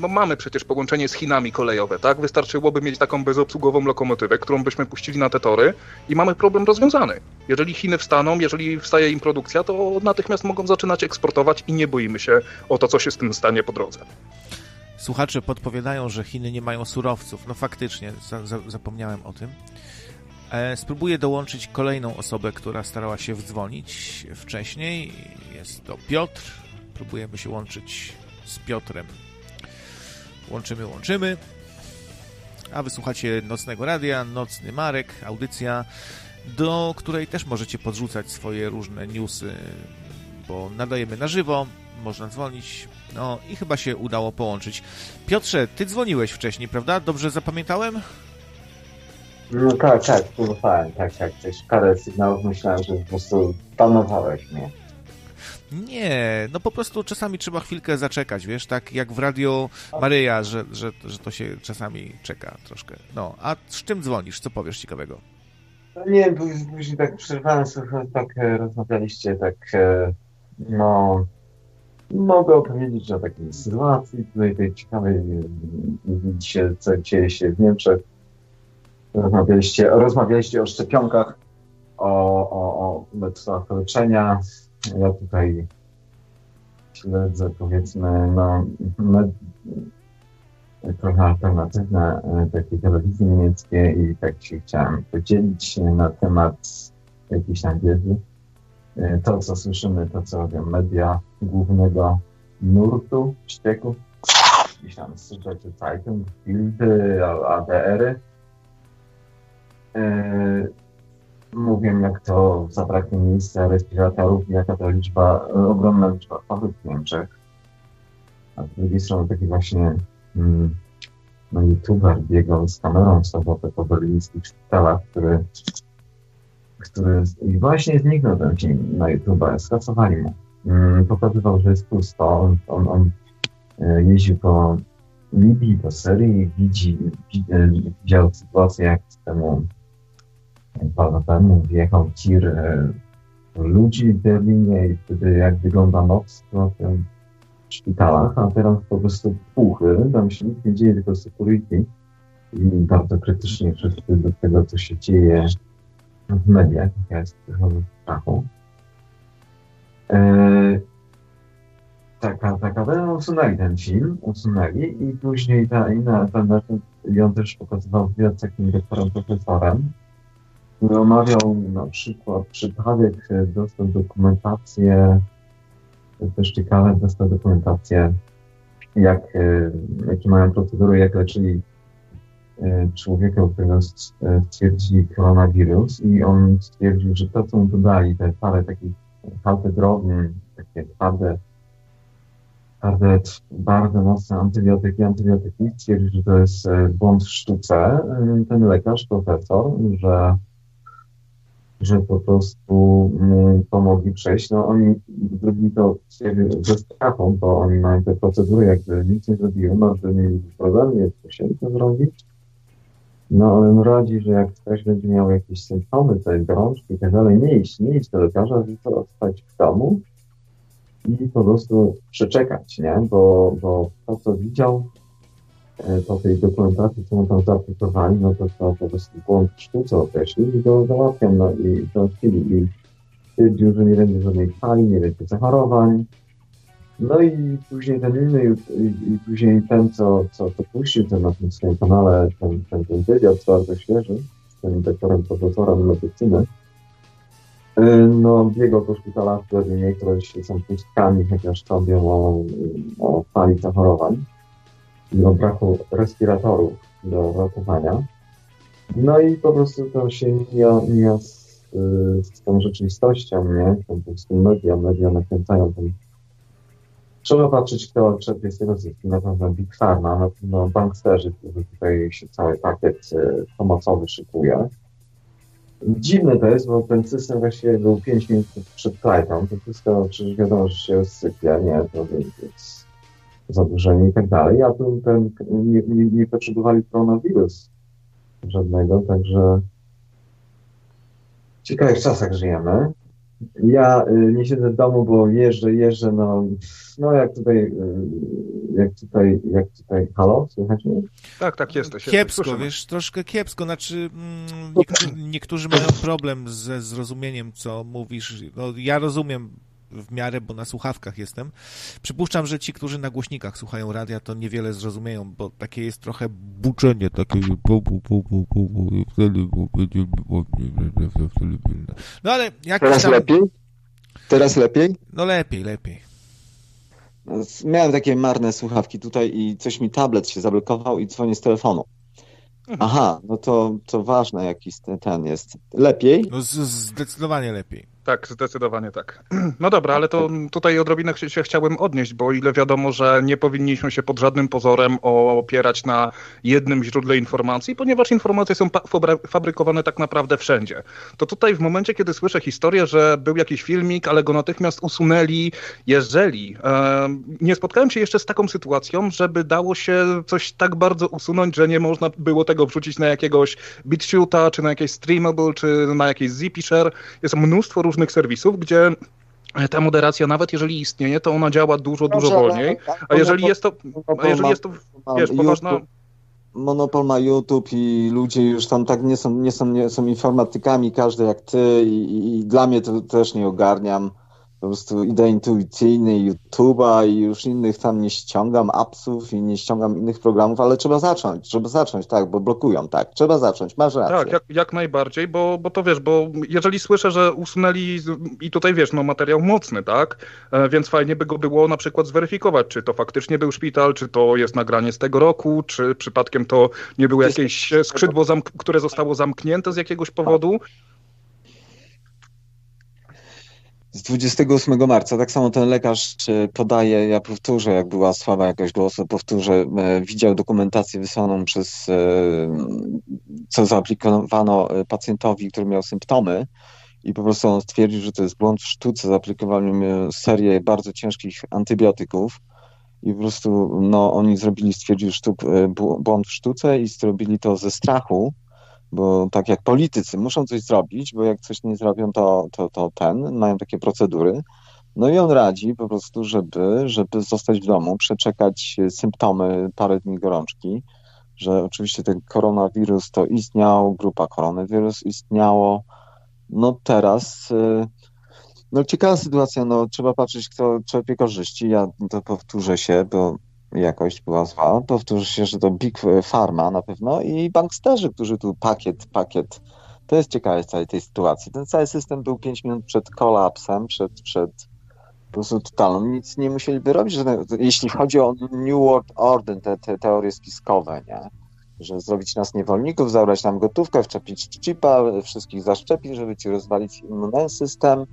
no, mamy przecież połączenie z Chinami kolejowe, tak? Wystarczyłoby mieć taką bezobsługową lokomotywę, którą byśmy puścili na te tory i mamy problem rozwiązany. Jeżeli Chiny wstaną, jeżeli wstaje im produkcja, to natychmiast mogą zaczynać eksportować i nie boimy się o to, co się z tym stanie po drodze. Słuchacze podpowiadają, że Chiny nie mają surowców. No faktycznie, za, za, zapomniałem o tym. E, spróbuję dołączyć kolejną osobę, która starała się wdzwonić wcześniej. Jest to Piotr. Próbujemy się łączyć z Piotrem. Łączymy, łączymy. A wysłuchacie Nocnego Radia, Nocny Marek, audycja, do której też możecie podrzucać swoje różne newsy, bo nadajemy na żywo, można dzwonić, no i chyba się udało połączyć. Piotrze, ty dzwoniłeś wcześniej, prawda? Dobrze zapamiętałem? No tak, tak, próbowałem, tak, tak. Też parę sygnałów myślałem, że po prostu panowałeś mnie. Nie, no po prostu czasami trzeba chwilkę zaczekać, wiesz, tak jak w Radio Maryja, że, że, że to się czasami czeka troszkę. No, a z czym dzwonisz? Co powiesz ciekawego? No nie, później tak przerwałem tak e, rozmawialiście, tak e, no mogę opowiedzieć o takiej sytuacji tutaj tej ciekawej, widzicie co dzieje się w Niemczech. Rozmawialiście, rozmawialiście o szczepionkach, o, o, o metodach leczenia, ja tutaj śledzę powiedzmy no, med, trochę alternatywne e, takie telewizji niemieckie i tak się chciałem podzielić na temat jakiejś tam wiedzy. E, to, co słyszymy, to, co robią media głównego nurtu ścieków, gdzieś tam Süddeutsche Zeitung, Bildy, ADR-y, mówię, jak to zabraknie miejsca respiratorów, jaka to liczba, ogromna liczba fabryk w Niemczech. a z drugiej strony taki właśnie mm, no, youtuber biegał z kamerą w sobotę po berlińskich szpitalach, który, który i właśnie zniknął ten film na YouTube, skasowali mu. Mm, pokazywał, że jest pusto. On, on, on e, jeździł po Libii, po Syrii, widzi, e, widział sytuację, jak temu dwa lata temu wjechał tir e, ludzi w Berlinie i wtedy jak wygląda noc sytuacja w szpitalach, a teraz po prostu puchy, tam się nic nie dzieje, tylko security i bardzo krytycznie wszyscy do tego, co się dzieje w mediach, ja jest strachu. Eee, taka, taka, no, usunęli ten film, usunęli i później ta inna, ten, ten, ją też pokazywał wywiad z takim doktorem profesorem, omawiał na przykład przypadek, e, dostał dokumentację, też ciekawe, dostał dokumentację, jak, e, jakie mają procedury, jak leczyli e, człowieka, u którego koronawirus i on stwierdził, że to, co mu dodali, te parę takich palpedrowni, takie twarde, twarde, bardzo mocne antybiotyki, antybiotyki, stwierdził, że to jest błąd w sztuce. Ten lekarz, profesor, że że po prostu pomogli przejść. No oni zrobili to ze strachą, bo oni mają te procedury, jakby nic nie zrobiły, no że mieli problem, nie musieli to zrobić. No on radzi, że jak ktoś będzie miał jakieś symptomy, tej gorączki i tak dalej, nie iść, nie iść do lekarza, tylko zostać w domu i po prostu przeczekać, nie? Bo, bo to, co widział, E, po tej dokumentacji, którą tam zaaplikowali, no to to po prostu błąd w sztuce określił i go załatwiam, no i załatwili. I stwierdził, że nie będzie żadnej fali, nie będzie zachorowań. No i później ten inny, i, i później ten, co, co to puścił ten na tym swoim kanale, ten, ten, ten wywiad bardzo świeży, z tym doktorem, profesorem medycyny, e, no, biegał po szpitalach w Berlinie, które są pustkami, chociaż sobie o, o fali zachorowań i o braku respiratorów do ratowania. No i po prostu to się mija, mija z, z tą rzeczywistością, nie? Po prostu media, media nakręcają ten Trzeba patrzeć, kto z tego zysku. Na pewno Big Pharma, na pewno banksterzy, którzy tutaj się cały pakiet y, pomocowy szykuje. Dziwne to jest, bo ten system właściwie był 5 minut przed flightą. To wszystko przecież wiadomo, że się sypie, nie? To jest zadłużenie i tak dalej, a tu ten, nie, nie, nie potrzebowali koronawirus żadnego, także w ciekawych czasach żyjemy. Ja y, nie siedzę w domu, bo jeżdżę, jeżdżę, no, no jak tutaj, y, jak tutaj, jak tutaj, halo, słychać mnie? Tak, tak, jesteś. Kiepsko, jesteś, wiesz, troszkę kiepsko, znaczy mm, niektórzy, niektórzy mają problem ze zrozumieniem, co mówisz. No, ja rozumiem w miarę, bo na słuchawkach jestem. Przypuszczam, że ci, którzy na głośnikach słuchają radia, to niewiele zrozumieją, bo takie jest trochę buczenie, takie no ale jak Teraz tam... lepiej? Teraz lepiej? No lepiej, lepiej. Miałem takie marne słuchawki tutaj i coś mi tablet się zablokował i dzwonię z telefonu. Aha, no to, to ważne jakiś ten jest. Lepiej? No zdecydowanie lepiej. Tak, zdecydowanie tak. No dobra, ale to tutaj odrobinę się chciałem odnieść, bo o ile wiadomo, że nie powinniśmy się pod żadnym pozorem opierać na jednym źródle informacji, ponieważ informacje są fabrykowane tak naprawdę wszędzie. To tutaj w momencie, kiedy słyszę historię, że był jakiś filmik, ale go natychmiast usunęli, jeżeli e, nie spotkałem się jeszcze z taką sytuacją, żeby dało się coś tak bardzo usunąć, że nie można było tego wrzucić na jakiegoś BitChuta, czy na jakieś Streamable, czy na jakieś Zipisher. Jest mnóstwo różnych serwisów, gdzie ta moderacja, nawet jeżeli istnieje, to ona działa dużo, dużo wolniej. A jeżeli jest to, a jeżeli jest to wiesz, poważna... Monopol ma YouTube i ludzie już tam tak nie są, nie są, nie są informatykami, każdy jak ty i, i dla mnie to też nie ogarniam po prostu idę intuicyjny YouTube'a i już innych tam nie ściągam appsów i nie ściągam innych programów, ale trzeba zacząć, trzeba zacząć, tak, bo blokują, tak, trzeba zacząć, masz rację. Tak, jak, jak najbardziej, bo, bo to wiesz, bo jeżeli słyszę, że usunęli i tutaj wiesz, no materiał mocny, tak, e, więc fajnie by go było na przykład zweryfikować, czy to faktycznie był szpital, czy to jest nagranie z tego roku, czy przypadkiem to nie było jakieś skrzydło, które zostało zamknięte z jakiegoś powodu. Z 28 marca. Tak samo ten lekarz e, podaje, ja powtórzę, jak była słaba jakaś głosu, powtórzę, e, widział dokumentację wysłaną przez, e, co zaaplikowano pacjentowi, który miał symptomy i po prostu on stwierdził, że to jest błąd w sztuce, zaaplikowali mu serię bardzo ciężkich antybiotyków i po prostu no, oni zrobili, stwierdzili sztuk, błąd w sztuce i zrobili to ze strachu, bo tak jak politycy muszą coś zrobić, bo jak coś nie zrobią, to, to, to ten, mają takie procedury. No i on radzi po prostu, żeby, żeby zostać w domu, przeczekać symptomy parę dni gorączki, że oczywiście ten koronawirus to istniał, grupa koronawirus istniało. No teraz, y, no ciekawa sytuacja, no trzeba patrzeć, kto czerpie korzyści. Ja to powtórzę się, bo jakość była zła. Powtórzy się, że to Big Pharma na pewno i banksterzy, którzy tu pakiet, pakiet. To jest ciekawe z całej tej sytuacji. Ten cały system był 5 minut przed kolapsem, przed, przed po prostu totalną. Nic nie musieliby robić, że, jeśli chodzi o New World Order, te, te teorie spiskowe, nie? że zrobić nas niewolników, zabrać nam gotówkę, wczepić chipa, wszystkich zaszczepić, żeby ci rozwalić immunen system,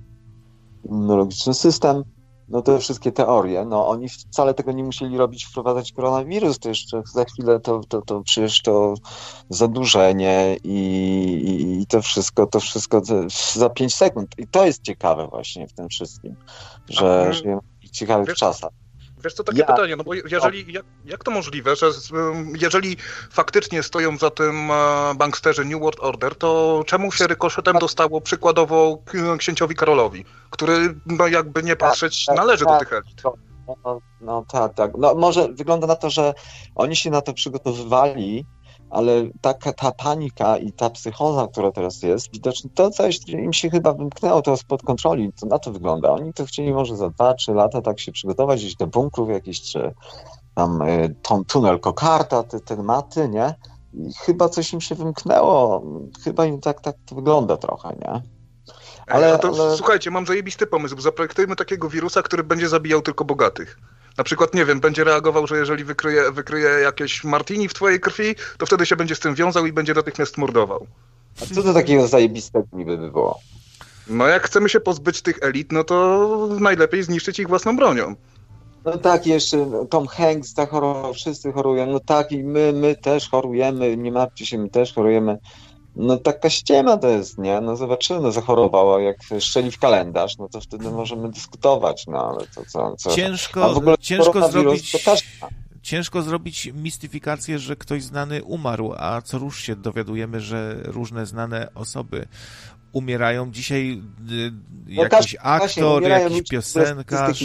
immunologiczny system no te wszystkie teorie, no oni wcale tego nie musieli robić, wprowadzać koronawirus, to jeszcze za chwilę to, to, to przecież to zadłużenie i, i, i to wszystko, to wszystko za pięć sekund. I to jest ciekawe właśnie w tym wszystkim, że żyjemy w ciekawych czasach. Wiesz co, takie ja... pytanie, no bo jeżeli, jak, jak to możliwe, że jeżeli faktycznie stoją za tym e, banksterzy New World Order, to czemu się rykoszetem dostało przykładowo księciowi Karolowi, który, no jakby nie tak, patrzeć, tak, należy tak, do tych elit? No, no, no tak, tak. No może wygląda na to, że oni się na to przygotowywali, ale taka ta panika i ta psychoza, która teraz jest, widocznie to coś im się chyba wymknęło to spod kontroli, to na to wygląda. Oni to chcieli może za dwa, trzy lata tak się przygotować, gdzieś do bunkrów jakiś, czy tam y, ton, tunel kokarta, te tematy, nie? I chyba coś im się wymknęło. Chyba im tak, tak to wygląda trochę, nie? Ale, to, ale... Słuchajcie, mam zajebisty pomysł. Zaprojektujmy takiego wirusa, który będzie zabijał tylko bogatych. Na przykład, nie wiem, będzie reagował, że jeżeli wykryje, wykryje jakieś martini w twojej krwi, to wtedy się będzie z tym wiązał i będzie natychmiast mordował. A co to takiego zajebistego niby by było? No jak chcemy się pozbyć tych elit, no to najlepiej zniszczyć ich własną bronią. No tak, jeszcze Tom Hanks zachorował, wszyscy chorują, no tak i my, my też chorujemy, nie martwcie się, my też chorujemy. No taka ściema to jest, nie? No zobaczymy, no zachorowała, jak szczeli w kalendarz, no to wtedy możemy dyskutować, no ale to co... co... Ciężko, A w ogóle ciężko zrobić... Ciężko zrobić mistyfikację, że ktoś znany umarł, a co rusz się dowiadujemy, że różne znane osoby umierają. Dzisiaj y, no jakiś tak, aktor, jakiś piosenkarz,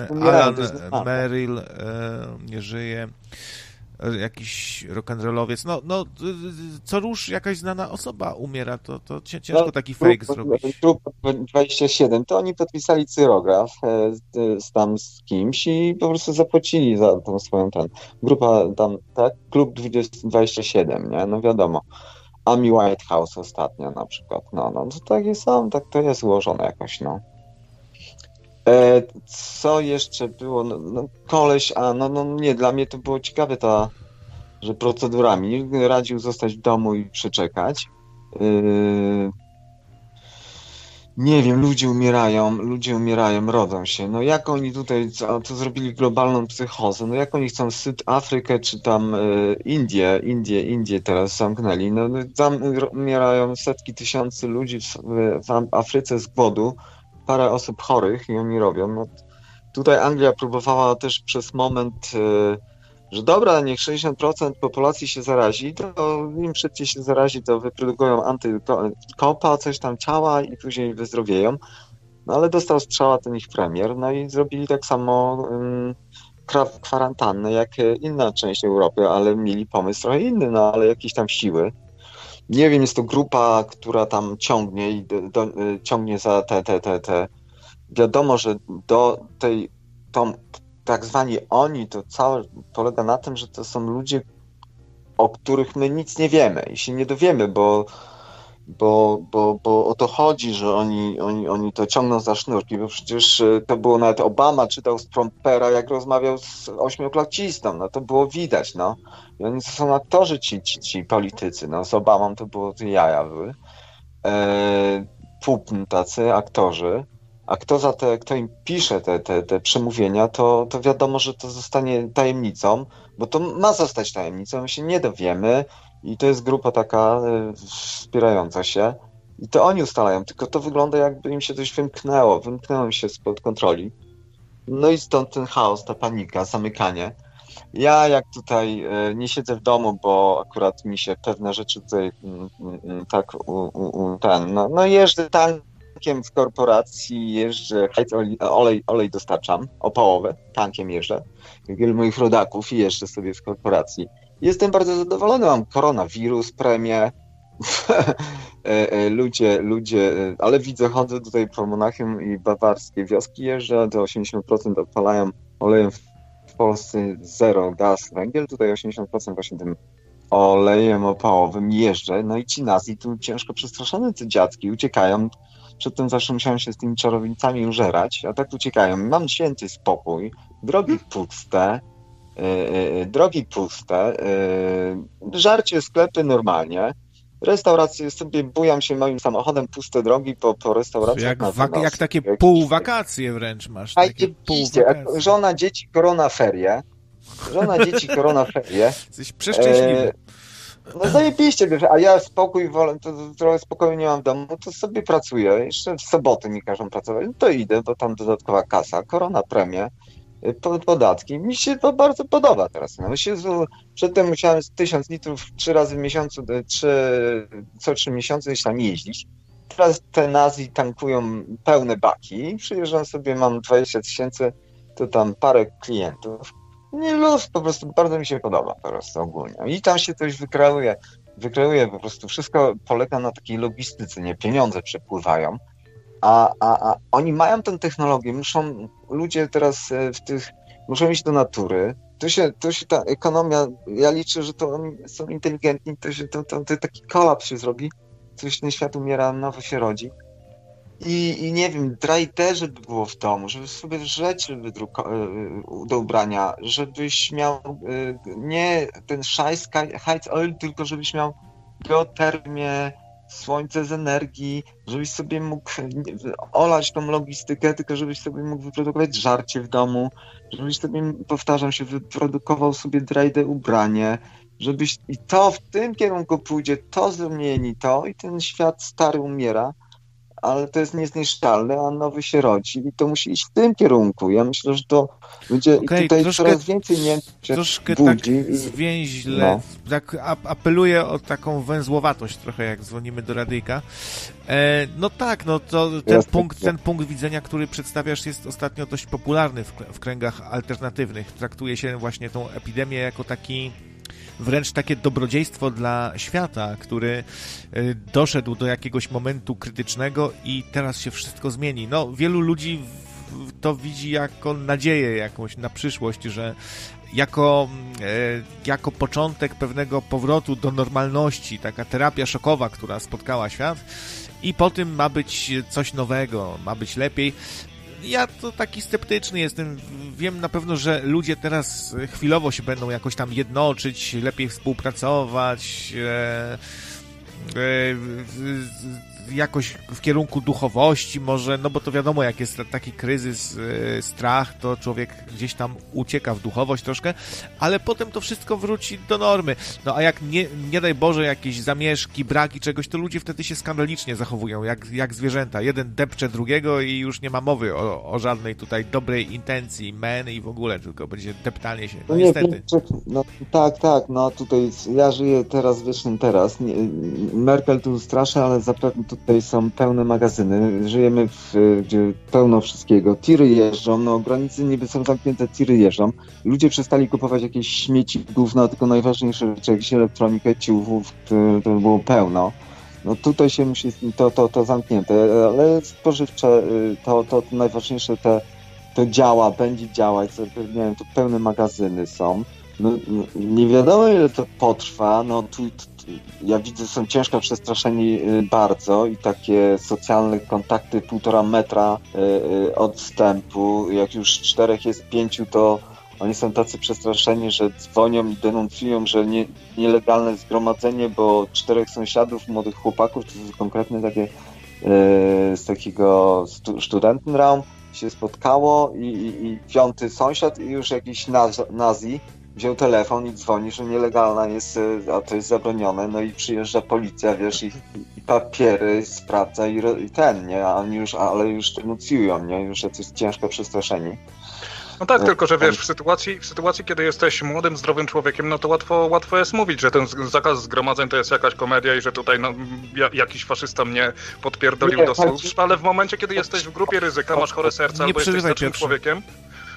e, Alan Merrill e, nie żyje jakiś rock'n'rollowiec, no, no co rusz jakaś znana osoba umiera, to, to ciężko no, taki fake zrobić. Klub 27, to oni podpisali cyrograf e, z, tam z kimś i po prostu zapłacili za tą swoją ten, grupa tam, tak, klub 20, 27, nie, no wiadomo. Amy Whitehouse ostatnio na przykład, no, no, to tak jest, tak to jest ułożone jakoś, no. E, co jeszcze było? No, no, koleś, a no, no nie, dla mnie to było ciekawe ta, że procedurami radził zostać w domu i przeczekać. E, nie wiem, ludzie umierają, ludzie umierają, rodzą się. No jak oni tutaj, co, co zrobili globalną psychozę, no jak oni chcą Syd Afrykę czy tam y, Indię, Indię, Indię teraz zamknęli, no, no tam umierają setki tysięcy ludzi w, w Afryce z głodu, parę osób chorych i oni robią. No, tutaj Anglia próbowała też przez moment, e, że dobra, niech 60% populacji się zarazi, to im szybciej się zarazi, to wyprodukują antykopa, coś tam ciała i później wyzdrowieją. No ale dostał strzała ten ich premier, no i zrobili tak samo um, kwarantannę jak inna część Europy, ale mieli pomysł trochę inny, no ale jakieś tam siły nie wiem, jest to grupa, która tam ciągnie i do, do, ciągnie za te, te, te, te. Wiadomo, że do tej, tą, tak zwani oni, to całe polega na tym, że to są ludzie, o których my nic nie wiemy i się nie dowiemy, bo bo, bo, bo o to chodzi, że oni, oni, oni to ciągną za sznurki, bo przecież e, to było nawet Obama czytał z Prompera, jak rozmawiał z ośmioklacistą, no to było widać, no. I oni są aktorzy ci, ci, ci politycy, no z Obamą to było to jaja były. E, tacy aktorzy. a kto za te, kto im pisze te, te, te przemówienia, to, to wiadomo, że to zostanie tajemnicą, bo to ma zostać tajemnicą, my się nie dowiemy i to jest grupa taka y, wspierająca się i to oni ustalają, tylko to wygląda jakby im się coś wymknęło, wymknęło im się spod kontroli. No i stąd ten chaos, ta panika, zamykanie. Ja jak tutaj y, nie siedzę w domu, bo akurat mi się pewne rzeczy tutaj mm, mm, mm, tak u, u, ten, no, no jeżdżę tankiem w korporacji jeżdżę, olej, olej, dostarczam, opałowe, tankiem jeżdżę, wielu moich rodaków i jeżdżę sobie w korporacji. Jestem bardzo zadowolony, mam koronawirus, premię, e, e, ludzie, ludzie, e, ale widzę, chodzę tutaj po Monachium i bawarskie wioski jeżdżę, to 80% opalają olejem w Polsce zero gaz, węgiel, tutaj 80% właśnie tym olejem opałowym jeżdżę, no i ci nazi tu ciężko przestraszone, te dziadki uciekają. Przedtem zawsze musiałem się z tymi czarownicami użerać, a tak uciekają. Mam święty spokój, drogi puste, yy, drogi puste, yy, żarcie sklepy normalnie, restauracje sobie bujam się moim samochodem, puste drogi po, po restauracjach. Jak, wak- jak takie półwakacje wręcz masz. Takie półwakacje. Żona, dzieci, korona, ferie. Żona, dzieci, korona, ferie. Jesteś przeszczęśliwy. No zajebiście, wiesz, a ja spokój wolę, to trochę spokoju nie mam w domu, to sobie pracuję. Jeszcze w soboty mi każą pracować, no to idę, bo tam dodatkowa kasa, korona premie, y, podatki. Mi się to bardzo podoba teraz. No, się, przedtem musiałem tysiąc litrów trzy razy w miesiącu, y, trzy, co trzy miesiące gdzieś tam jeździć. Teraz te nazwy tankują pełne baki. Przyjeżdżam sobie, mam 20 tysięcy, to tam parę klientów nie luz, po prostu bardzo mi się podoba po prostu ogólnie. I tam się coś wykreuje, wykreuje po prostu, wszystko polega na takiej logistyce, nie, pieniądze przepływają, a, a, a oni mają tę technologię, muszą, ludzie teraz e, w tych, muszą iść do natury, to się, to się ta ekonomia, ja liczę, że to oni są inteligentni, to się to, to, to taki kolaps się zrobi, coś ten świat umiera, nowo się rodzi, i, I nie wiem, dry też by było w domu, żeby sobie rzeczy wydrukować y, do ubrania, żebyś miał y, nie ten szajs height oil, tylko żebyś miał geotermię, słońce z energii, żebyś sobie mógł olać tą logistykę, tylko żebyś sobie mógł wyprodukować żarcie w domu, żebyś sobie, powtarzam się, wyprodukował sobie drajde ubranie, żebyś i to w tym kierunku pójdzie, to zmieni to i ten świat stary umiera ale to jest niezniszczalne, a nowy się rodzi i to musi iść w tym kierunku. Ja myślę, że to będzie okay, tutaj troszkę, coraz więcej Niemców Troszkę tak budzi tak zwięźle, no. tak apeluję o taką węzłowatość trochę, jak dzwonimy do radyjka. E, no tak, no to ten punkt, ten punkt widzenia, który przedstawiasz jest ostatnio dość popularny w, w kręgach alternatywnych. Traktuje się właśnie tą epidemię jako taki wręcz takie dobrodziejstwo dla świata, który y, doszedł do jakiegoś momentu krytycznego i teraz się wszystko zmieni. No, wielu ludzi to widzi jako nadzieję jakąś na przyszłość, że jako, y, jako początek pewnego powrotu do normalności, taka terapia szokowa, która spotkała świat i po tym ma być coś nowego, ma być lepiej ja to taki sceptyczny jestem. Wiem na pewno, że ludzie teraz chwilowo się będą jakoś tam jednoczyć, lepiej współpracować. E, e, jakoś w kierunku duchowości może, no bo to wiadomo, jak jest taki kryzys, yy, strach, to człowiek gdzieś tam ucieka w duchowość troszkę, ale potem to wszystko wróci do normy. No a jak nie, nie daj Boże jakieś zamieszki, braki czegoś, to ludzie wtedy się skandalicznie zachowują, jak, jak zwierzęta. Jeden depcze drugiego i już nie ma mowy o, o żadnej tutaj dobrej intencji, men i w ogóle, tylko będzie deptanie się. No, no nie, niestety. No, tak, tak, no tutaj ja żyję teraz wiecznym teraz. Merkel tu straszy, ale zapewne tutaj są pełne magazyny, żyjemy w, gdzie pełno wszystkiego. Tiry jeżdżą, no granice niby są zamknięte, tiry jeżdżą. Ludzie przestali kupować jakieś śmieci, gówna, tylko najważniejsze rzeczy, jakieś elektronikę, ciuchów, to, to było pełno. No tutaj się musi, to, to, to zamknięte, ale spożywcze, y, to, to, to najważniejsze, te, to działa, będzie działać, nie wiem, tu pełne magazyny są. No, no nie wiadomo ile to potrwa, no tu, ja widzę, są ciężko przestraszeni y, bardzo i takie socjalne kontakty półtora metra y, y, odstępu. Jak już czterech jest pięciu, to oni są tacy przestraszeni, że dzwonią i denuncjują, że nie, nielegalne zgromadzenie, bo czterech sąsiadów, młodych chłopaków, to są konkretne takie z takiego stu, studentenraum się spotkało i, i, i piąty sąsiad i już jakiś naz, nazi wziął telefon i dzwoni, że nielegalna jest, a to jest zabronione, no i przyjeżdża policja, wiesz, i, i papiery sprawdza i, i, ten, nie, a oni już, ale już denuncjują, nie, już jacyś ciężko przestraszeni. No tak, tylko że wiesz, w sytuacji, w sytuacji, kiedy jesteś młodym, zdrowym człowiekiem, no to łatwo, łatwo jest mówić, że ten zakaz zgromadzeń to jest jakaś komedia i że tutaj no, jakiś faszysta mnie podpierdolił nie, do służb, ale w momencie, kiedy jesteś w grupie ryzyka, masz chore serce albo jesteś starszym człowiekiem,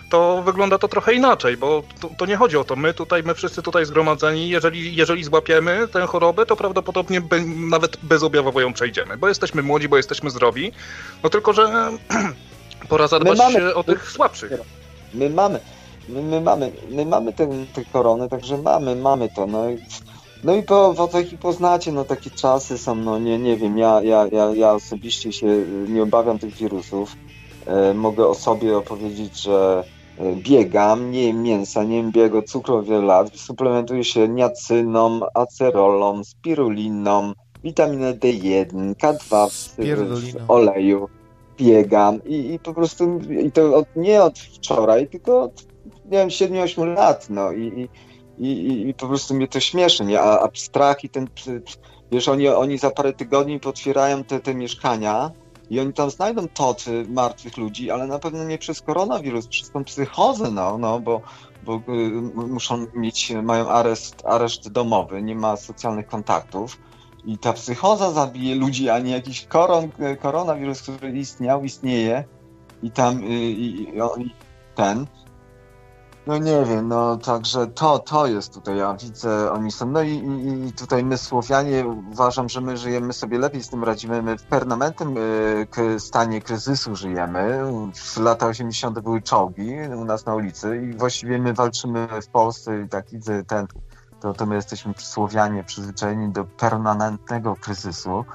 to wygląda to trochę inaczej, bo to, to, nie chodzi o to. My tutaj, my wszyscy tutaj zgromadzeni, jeżeli, jeżeli złapiemy tę chorobę, to prawdopodobnie be, nawet bezobjawowo ją przejdziemy, bo jesteśmy młodzi, bo jesteśmy zdrowi, no tylko, że pora zadbać mamy... o tych słabszych. My mamy, my, my mamy, my mamy tę, tę koronę, także mamy, mamy to, no i, no i po owocach i poznacie, no takie czasy są, no nie, nie wiem, ja, ja, ja, ja osobiście się nie obawiam tych wirusów, e, mogę o sobie opowiedzieć, że biegam, nie jem mięsa, nie jem biego cukru wiele lat, suplementuję się niacyną, acerolą, spiruliną, witaminę D1, K2 w, oleju biegam i, i po prostu i to od, nie od wczoraj, tylko od nie wiem, 7-8 lat, no i, i, i, i po prostu mnie to śmieszy, nie? A, a strach i ten, wiesz, oni, oni za parę tygodni potwierają te, te mieszkania i oni tam znajdą toty martwych ludzi, ale na pewno nie przez koronawirus, przez tą psychozę, no, no bo, bo y, muszą mieć, mają areszt, areszt domowy, nie ma socjalnych kontaktów i ta psychoza zabije ludzi, a nie jakiś koron, koronawirus, który istniał, istnieje i tam i, i ten. No nie wiem, no także to, to jest tutaj, ja widzę, oni są, no i, i, tutaj my Słowianie uważam, że my żyjemy sobie lepiej z tym radzimy, my w permanentnym y, stanie kryzysu żyjemy, w lata 80. były czołgi u nas na ulicy i właściwie my walczymy w Polsce i tak widzę ten to, to my jesteśmy Słowianie przyzwyczajeni do permanentnego kryzysu,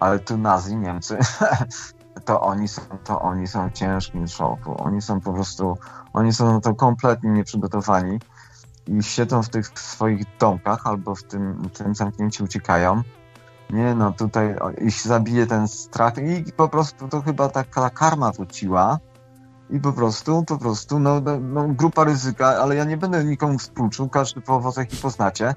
ale tu Nazi, Niemcy, to oni są, to oni są ciężkim szoku. Oni są po prostu, oni są na to kompletnie nieprzygotowani i siedzą w tych swoich domkach albo w tym, tym zamknięciu uciekają. Nie no, tutaj ich zabije ten strach i po prostu to chyba taka karma wróciła i po prostu, po prostu, no, no, no, grupa ryzyka, ale ja nie będę nikomu współczuł, każdy po owocach i poznacie,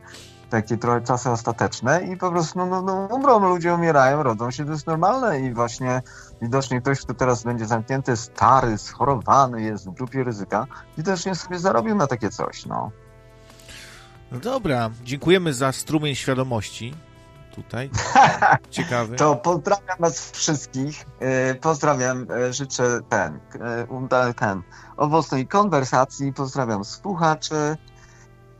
takie trochę czasy ostateczne i po prostu, no, no, no umrą, ludzie umierają, rodzą się, to jest normalne i właśnie widocznie ktoś, kto teraz będzie zamknięty, stary, schorowany jest w grupie ryzyka, widocznie sobie zarobił na takie coś, no. No dobra, dziękujemy za strumień świadomości tutaj. Ciekawy. To pozdrawiam was wszystkich. E, pozdrawiam, e, życzę ten, e, ten owocnej konwersacji. Pozdrawiam słuchaczy.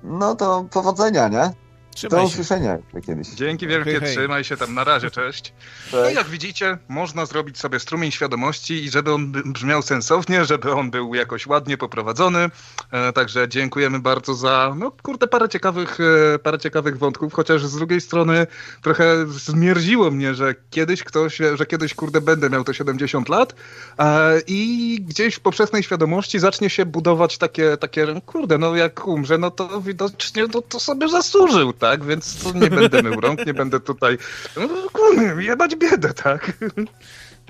No to powodzenia, nie? Trzymaj Do usłyszenia kiedyś. Dzięki wielkie, hej, hej. trzymaj się tam, na razie, cześć. cześć. No jak widzicie, można zrobić sobie strumień świadomości i żeby on brzmiał sensownie, żeby on był jakoś ładnie poprowadzony. E, także dziękujemy bardzo za, no kurde, parę ciekawych, e, parę ciekawych wątków, chociaż z drugiej strony trochę zmierziło mnie, że kiedyś ktoś, że kiedyś kurde będę miał to 70 lat e, i gdzieś w poprzedniej świadomości zacznie się budować takie, takie kurde, no jak umrze, no to widocznie no, to sobie zasłużył, tak? Więc nie będę mył rąk, nie będę tutaj no, kurde, jebać biedę, tak?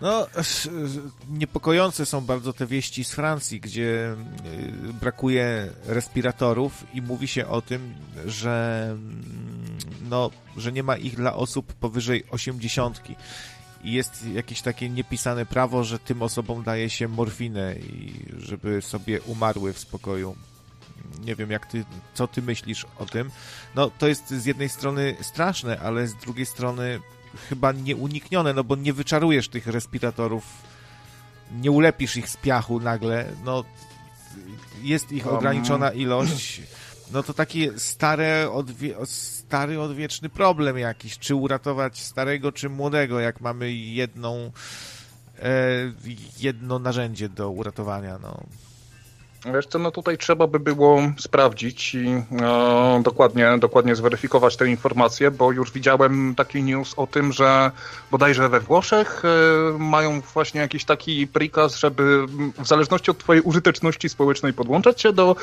No, niepokojące są bardzo te wieści z Francji, gdzie y, brakuje respiratorów i mówi się o tym, że mm, no, że nie ma ich dla osób powyżej osiemdziesiątki. I jest jakieś takie niepisane prawo, że tym osobom daje się morfinę i żeby sobie umarły w spokoju nie wiem, jak ty, co ty myślisz o tym. No, to jest z jednej strony straszne, ale z drugiej strony chyba nieuniknione, no bo nie wyczarujesz tych respiratorów, nie ulepisz ich z piachu nagle, no jest ich ograniczona ilość, no to taki stare, odwie stary, odwieczny problem jakiś, czy uratować starego, czy młodego, jak mamy jedną, e, jedno narzędzie do uratowania, no. Wiesz co, no tutaj trzeba by było sprawdzić i e, dokładnie, dokładnie zweryfikować te informacje, bo już widziałem taki news o tym, że bodajże we Włoszech e, mają właśnie jakiś taki prikaz, żeby w zależności od twojej użyteczności społecznej podłączać się do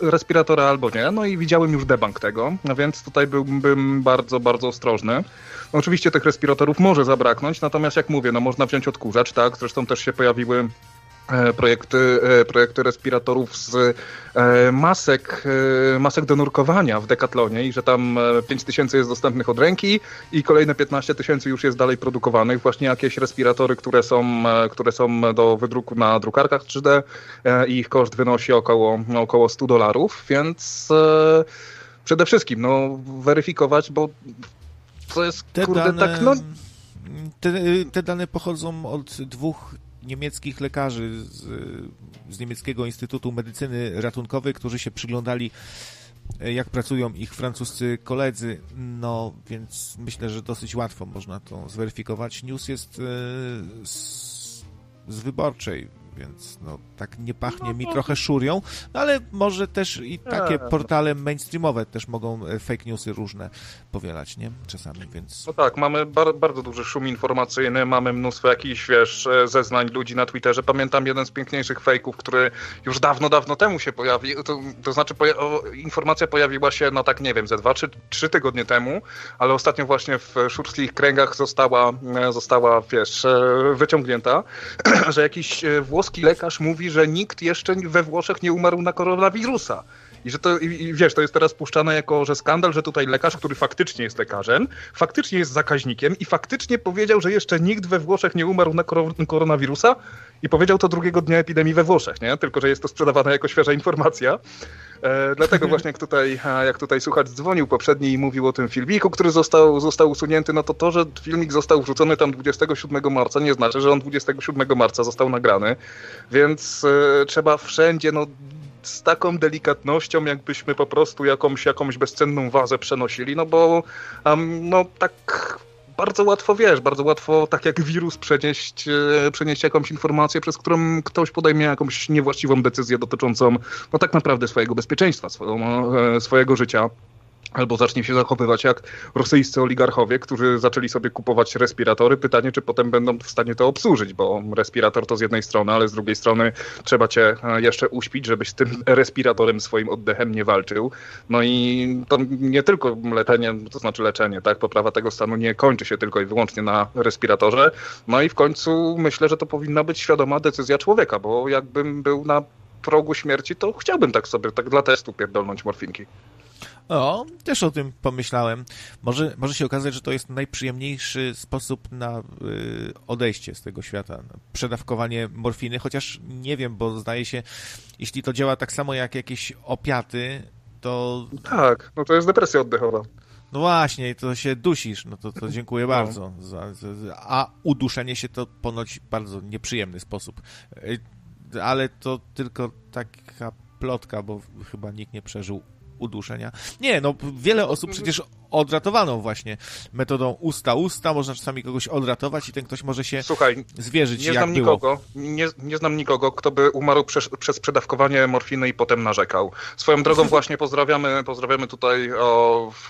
respiratora albo nie. No i widziałem już debank tego, no więc tutaj byłbym bardzo, bardzo ostrożny. No oczywiście tych respiratorów może zabraknąć, natomiast jak mówię, no można wziąć odkurzacz, tak? Zresztą też się pojawiły projekty, e, projekty respiratorów z e, masek, masek do nurkowania w Decathlonie i że tam 5 tysięcy jest dostępnych od ręki i kolejne 15 tysięcy już jest dalej produkowanych. Właśnie jakieś respiratory, które są, które są do wydruku na drukarkach 3D i ich koszt wynosi około, około 100 dolarów, więc przede wszystkim no, weryfikować, bo to jest te kurde dane, tak no... Te, te dane pochodzą od dwóch niemieckich lekarzy z, z Niemieckiego Instytutu Medycyny Ratunkowej, którzy się przyglądali e, jak pracują ich francuscy koledzy, no więc myślę, że dosyć łatwo można to zweryfikować. News jest e, z, z wyborczej, więc no, tak nie pachnie mi trochę szurią, no, ale może też i takie portale mainstreamowe też mogą e, fake newsy różne powielać, nie? Czasami, więc... No tak, mamy bar bardzo duży szum informacyjny, mamy mnóstwo jakichś, wiesz, e, zeznań ludzi na Twitterze. Pamiętam jeden z piękniejszych fejków, który już dawno, dawno temu się pojawił, to, to znaczy poja informacja pojawiła się, no tak nie wiem, ze dwa czy trzy tygodnie temu, ale ostatnio właśnie w szurskich kręgach została, e, została wiesz, wyciągnięta, że jakiś włoski włoski lekarz mówi, że nikt jeszcze we Włoszech nie umarł na koronawirusa. I że to, i, wiesz, to jest teraz puszczane jako, że skandal, że tutaj lekarz, który faktycznie jest lekarzem, faktycznie jest zakaźnikiem i faktycznie powiedział, że jeszcze nikt we Włoszech nie umarł na koronawirusa i powiedział to drugiego dnia epidemii we Włoszech, nie? Tylko, że jest to sprzedawane jako świeża informacja. E, dlatego właśnie jak tutaj, jak tutaj słuchacz dzwonił poprzedni i mówił o tym filmiku, który został, został usunięty, no to to, że filmik został wrzucony tam 27 marca nie znaczy, że on 27 marca został nagrany, więc e, trzeba wszędzie no z taką delikatnością, jakbyśmy po prostu jakąś, jakąś bezcenną wazę przenosili, no bo um, no tak bardzo łatwo, wiesz, bardzo łatwo, tak jak wirus, przenieść, e, przenieść jakąś informację, przez którą ktoś podejmie jakąś niewłaściwą decyzję dotyczącą, no tak naprawdę swojego bezpieczeństwa, e, swojego życia albo zacznie się zachowywać jak rosyjscy oligarchowie, którzy zaczęli sobie kupować respiratory. Pytanie, czy potem będą w stanie to obsłużyć, bo respirator to z jednej strony, ale z drugiej strony trzeba cię e, jeszcze uśpić, żebyś z tym respiratorem swoim oddechem nie walczył. No i to nie tylko leczenie, to znaczy leczenie, tak, poprawa tego stanu nie kończy się tylko i wyłącznie na respiratorze. No i w końcu myślę, że to powinna być świadoma decyzja człowieka, bo jakbym był na progu śmierci, to chciałbym tak sobie, tak dla testu pierdolnąć morfinki. O, też o tym pomyślałem. Może, może się okazać, że to jest najprzyjemniejszy sposób na y, odejście z tego świata. Przedawkowanie morfiny, chociaż nie wiem, bo zdaje się, jeśli to działa tak samo jak jakieś opiaty, to... Tak, no to jest depresja oddechowa. No właśnie, to się dusisz, no to, to dziękuję no. bardzo. Za, za, a uduszenie się to ponoć bardzo nieprzyjemny sposób. Ale to tylko taka plotka, bo chyba nikt nie przeżył uduszenia. Nie, no wiele osób przecież odratowano właśnie metodą usta-usta, można czasami kogoś odratować i ten ktoś może się Słuchaj, zwierzyć nie znam nikogo, nie, nie znam nikogo, kto by umarł przez, przez przedawkowanie morfiny i potem narzekał. Swoją drogą właśnie pozdrawiamy, pozdrawiamy tutaj o, w,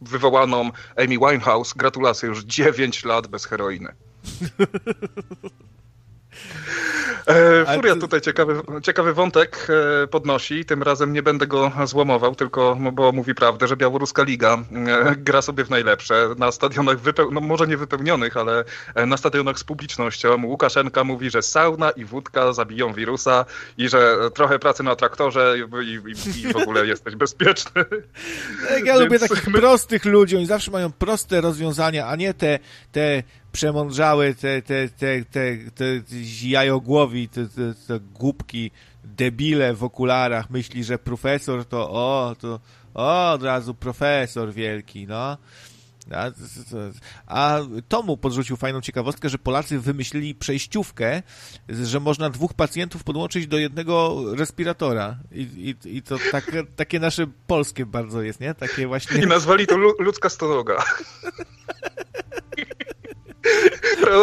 wywołaną Amy Winehouse. Gratulacje, już 9 lat bez heroiny. E, Furia tutaj ciekawy, ciekawy wątek e, podnosi. Tym razem nie będę go złomował, tylko bo mówi prawdę, że białoruska liga e, gra sobie w najlepsze. Na stadionach, wypeł... no może nie wypełnionych, ale na stadionach z publicznością. Łukaszenka mówi, że sauna i wódka zabiją wirusa i że trochę pracy na traktorze i, i, i w ogóle jesteś bezpieczny. Ja Więc... lubię takich prostych ludzi, oni zawsze mają proste rozwiązania, a nie te, te przemądrzałe te, te, te, te, te jajogłowi, te, te, te głupki, debile w okularach myśli, że profesor to o, to o, od razu profesor wielki, no. A, a Tomu podrzucił fajną ciekawostkę, że Polacy wymyślili przejściówkę, że można dwóch pacjentów podłączyć do jednego respiratora. I, i, i to tak, takie nasze polskie bardzo jest, nie? Takie właśnie... I nazwali to ludzka stonoga.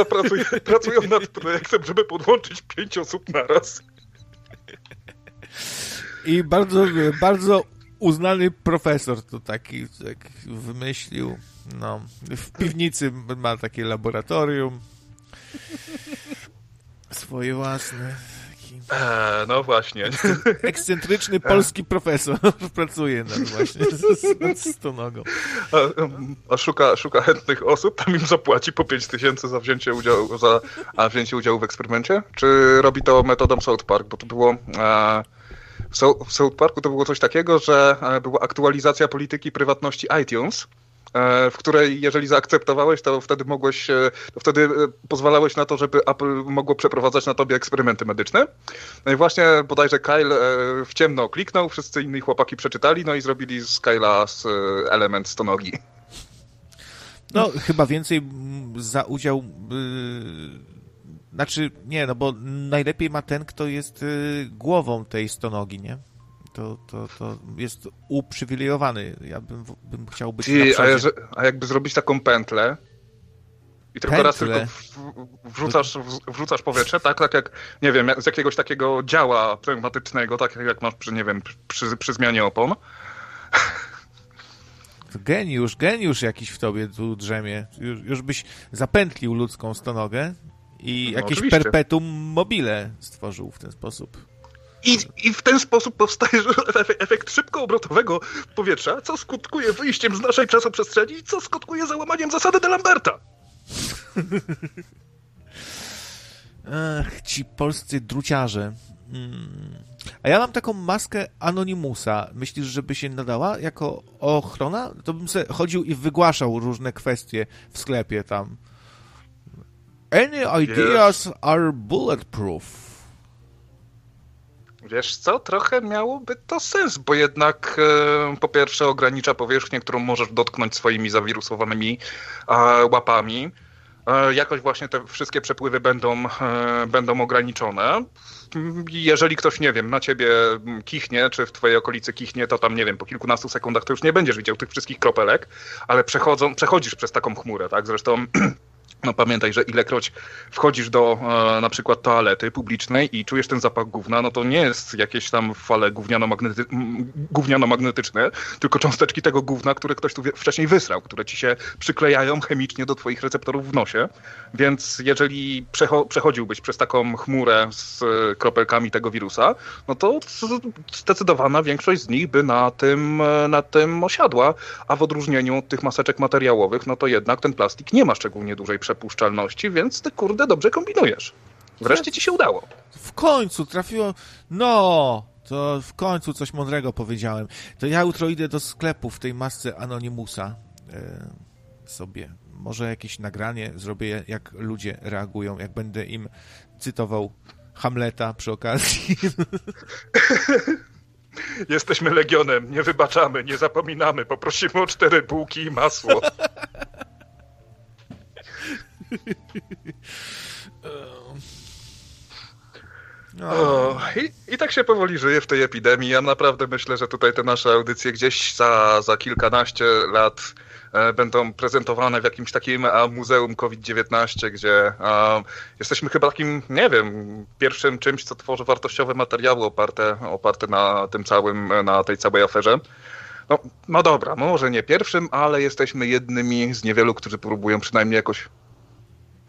Pracują, pracują nad projektem, żeby podłączyć pięć osób na raz. I bardzo, bardzo uznany profesor to taki tak wymyślił. No, w piwnicy ma takie laboratorium. Swoje własne. Eee, no właśnie. Ekscentryczny polski profesor pracuje nad właśnie nad stonogą. A, a, szuka, szuka chętnych osób, tam im zapłaci po 5 tysięcy za wzięcie udziału, za a wzięcie udziału w eksperymencie? Czy robi to metodą South Park? Bo to było... E, w South Parku to było coś takiego, że e, była aktualizacja polityki prywatności iTunes w której jeżeli zaakceptowałeś, to wtedy mogłeś, e, to wtedy e, pozwalałeś na to, żeby Apple mogło przeprowadzać na tobie eksperymenty medyczne. No i właśnie bodajże Kyle w ciemno kliknął, wszyscy inni chłopaki przeczytali, no i zrobili z Kyla element stonogi. No, chyba więcej za udział. Yy, znaczy, nie, no bo najlepiej ma ten, kto jest yy, głową tej stonogi, nie? To, to, to jest uprzywilejowany. Ja bym, bym chciał być Ty, a, a, jakby zrobić taką pętlę i tylko Pętle. raz tylko wrzucasz, wrzucasz powietrze, tak, tak jak, nie wiem, z jakiegoś takiego działa pneumatycznego, tak jak masz przy, nie wiem, przy, przy zmianie opon. Geniusz, geniusz jakiś w tobie tu drzemie. Już, już byś zapętlił ludzką stonogę i no, jakieś oczywiście. perpetuum mobile stworzył w ten sposób. I, I w ten sposób powstaje efekt szybkoobrotowego powietrza, co skutkuje wyjściem z naszej czasoprzestrzeni, co skutkuje załamaniem zasady de Lamberta. Ach, ci polscy druciarze. Hmm. A ja mam taką maskę Anonimusa. Myślisz, żeby się nadała jako ochrona? To bym sobie chodził i wygłaszał różne kwestie w sklepie tam. Any ideas are bulletproof. Wiesz co, trochę miałoby to sens, bo jednak e, po pierwsze ogranicza powierzchnię, którą możesz dotknąć swoimi zawirusowanymi e, łapami. E, jakoś właśnie te wszystkie przepływy będą, e, będą ograniczone. Jeżeli ktoś, nie wiem, na ciebie kichnie, czy w twojej okolicy kichnie, to tam, nie wiem, po kilkunastu sekundach to już nie będziesz widział tych wszystkich kropelek, ale przechodzą, przechodzisz przez taką chmurę, tak? Zresztą No pamiętaj, że ilekroć wchodzisz do e, na przykład toalety publicznej i czujesz ten zapach gówna, no to nie jest jakieś tam fale gówniano-magnety gówniano-magnetyczne, tylko cząsteczki tego gówna, które ktoś tu wcześniej wysrał, które ci się przyklejają chemicznie do twoich receptorów w nosie. Więc jeżeli przecho przechodziłbyś przez taką chmurę z e, kropelkami tego wirusa, no to zdecydowana większość z nich by na tym, e, na tym osiadła, a w odróżnieniu od tych maseczek materiałowych, no to jednak ten plastik nie ma szczególnie dużej przepuszczalności więc ty kurde dobrze kombinujesz. Wreszcie ci się udało. W końcu trafiło. No, to w końcu coś mądrego powiedziałem. To ja jutro idę do sklepu w tej masce Anonimusa e, sobie. Może jakieś nagranie zrobię, jak ludzie reagują, jak będę im cytował Hamleta przy okazji. Jesteśmy legionem, nie wybaczamy, nie zapominamy, poprosimy o cztery bułki i masło. O, i, I tak się powoli żyje w tej epidemii. Ja naprawdę myślę, że tutaj te nasze audycje gdzieś za, za kilkanaście lat e, będą prezentowane w jakimś takim a, muzeum COVID-19, gdzie a, jesteśmy chyba takim, nie wiem, pierwszym czymś, co tworzy wartościowe materiały oparte, oparte na tym całym, na tej całej aferze. No, no dobra, może nie pierwszym, ale jesteśmy jednymi z niewielu, którzy próbują przynajmniej jakoś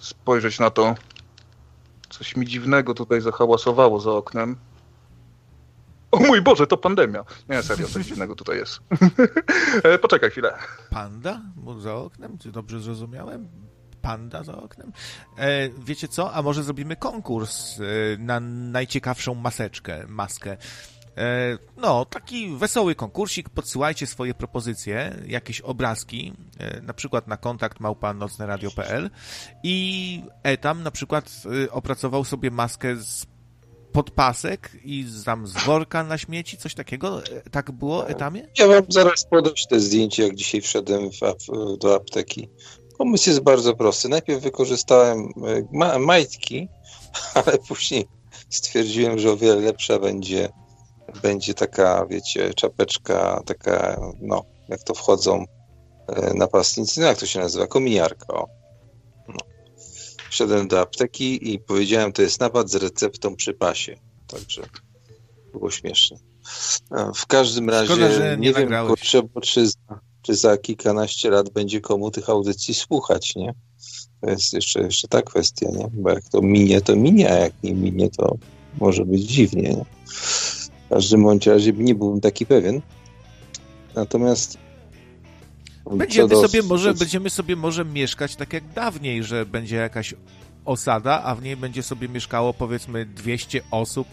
spojrzeć na to. Coś mi dziwnego tutaj zahałasowało za oknem. O mój Boże, to pandemia. Nie, serio, coś dziwnego tutaj jest. E, poczekaj chwilę. Panda? Za oknem? Czy dobrze zrozumiałem? Panda za oknem? E, wiecie co? A może zrobimy konkurs e, na najciekawszą maseczkę, maskę. E, no, taki wesoły konkursik, podsyłajcie swoje propozycje, jakieś obrazki, e, na przykład na kontakt małpa nocneradio.pl i Etam na przykład e, opracował sobie maskę z podpasek i tam z worka na śmieci, coś takiego? Tak było, Etamie? Ja wam zaraz podać te zdjęcie, jak dzisiaj wszedłem do apteki. Pomysł jest bardzo prosty. Najpierw wykorzystałem ma majtki, ale później stwierdziłem, że o wiele lepsza będzie będzie taka, wiecie, czapeczka, taka, no, jak to wchodzą e, napastnicy, no jak to się nazywa, kominiarka, o. No. Wszedłem do apteki i powiedziałem, to jest napad z receptą przy pasie. Także było śmieszne. W każdym razie Szkoda, nie, nie wiem, kurczę, czy, za- czy za kilkanaście lat będzie komu tych audycji słuchać, nie? To jest jeszcze, jeszcze ta kwestia, nie? Bo jak to minie, to minie, a jak nie minie, to może być dziwnie, nie? Każdym bądź razie nie byłbym taki pewien. Natomiast Będziemy do- sobie może, będziemy sobie może mieszkać tak jak dawniej, że będzie jakaś osada, a w niej będzie sobie mieszkało powiedzmy 200 osób.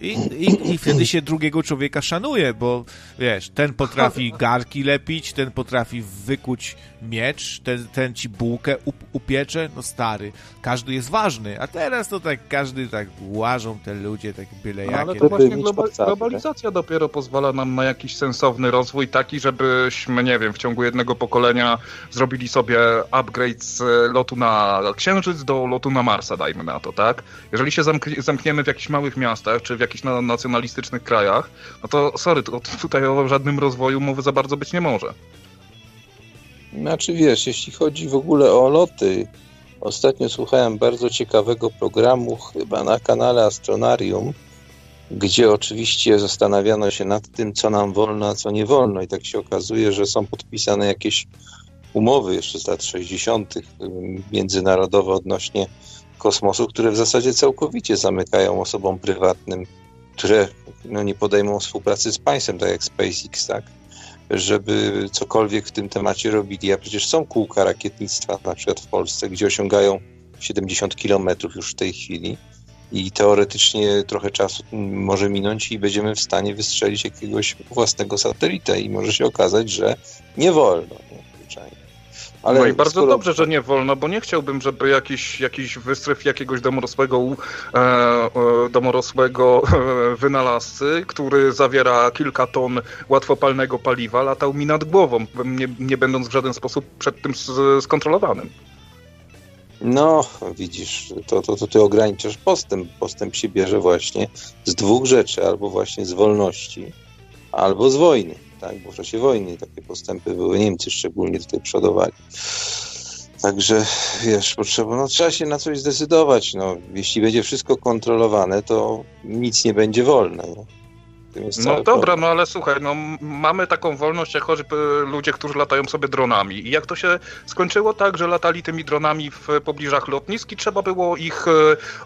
I, i, I wtedy się drugiego człowieka szanuje, bo wiesz, ten potrafi garki lepić, ten potrafi wykuć miecz, ten, ten ci bułkę up, upiecze, no stary, każdy jest ważny, a teraz to tak każdy tak łażą te ludzie, tak byle No, jakie. ale to właśnie globalizacja dopiero pozwala nam na jakiś sensowny rozwój taki, żebyśmy, nie wiem, w ciągu jednego pokolenia zrobili sobie upgrade z lotu na Księżyc do lotu na Marsa, dajmy na to, tak? Jeżeli się zamk zamkniemy w jakichś małych miastach, czy w jakichś na nacjonalistycznych krajach, no to sorry, to tutaj o żadnym rozwoju mowy za bardzo być nie może. Znaczy wiesz, jeśli chodzi w ogóle o loty, ostatnio słuchałem bardzo ciekawego programu chyba na kanale Astronarium, gdzie oczywiście zastanawiano się nad tym, co nam wolno, a co nie wolno i tak się okazuje, że są podpisane jakieś umowy jeszcze z lat 60. międzynarodowe odnośnie kosmosu, które w zasadzie całkowicie zamykają osobom prywatnym, które no, nie podejmą współpracy z państwem, tak jak SpaceX, tak? żeby cokolwiek w tym temacie robili. A przecież są kółka rakietnictwa, na przykład w Polsce, gdzie osiągają 70 kilometrów już w tej chwili i teoretycznie trochę czasu może minąć i będziemy w stanie wystrzelić jakiegoś własnego satelitę i może się okazać, że nie wolno. Ale no i bardzo skoro- dobrze, że nie wolno, bo nie chciałbym, żeby jakiś, jakiś wystryw jakiegoś domorosłego, e, e, domorosłego e, wynalazcy, który zawiera kilka ton łatwopalnego paliwa, latał mi nad głową, nie, nie będąc w żaden sposób przed tym skontrolowanym. No, widzisz, to, to, to ty ograniczasz postęp. Postęp się bierze właśnie z dwóch rzeczy, albo właśnie z wolności, albo z wojny, tak? Bo w czasie wojny takie postępy były, Niemcy szczególnie tutaj przodowali. Także, wiesz, potrzeba, no, trzeba się na coś zdecydować, no. Jeśli będzie wszystko kontrolowane, to nic nie będzie wolne, no. Tym jest No dobra, problem. no ale słuchaj, no mamy taką wolność jak choćby ludzie, którzy latają sobie dronami. I jak to się skończyło tak, że latali tymi dronami w pobliżach lotnisk i trzeba było ich e,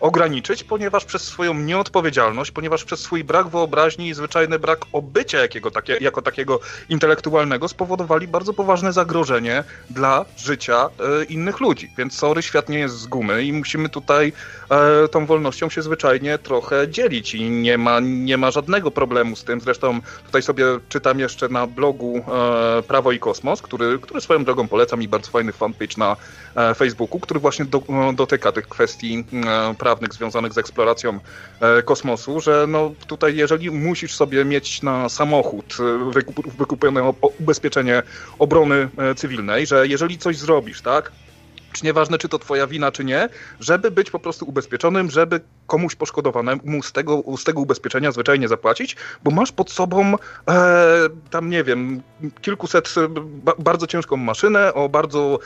ograniczyć, ponieważ przez swoją nieodpowiedzialność, ponieważ przez swój brak wyobraźni i zwyczajny brak obycia jakiego, takie, jako takiego intelektualnego spowodowali bardzo poważne zagrożenie dla życia e, innych ludzi. Więc sorry, świat nie jest z gumy i musimy tutaj e, tą wolnością się zwyczajnie trochę dzielić i nie ma, nie ma żadnego problemu z tym. Zresztą tutaj sobie czytam jeszcze na blogu e, Prawo i Kosmos, który, który swoją drogą polecam i bardzo fajny fanpage na e, Facebooku, który właśnie do, e, dotyka tych kwestii e, prawnych związanych z eksploracją e, kosmosu, że no tutaj jeżeli musisz sobie mieć na samochód e, wykup, wykupione ubezpieczenie obrony e, cywilnej, że jeżeli coś zrobisz, tak, czy nieważne, czy to twoja wina, czy nie, żeby być po prostu ubezpieczonym, żeby komuś poszkodowanemu z tego, z tego ubezpieczenia zwyczajnie zapłacić, bo masz pod sobą e, tam, nie wiem, kilkuset, e, ba, bardzo ciężką maszynę o bardzo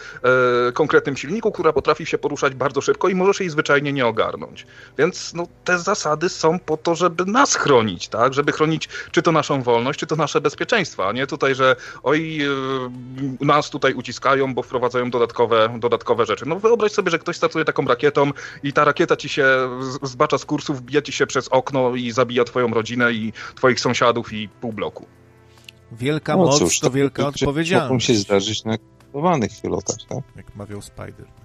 e, konkretnym silniku, która potrafi się poruszać bardzo szybko i możesz jej zwyczajnie nie ogarnąć. Więc no, te zasady są po to, żeby nas chronić, tak? Żeby chronić czy to naszą wolność, czy to nasze bezpieczeństwo, a nie tutaj, że oj, e, nas tutaj uciskają, bo wprowadzają dodatkowe, dodatkowe rzeczy. No wyobraź sobie, że ktoś startuje taką rakietą i ta rakieta ci się zbacza z kursów, wbija ci się przez okno i zabija twoją rodzinę i twoich sąsiadów i pół bloku. Wielka No moc cóż, to wielka rzeczy Mogą odpowiedzialność, się zdarzyć na kontrolowanych lotach, tak? jak mawiał Spider.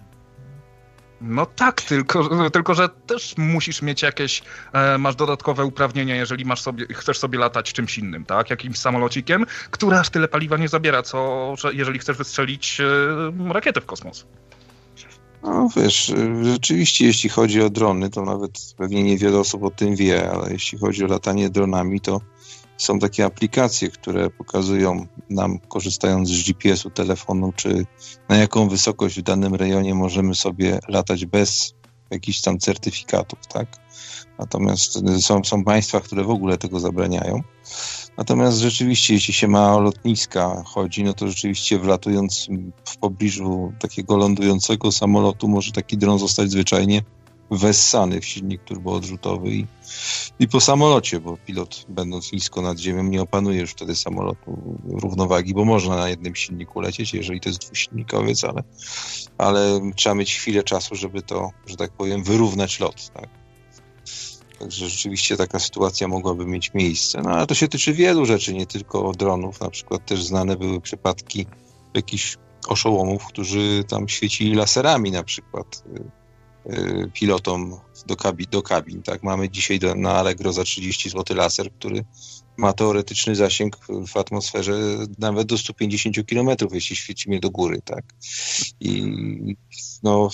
No tak, tylko, tylko że też musisz mieć jakieś, e, masz dodatkowe uprawnienia, jeżeli masz sobie, chcesz sobie latać czymś innym, tak? Jakimś samolocikiem, który aż tyle paliwa nie zabiera, co że jeżeli chcesz wystrzelić e, rakietę w kosmos. No wiesz, y, rzeczywiście jeśli chodzi o drony, to nawet pewnie niewiele osób o tym wie, ale jeśli chodzi o latanie dronami, to są takie aplikacje, które pokazują nam, korzystając z GPS-u telefonu, czy na jaką wysokość w danym rejonie możemy sobie latać bez jakichś tam certyfikatów, tak? Natomiast y, są, są państwa, które w ogóle tego zabraniają. Natomiast rzeczywiście, jeśli się ma o lotniska chodzi, no to rzeczywiście wlatując w pobliżu takiego lądującego samolotu może taki dron zostać zwyczajnie wessany w silnik turboodrzutowy i, i po samolocie, bo pilot będąc nisko nad ziemią nie opanuje już wtedy samolotu równowagi, bo można na jednym silniku lecieć, jeżeli to jest dwusilnikowiec, ale, ale trzeba mieć chwilę czasu, żeby to, że tak powiem, wyrównać lot, tak. Także rzeczywiście taka sytuacja mogłaby mieć miejsce. No ale to się tyczy wielu rzeczy, nie tylko dronów. Na przykład też znane były przypadki jakichś oszołomów, którzy tam świecili laserami na przykład y, pilotom do, kabi, do kabin. Tak? Mamy dzisiaj do, na Allegro za 30 zł laser, który ma teoretyczny zasięg w atmosferze nawet do 150 km, jeśli świecimy do góry, tak. I no,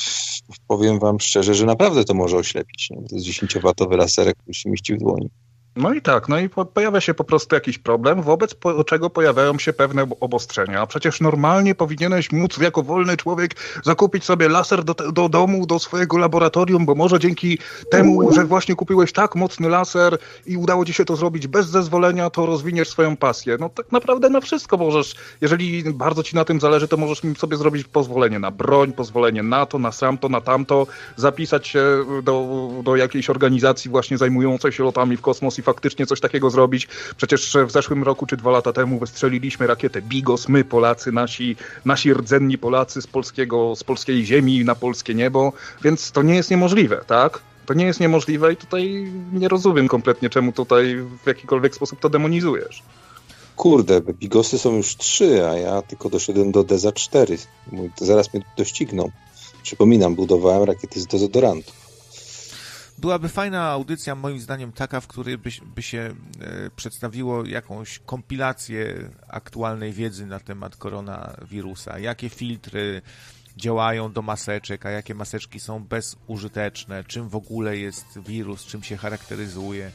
powiem wam szczerze, że naprawdę to może oślepić. Nie? To jest 10-watowy laserek, który się mieści w dłoni. No i tak, no i po, pojawia się po prostu jakiś problem, wobec po, czego pojawiają się pewne obostrzenia. A przecież normalnie powinieneś móc jako wolny człowiek zakupić sobie laser do, do domu, do swojego laboratorium, bo może dzięki temu, że właśnie kupiłeś tak mocny laser i udało ci się to zrobić bez zezwolenia, to rozwiniesz swoją pasję. No tak naprawdę na wszystko możesz, jeżeli bardzo ci na tym zależy, to możesz sobie zrobić pozwolenie na broń, pozwolenie na to, na samto, na tamto, zapisać się do, do jakiejś organizacji właśnie zajmującej się lotami w kosmos i faktycznie coś takiego zrobić. Przecież w zeszłym roku czy dwa lata temu wystrzeliliśmy rakietę Bigos, my Polacy, nasi, nasi rdzenni Polacy z, polskiego, z polskiej ziemi na polskie niebo, więc to nie jest niemożliwe, tak? To nie jest niemożliwe i tutaj nie rozumiem kompletnie, czemu tutaj w jakikolwiek sposób to demonizujesz. Kurde, bigosy są już trzy, a ja tylko doszedłem do Deza 4. Zaraz mnie dościgną. Przypominam, budowałem rakiety z dezodorantu byłaby fajna audycja, moim zdaniem, taka, w której by, by się e, przedstawiło jakąś kompilację aktualnej wiedzy na temat koronawirusa. Jakie filtry działają do maseczek, a jakie maseczki są bezużyteczne, czym w ogóle jest wirus, czym się charakteryzuje.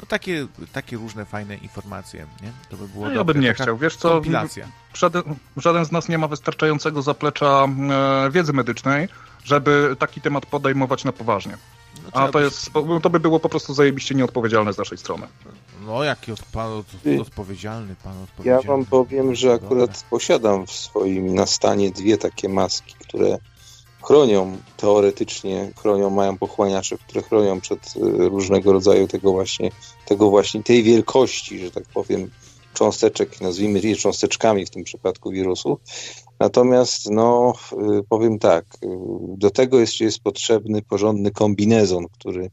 No takie, takie różne fajne informacje, nie? To by było no, Ja bym nie chciał, wiesz co, kompilacja. Żaden, żaden z nas nie ma wystarczającego zaplecza e, wiedzy medycznej, żeby taki temat podejmować na poważnie. No, A to jest, to by było po prostu zajebiście nieodpowiedzialne z naszej strony. No, jaki od, pan, od, odpowiedzialny pan odpowiedzialny. Ja wam powiem, że akurat posiadam w swoim nastanie dwie takie maski, które chronią teoretycznie, chronią, mają pochłaniacze, które chronią przed y, różnego rodzaju tego właśnie, tego właśnie, tej wielkości, że tak powiem, cząsteczek, nazwijmy je cząsteczkami w tym przypadku wirusu. Natomiast, no, y, powiem tak, y, do tego jeszcze jest potrzebny porządny kombinezon, który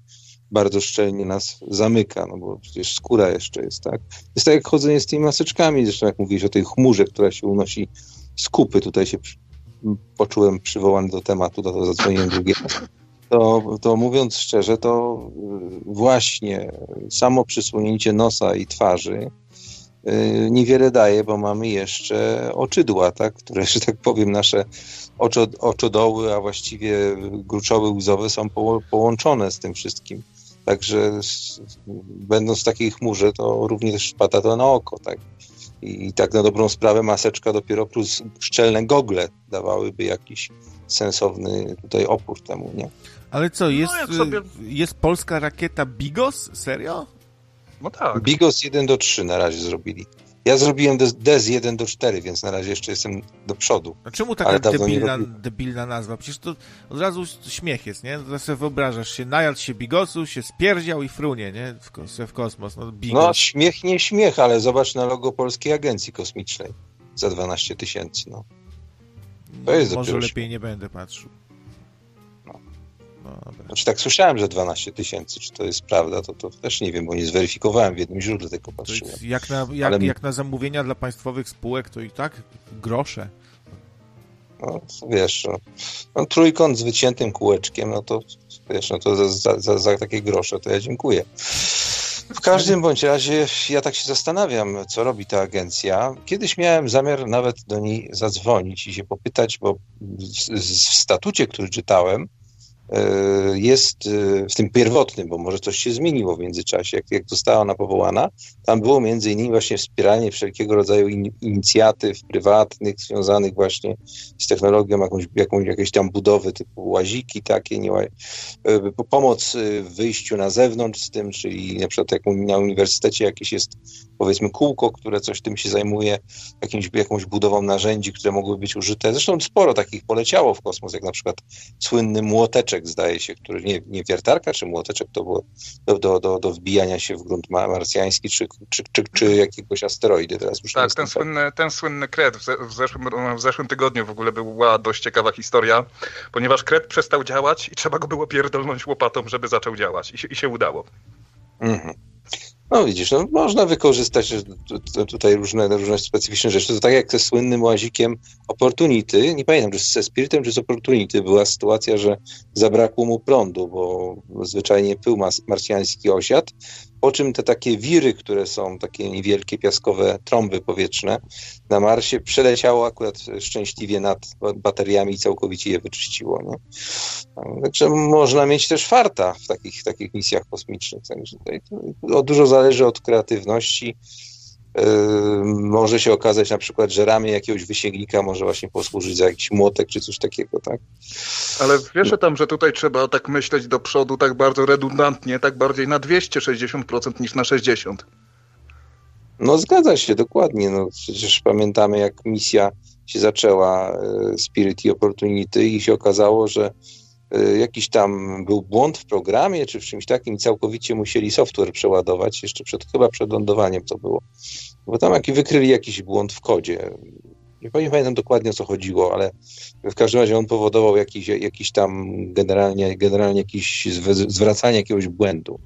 bardzo szczelnie nas zamyka, no bo przecież skóra jeszcze jest, tak? Jest tak jak chodzenie z tymi maseczkami, zresztą jak mówiłeś o tej chmurze, która się unosi z kupy, tutaj się poczułem przywołany do tematu, to, to zadzwoniłem drugiego. To, to mówiąc szczerze, to y, właśnie samo przysłonięcie nosa i twarzy niewiele daje, bo mamy jeszcze oczydła, tak, które, że tak powiem, nasze oczo, oczodoły, a właściwie gruczoły łzowe są po, połączone z tym wszystkim. Także z, będąc w takiej chmurze, to również pada to na oko, tak. I, I tak na dobrą sprawę maseczka dopiero plus szczelne gogle dawałyby jakiś sensowny tutaj opór temu, nie? Ale co, jest, no, sobie... jest polska rakieta Bigos? Serio? No tak. Bigos 1 do 3 na razie zrobili. Ja zrobiłem DES 1 do 4, więc na razie jeszcze jestem do przodu. A czemu taka debilna, debilna nazwa? Przecież to od razu śmiech jest, nie? To sobie wyobrażasz się, najadł się bigosu, się spierdział i frunie, nie? W, w kosmos. No, bigos. no śmiech nie śmiech, ale zobacz na logo Polskiej Agencji Kosmicznej za 12 tysięcy, no. To jest Może lepiej śmiech. nie będę patrzył. No, znaczy tak słyszałem, że 12 tysięcy, czy to jest prawda, to, to też nie wiem, bo nie zweryfikowałem w jednym źródle, tylko patrzyłem. Jak na, jak, Ale... jak na zamówienia dla państwowych spółek, to i tak grosze. No, wiesz, no, no, trójkąt z wyciętym kółeczkiem, no to wiesz, no to za, za, za takie grosze to ja dziękuję. W każdym bądź razie ja tak się zastanawiam, co robi ta agencja. Kiedyś miałem zamiar nawet do niej zadzwonić i się popytać, bo w, w statucie, który czytałem, jest e, w tym pierwotnym, bo może coś się zmieniło w międzyczasie, jak, jak została ona powołana, tam było między innymi właśnie wspieranie wszelkiego rodzaju in, inicjatyw prywatnych związanych właśnie z technologią, jakąś, jakąś, jakieś tam budowy typu łaziki takie, nie, e, pomoc w wyjściu na zewnątrz z tym, czyli na przykład jak na uniwersytecie jakieś jest powiedzmy kółko, które coś tym się zajmuje, jakimś, jakąś budową narzędzi, które mogły być użyte. Zresztą sporo takich poleciało w kosmos, jak na przykład słynny młoteczek, zdaje się, który nie, nie wiertarka czy młoteczek, to było do, do, do, do wbijania się w grunt marsjański czy, czy, czy, czy jakiegoś asteroidy. Teraz już tak, ten słynny, ten słynny kret w, zeszłym, w zeszłym tygodniu w ogóle była dość ciekawa historia, ponieważ kret przestał działać i trzeba go było pierdolnąć łopatą, żeby zaczął działać i się, i się udało. Mhm. No widzisz, no, można wykorzystać tutaj różne, różne specyficzne rzeczy. To tak jak ze słynnym łazikiem Opportunity, nie pamiętam, czy ze Spiritem, czy z Opportunity. Była sytuacja, że zabrakło mu prądu, bo zwyczajnie pył marsjański osiadł po czym te takie wiry, które są takie niewielkie piaskowe trąby powietrzne na Marsie, przeleciało akurat szczęśliwie nad bateriami i całkowicie je wyczyściło. Nie? Także można mieć też farta w takich, takich misjach kosmicznych. Także tutaj dużo zależy od kreatywności może się okazać na przykład, że ramię jakiegoś wysięgnika może właśnie posłużyć za jakiś młotek czy coś takiego, tak? Ale wiesz tam, że tutaj trzeba tak myśleć do przodu tak bardzo redundantnie, tak bardziej na 260% niż na 60%. No zgadza się, dokładnie. No, przecież pamiętamy, jak misja się zaczęła e, Spirit i Opportunity i się okazało, że jakiś tam był błąd w programie czy w czymś takim i całkowicie musieli software przeładować, jeszcze przed, chyba przed lądowaniem to było. Bo tam jaki wykryli jakiś błąd w kodzie. Nie pamiętam dokładnie o co chodziło, ale w każdym razie on powodował jakiś, jakiś tam generalnie, generalnie jakieś zwracanie jakiegoś błędu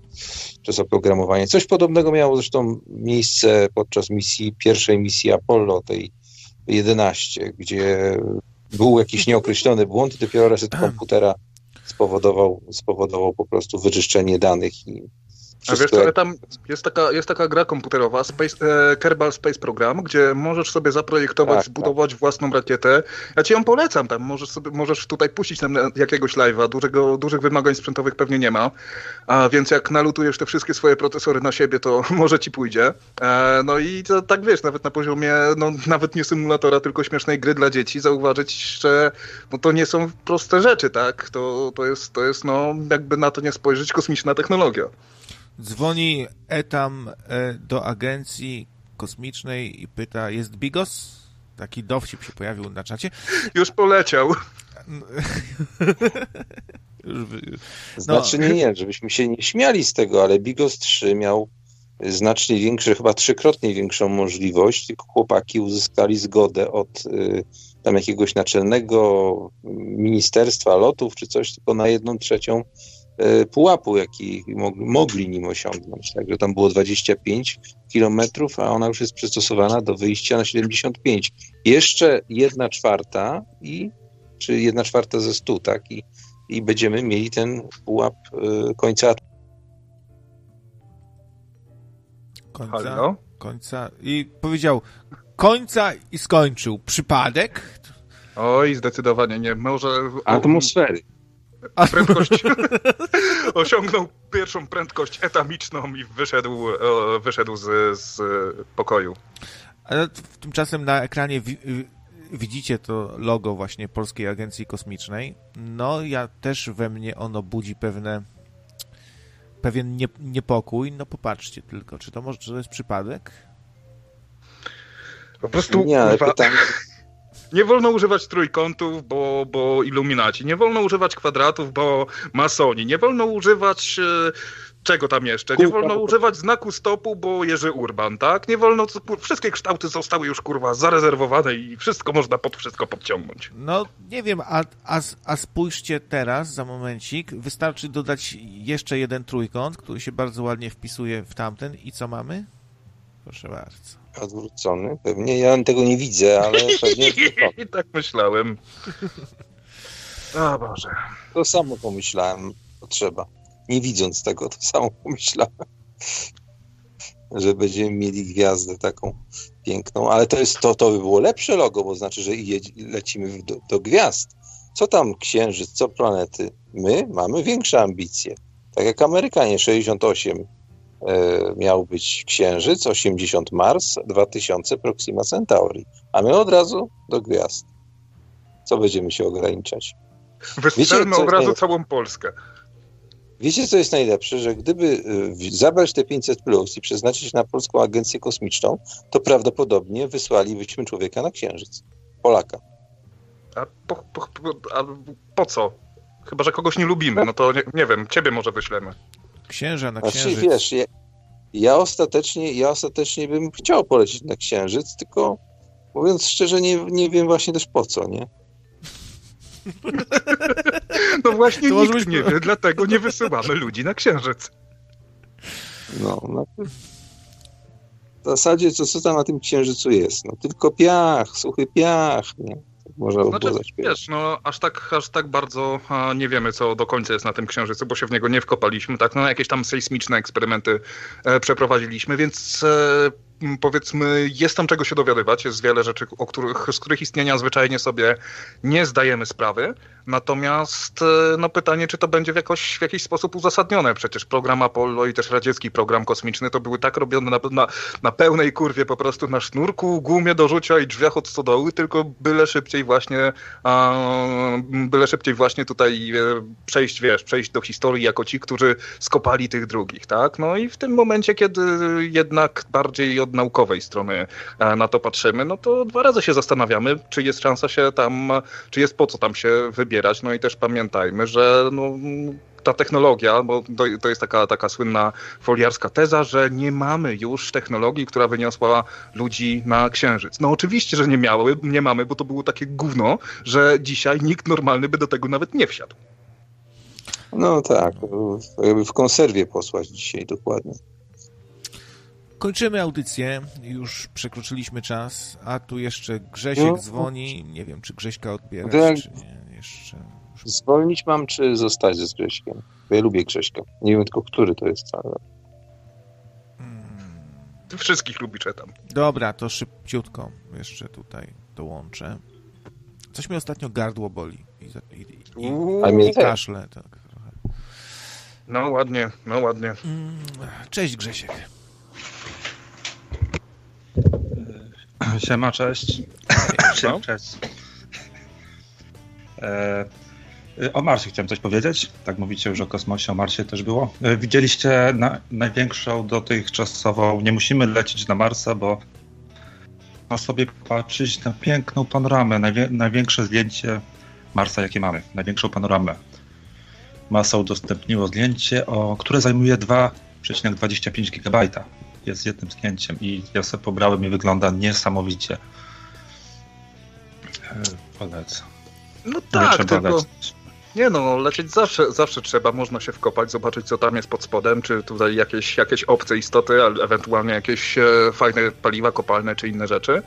przez oprogramowanie. Coś podobnego miało zresztą miejsce podczas misji, pierwszej misji Apollo, tej 11, gdzie był jakiś nieokreślony błąd i dopiero reset komputera spowodował, spowodował po prostu wyczyszczenie danych i a wiesz ale tam jest taka, jest taka gra komputerowa, Space, e, Kerbal Space Program, gdzie możesz sobie zaprojektować, tak, zbudować tak. własną rakietę. Ja ci ją polecam tam, możesz, sobie, możesz tutaj puścić nam jakiegoś live'a, dużego, dużych wymagań sprzętowych pewnie nie ma, a więc jak nalutujesz te wszystkie swoje procesory na siebie, to może ci pójdzie. E, no i to, tak wiesz, nawet na poziomie, no nawet nie symulatora, tylko śmiesznej gry dla dzieci, zauważyć, że no, to nie są proste rzeczy, tak? To, to, jest, to jest, no jakby na to nie spojrzeć, kosmiczna technologia. Dzwoni Etam e, do agencji kosmicznej i pyta, jest Bigos? Taki dowcip się pojawił na czacie. Już poleciał. no. Znaczy nie, nie, żebyśmy się nie śmiali z tego, ale Bigos 3 miał znacznie większe, chyba trzykrotnie większą możliwość, tylko chłopaki uzyskali zgodę od y, tam jakiegoś naczelnego ministerstwa lotów czy coś, tylko na jedną trzecią pułapu, jaki mogli nim osiągnąć. Także tam było 25 kilometrów, a ona już jest przystosowana do wyjścia na 75. Jeszcze jedna czwarta i czy jedna czwarta ze 100, tak? I, i będziemy mieli ten pułap y, końca. Końca, końca. I powiedział końca i skończył. Przypadek? Oj, zdecydowanie nie. Może. Atmosfery. A prędkość osiągnął pierwszą prędkość etamiczną i wyszedł, wyszedł z, z pokoju. Ale tymczasem na ekranie widzicie to logo właśnie Polskiej Agencji Kosmicznej. No, ja też we mnie ono budzi pewne pewien nie, niepokój. No popatrzcie tylko, czy to może czy to jest przypadek? Po prostu nie, ale pytanie, nie wolno używać trójkątów, bo, bo iluminaci. Nie wolno używać kwadratów, bo masoni. Nie wolno używać e, czego tam jeszcze? Nie wolno używać znaku stopu, bo Jerzy Urban, tak? Nie wolno, wszystkie kształty zostały już kurwa zarezerwowane i wszystko można pod wszystko podciągnąć. No nie wiem, a, a, a spójrzcie teraz za momencik, wystarczy dodać jeszcze jeden trójkąt, który się bardzo ładnie wpisuje w tamten i co mamy? Proszę bardzo odwrócony. Pewnie ja tego nie widzę, ale pewnie. I tak myślałem. O Boże. To samo pomyślałem, potrzeba. Nie widząc tego, to samo pomyślałem. Że będziemy mieli gwiazdę taką piękną, ale to jest to, to by było lepsze logo, bo znaczy, że lecimy do, do gwiazd. Co tam księżyc, co planety? My mamy większe ambicje. Tak jak Amerykanie 68 E, miał być Księżyc, 80 Mars, 2000 Proxima Centauri. A my od razu do gwiazd. Co będziemy się ograniczać? Wystrzelmy od razu całą Polskę. Wiecie, co jest najlepsze? Że gdyby y, zabrać te 500 plus i przeznaczyć na Polską Agencję Kosmiczną, to prawdopodobnie wysłalibyśmy człowieka na Księżyc. Polaka. A po, po, a po co? Chyba, że kogoś nie lubimy, no to nie, nie wiem, ciebie może wyślemy. Księża na Znaczy, księżyc. wiesz, ja, ja, ostatecznie, ja ostatecznie bym chciał polecieć na Księżyc, tylko mówiąc szczerze, nie, nie wiem właśnie też po co, nie? No właśnie To nikt nie wie, dlatego nie wysyłamy ludzi na księżyc. No, no. W zasadzie, co, co tam na tym Księżycu jest? No tylko piach, suchy piach, nie? By Znaczy, zaśpiewać. wiesz, no aż tak, aż tak bardzo a, nie wiemy, co do końca jest na tym księżycu, bo się w niego nie wkopaliśmy, tak, no jakieś tam sejsmiczne eksperymenty e, przeprowadziliśmy, więc e, powiedzmy, jest tam czego się dowiadywać, jest wiele rzeczy, o których, z których istnienia zwyczajnie sobie nie zdajemy sprawy, natomiast e, no pytanie, czy to będzie w, jakoś, w jakiś sposób uzasadnione, przecież program Apollo i też radziecki program kosmiczny to były tak robione na, na, na pełnej kurwie po prostu na sznurku, gumie do rzucia i drzwiach od stodoły, tylko byle szybciej właśnie byle szybciej właśnie tutaj e, przejść, wiesz, przejść do historii jako ci, którzy skopali tych drugich, tak? No i w tym momencie, kiedy jednak bardziej od naukowej strony e, na to patrzymy, no to dwa razy się zastanawiamy, czy jest szansa się tam, czy jest po co tam się wybierać, no i też pamiętajmy, że no, ta technologia, bo to, jest taka, taka słynna foliarska teza, że nie mamy już technologii, która wyniosła ludzi na księżyc. No oczywiście, że nie miały, nie mamy, bo to było takie gówno, że dzisiaj nikt normalny by do tego nawet nie wsiadł. No tak, jakby w konserwie posłać dzisiaj dokładnie. Kończymy audycję, już przekroczyliśmy czas, a tu jeszcze Grzesiek No. dzwoni. Nie wiem, czy Grześka odbierać, Tak. czy nie. Jeszcze. Zwolnić mam, czy zostać ze Grześkiem? Bo ja lubię Grześka. Nie wiem tylko, który to jest cały. Ty wszystkich lubisz tam. Dobra, to szybciutko jeszcze tutaj dołączę. Coś mi ostatnio gardło boli i, i, i, i też. kaszle. Tak. trochę. No ładnie, no ładnie. Mm, Cześć Grzesiek. Siema, cześć. No. Cześć. E, o Marsie chciałem coś powiedzieć. Tak mówicie już o kosmosie, o Marsie też było. E, widzieliście na, największą dotychczasową, nie musimy lecieć na Marsa, bo można sobie patrzeć na piękną panoramę, najwie, największe zdjęcie Marsa, jakie mamy, największą panoramę. Masa udostępniło zdjęcie, o, które zajmuje 2,25 GB. Jest jednym zdjęciem i ja sobie pobrałem i wygląda niesamowicie. E, Polecam. No Nie tak, trzeba tylko... lecieć. Nie no, lecieć zawsze, zawsze trzeba, można się wkopać, zobaczyć co tam jest pod spodem, czy tutaj jakieś, jakieś obce istoty, ewentualnie jakieś e, fajne paliwa kopalne, czy inne rzeczy.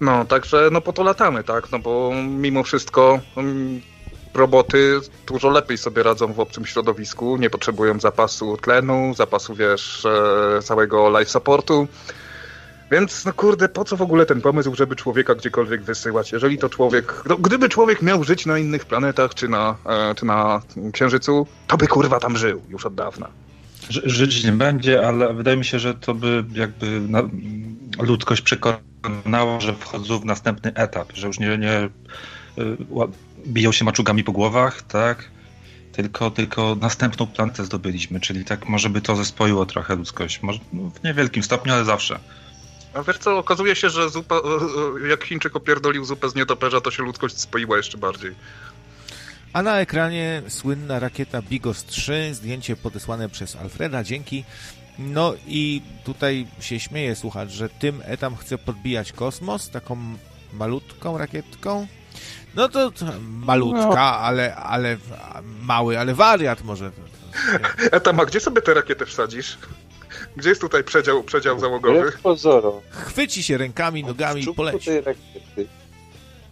No, także no po to latamy, tak, no bo mimo wszystko mm, roboty dużo lepiej sobie radzą w obcym środowisku, nie potrzebują zapasu tlenu, zapasu, wiesz, e, całego life supportu. Więc, no kurde, po co w ogóle ten pomysł, żeby człowieka gdziekolwiek wysyłać? Jeżeli to człowiek. No, gdyby człowiek miał żyć na innych planetach czy na, e, czy na Księżycu, to by kurwa tam żył już od dawna. Ży- Żyć nie będzie, ale wydaje mi się, że to by jakby na, ludzkość przekonała, że wchodzą w następny etap, że już nie, nie ła- biją się maczugami po głowach, tak? Tylko, tylko następną planetę zdobyliśmy, czyli tak może by to zespoiło trochę ludzkość. Może no, w niewielkim stopniu, ale zawsze. A wiesz co, okazuje się, że zupa, jak Chińczyk opierdolił zupę z nietoperza, to się ludzkość spoiła jeszcze bardziej. A na ekranie słynna rakieta Bigos 3, zdjęcie podesłane przez Alfreda, dzięki. No i tutaj się śmieje słuchacz, że tym etam chce podbijać kosmos taką malutką rakietką. No to, to malutka, No. ale, ale mały, ale wariat może. Etam, a gdzie sobie tę rakietę wsadzisz? Gdzie jest tutaj przedział, przedział załogowy? Wbrew pozorom, Chwyci się rękami, nogami i poleci. tej rakiety,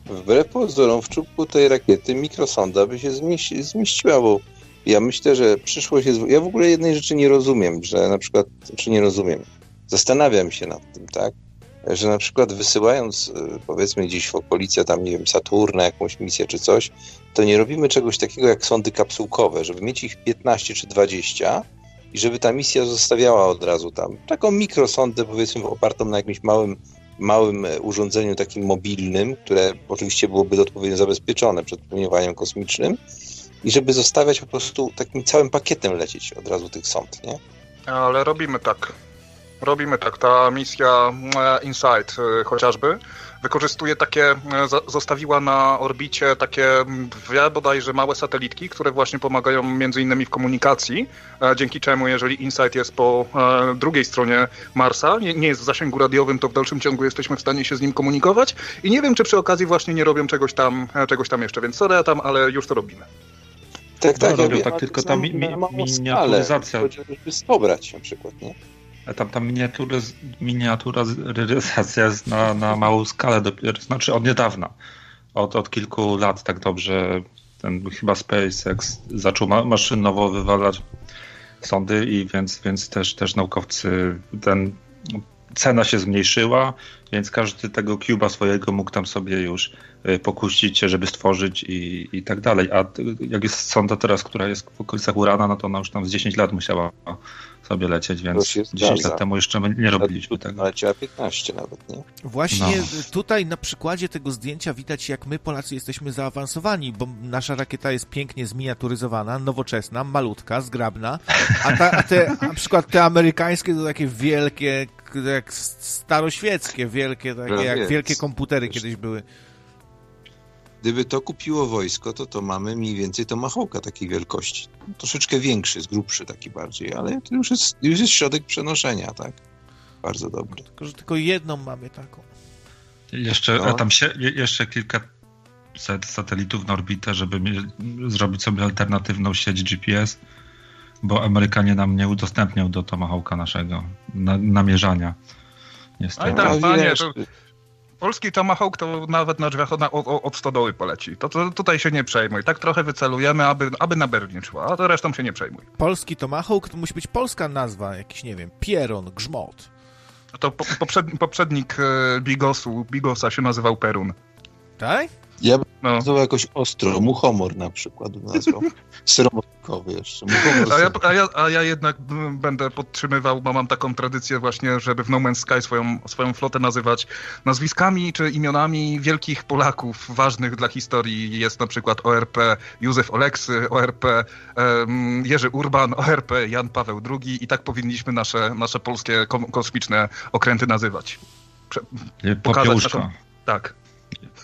wbrew pozorom, w czubku tej rakiety mikrosonda by się zmieści, zmieściła, bo ja myślę, że przyszłość jest... Ja w ogóle jednej rzeczy nie rozumiem, że na przykład, czy nie rozumiem, zastanawiam się nad tym, tak, że na przykład wysyłając, y, powiedzmy gdzieś w okolice tam, nie wiem, Saturna, jakąś misję czy coś, to nie robimy czegoś takiego jak sondy kapsułkowe, żeby mieć ich 15 czy 20 i żeby ta misja zostawiała od razu tam taką mikrosondę, powiedzmy, opartą na jakimś małym, małym e, urządzeniu takim mobilnym, które oczywiście byłoby odpowiednio zabezpieczone przed promieniowaniem kosmicznym i żeby zostawiać po prostu takim całym pakietem lecieć od razu tych sąd, nie? Ale robimy tak. Robimy tak. Ta misja e, Insight e, chociażby wykorzystuje takie, e, zostawiła na orbicie takie dwie bodajże małe satelitki, które właśnie pomagają między innymi w komunikacji, dzięki czemu jeżeli Insight jest po drugiej stronie Marsa, nie, nie jest w zasięgu radiowym, to w dalszym ciągu jesteśmy w stanie się z nim komunikować i nie wiem, czy przy okazji właśnie nie robią czegoś tam, czegoś tam jeszcze, więc sorry tam, ale już to robimy. Tak, tak, no, tak, tylko ta mi, mi, miniaturyzacja. skalę, Chociażby pobrać na przykład, nie? A Tam ta miniaturyz, miniaturyzacja jest na, na małą skalę dopiero, znaczy od niedawna. Od, od kilku lat tak dobrze ten chyba SpaceX zaczął ma, maszynowo wywalać sondy i więc, więc też, też naukowcy ten cena się zmniejszyła, więc każdy tego cuba swojego mógł tam sobie już y, pokusić się, żeby stworzyć i, i tak dalej. A jak jest sonda teraz, która jest w okolicach Urana, no to ona już tam z 10 lat musiała sobie lecieć, więc się 10 zgadza. lat temu jeszcze my nie robiliśmy tego. Leciała 15 nawet, nie? Właśnie No. tutaj na przykładzie tego zdjęcia widać, jak my Polacy jesteśmy zaawansowani, bo nasza rakieta jest pięknie zminiaturyzowana, nowoczesna, malutka, zgrabna, a, ta, a te, na przykład te amerykańskie to takie wielkie, jak staroświeckie, wielkie, takie jak wielkie komputery kiedyś były. Gdyby to kupiło wojsko, to to mamy mniej więcej Tomahawka takiej wielkości. Troszeczkę większy, jest grubszy taki bardziej, ale to już jest, już jest środek przenoszenia, tak? Bardzo dobry. Tylko, że tylko jedną mamy taką. Jeszcze, No. a tam się, je- jeszcze kilka set satelitów na orbitę, żeby zrobić sobie alternatywną sieć GPS, bo Amerykanie nam nie udostępnią do Tomahawka naszego na, namierzania. Niestety. Oj, tak, No, panie, to- Polski Tomahawk to nawet na drzwiach od, od, od stodoły poleci. To, to tutaj się nie przejmuj. Tak trochę wycelujemy, aby, aby na Berlin szła, a to resztą się nie przejmuj. Polski Tomahawk to musi być polska nazwa, jakiś, nie wiem, Pieron, Grzmot. To po, poprzed, poprzednik e, Bigosu, Bigosa się nazywał Perun. Tak? Ja bym No. nazwał jakoś ostro, muchomor na przykład bym nazwał. Jeszcze. Muchomor A ja, a, ja, a ja jednak będę podtrzymywał, bo mam taką tradycję właśnie, żeby w No Man's Sky swoją, swoją flotę nazywać nazwiskami czy imionami wielkich Polaków ważnych dla historii. Jest na przykład ORP Józef Oleksy, ORP em, Jerzy Urban, ORP Jan Paweł II i tak powinniśmy nasze, nasze polskie ko- kosmiczne okręty nazywać. Prze- pokazać Popiełuszko. naszą- Tak.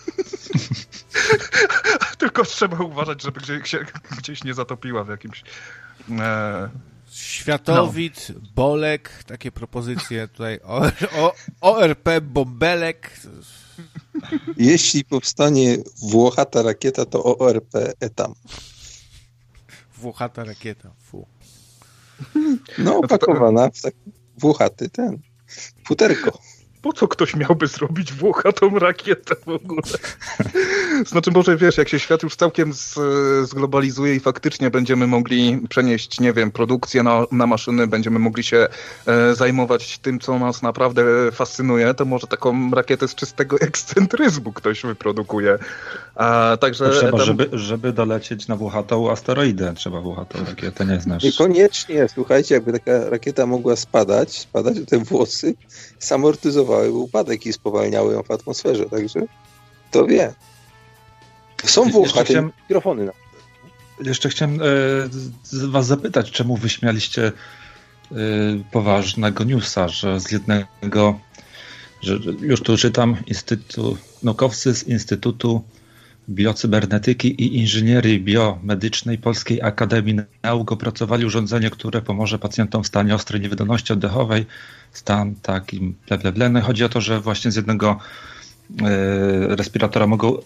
Tylko trzeba uważać, żeby gdzieś, się, gdzieś nie zatopiła w jakimś... E, Światowid, Bolek, takie propozycje tutaj. O, o, ORP, Bąbelek. Jeśli powstanie Włochata rakieta, to ORP etam. Włochata rakieta. Fu. No, opakowana w taki Włochaty ten. Futerko. Po co ktoś miałby zrobić włochatą rakietę w ogóle? Znaczy może wiesz, jak się świat już całkiem z, zglobalizuje i faktycznie będziemy mogli przenieść, nie wiem, produkcję na, na maszyny, będziemy mogli się e, zajmować tym, co nas naprawdę fascynuje, to może taką rakietę z czystego ekscentryzmu ktoś wyprodukuje. A, także trzeba, tam- żeby, żeby dolecieć na włochatą asteroidę, trzeba włochatą rakietę, nie znasz. Niekoniecznie, słuchajcie, jakby taka rakieta mogła spadać, spadać, to te włosy samortyzowałyby upadek i spowalniały ją w atmosferze, także to wie. Są włochaty chciałem- mikrofony. Na... Jeszcze chciałem e, was zapytać, czemu wyśmialiście e, poważnego newsa, że z jednego, że już tu czytam, instytu, naukowcy z Instytutu Biocybernetyki i Inżynierii Biomedycznej Polskiej Akademii Nauk opracowali urządzenie, które pomoże pacjentom w stanie ostrej niewydolności oddechowej, stan takim ble, ble, ble. No chodzi o to, że właśnie z jednego e, respiratora mogą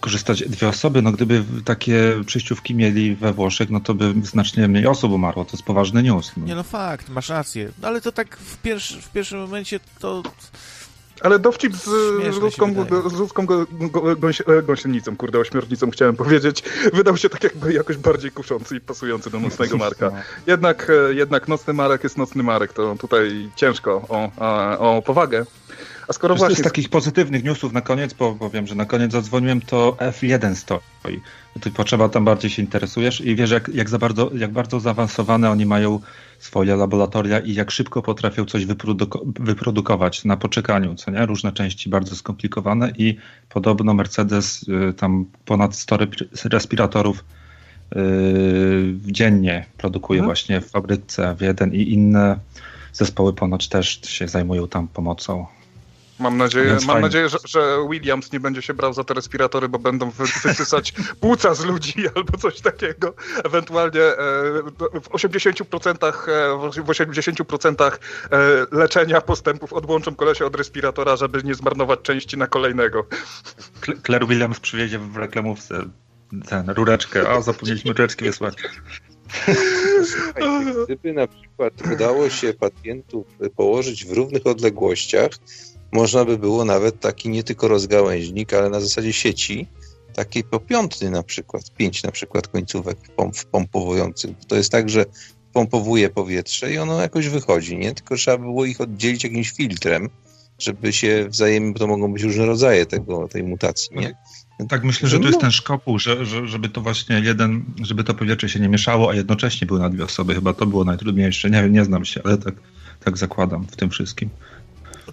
korzystać dwie osoby, no gdyby takie przejściówki mieli we Włoszech, no to by znacznie mniej osób umarło. To jest poważny news. No. Nie no fakt, masz rację. No ale to tak w, pierwszy, w pierwszym momencie to... Ale dowcip z, Śmieszne z go, go, gąś, e, gąsienicą, kurde, ośmiornicą chciałem powiedzieć, wydał się tak jakby jakoś bardziej kuszący i pasujący do nocnego Marka. Jednak, e, jednak nocny Marek jest nocny Marek, to tutaj ciężko o, o powagę. A skoro Wiesz, właśnie... Z takich pozytywnych newsów na koniec, bo, bo wiem, że na koniec zadzwoniłem, to F1 stoi. Ty potrzeba tam bardziej się interesujesz i wiesz, jak, jak, za bardzo, jak bardzo zaawansowane oni mają swoje laboratoria i jak szybko potrafią coś wyproduko- wyprodukować na poczekaniu, co nie? Różne części bardzo skomplikowane i podobno Mercedes y, tam ponad 100 rep- respiratorów dziennie produkuje mhm. właśnie w fabryce w jeden i inne zespoły ponoć też się zajmują tam pomocą. Mam nadzieję, mam nadzieję że, że, Williams nie będzie się brał za te respiratory, bo będą wysysać płuca z ludzi albo coś takiego. Ewentualnie e, w 80%, e, w 80% e, leczenia postępów odłączą kolesia od respiratora, żeby nie zmarnować części na kolejnego. Claire Williams przywiezie w reklamówce ten, rureczkę. A, zapomnieliśmy rureczki wysłać. gdyby na przykład udało się pacjentów położyć w równych odległościach, można by było nawet taki nie tylko rozgałęźnik, ale na zasadzie sieci, takiej popiątny na przykład, pięć na przykład końcówek pomp wpompowujących. To jest tak, że pompowuje powietrze i ono jakoś wychodzi, nie? Tylko trzeba było ich oddzielić jakimś filtrem, żeby się wzajemnie, bo to mogą być różne rodzaje tego, tej mutacji, nie? Tak, myślę, że to jest ten szkopuł, że, że, żeby to właśnie jeden, żeby to powietrze się nie mieszało, a jednocześnie były na dwie osoby. Chyba to było najtrudniejsze. Nie nie znam się, ale tak, tak zakładam w tym wszystkim.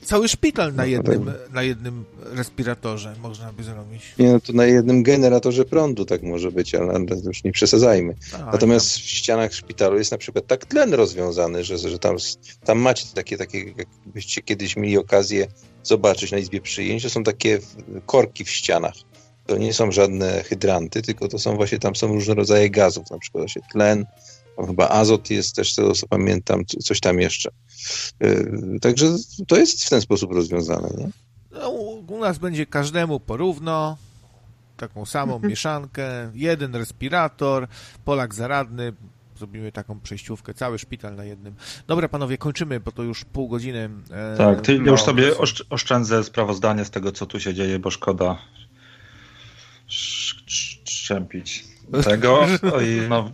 Cały szpital na jednym, na jednym respiratorze można by zrobić. Nie, no to na jednym generatorze prądu tak może być, ale już nie przesadzajmy. A, Natomiast tam. w ścianach szpitalu jest na przykład tak tlen rozwiązany, że, że tam, tam macie takie, takie, jakbyście kiedyś mieli okazję zobaczyć na izbie przyjęć, to są takie korki w ścianach. To nie są żadne hydranty, tylko to są właśnie, tam są różne rodzaje gazów, na przykład właśnie tlen, chyba azot jest też, z tego co pamiętam, coś tam jeszcze. E, także to jest w ten sposób rozwiązane. Nie? No, u nas będzie każdemu porówno, taką samą mieszankę, jeden respirator, Polak zaradny, zrobimy taką przejściówkę, cały szpital na jednym. Dobra, panowie, kończymy, bo to już pół godziny. E, tak, ty no, już sobie oszczędzę sprawozdanie z tego, co tu się dzieje, bo szkoda szczępić tego. I no,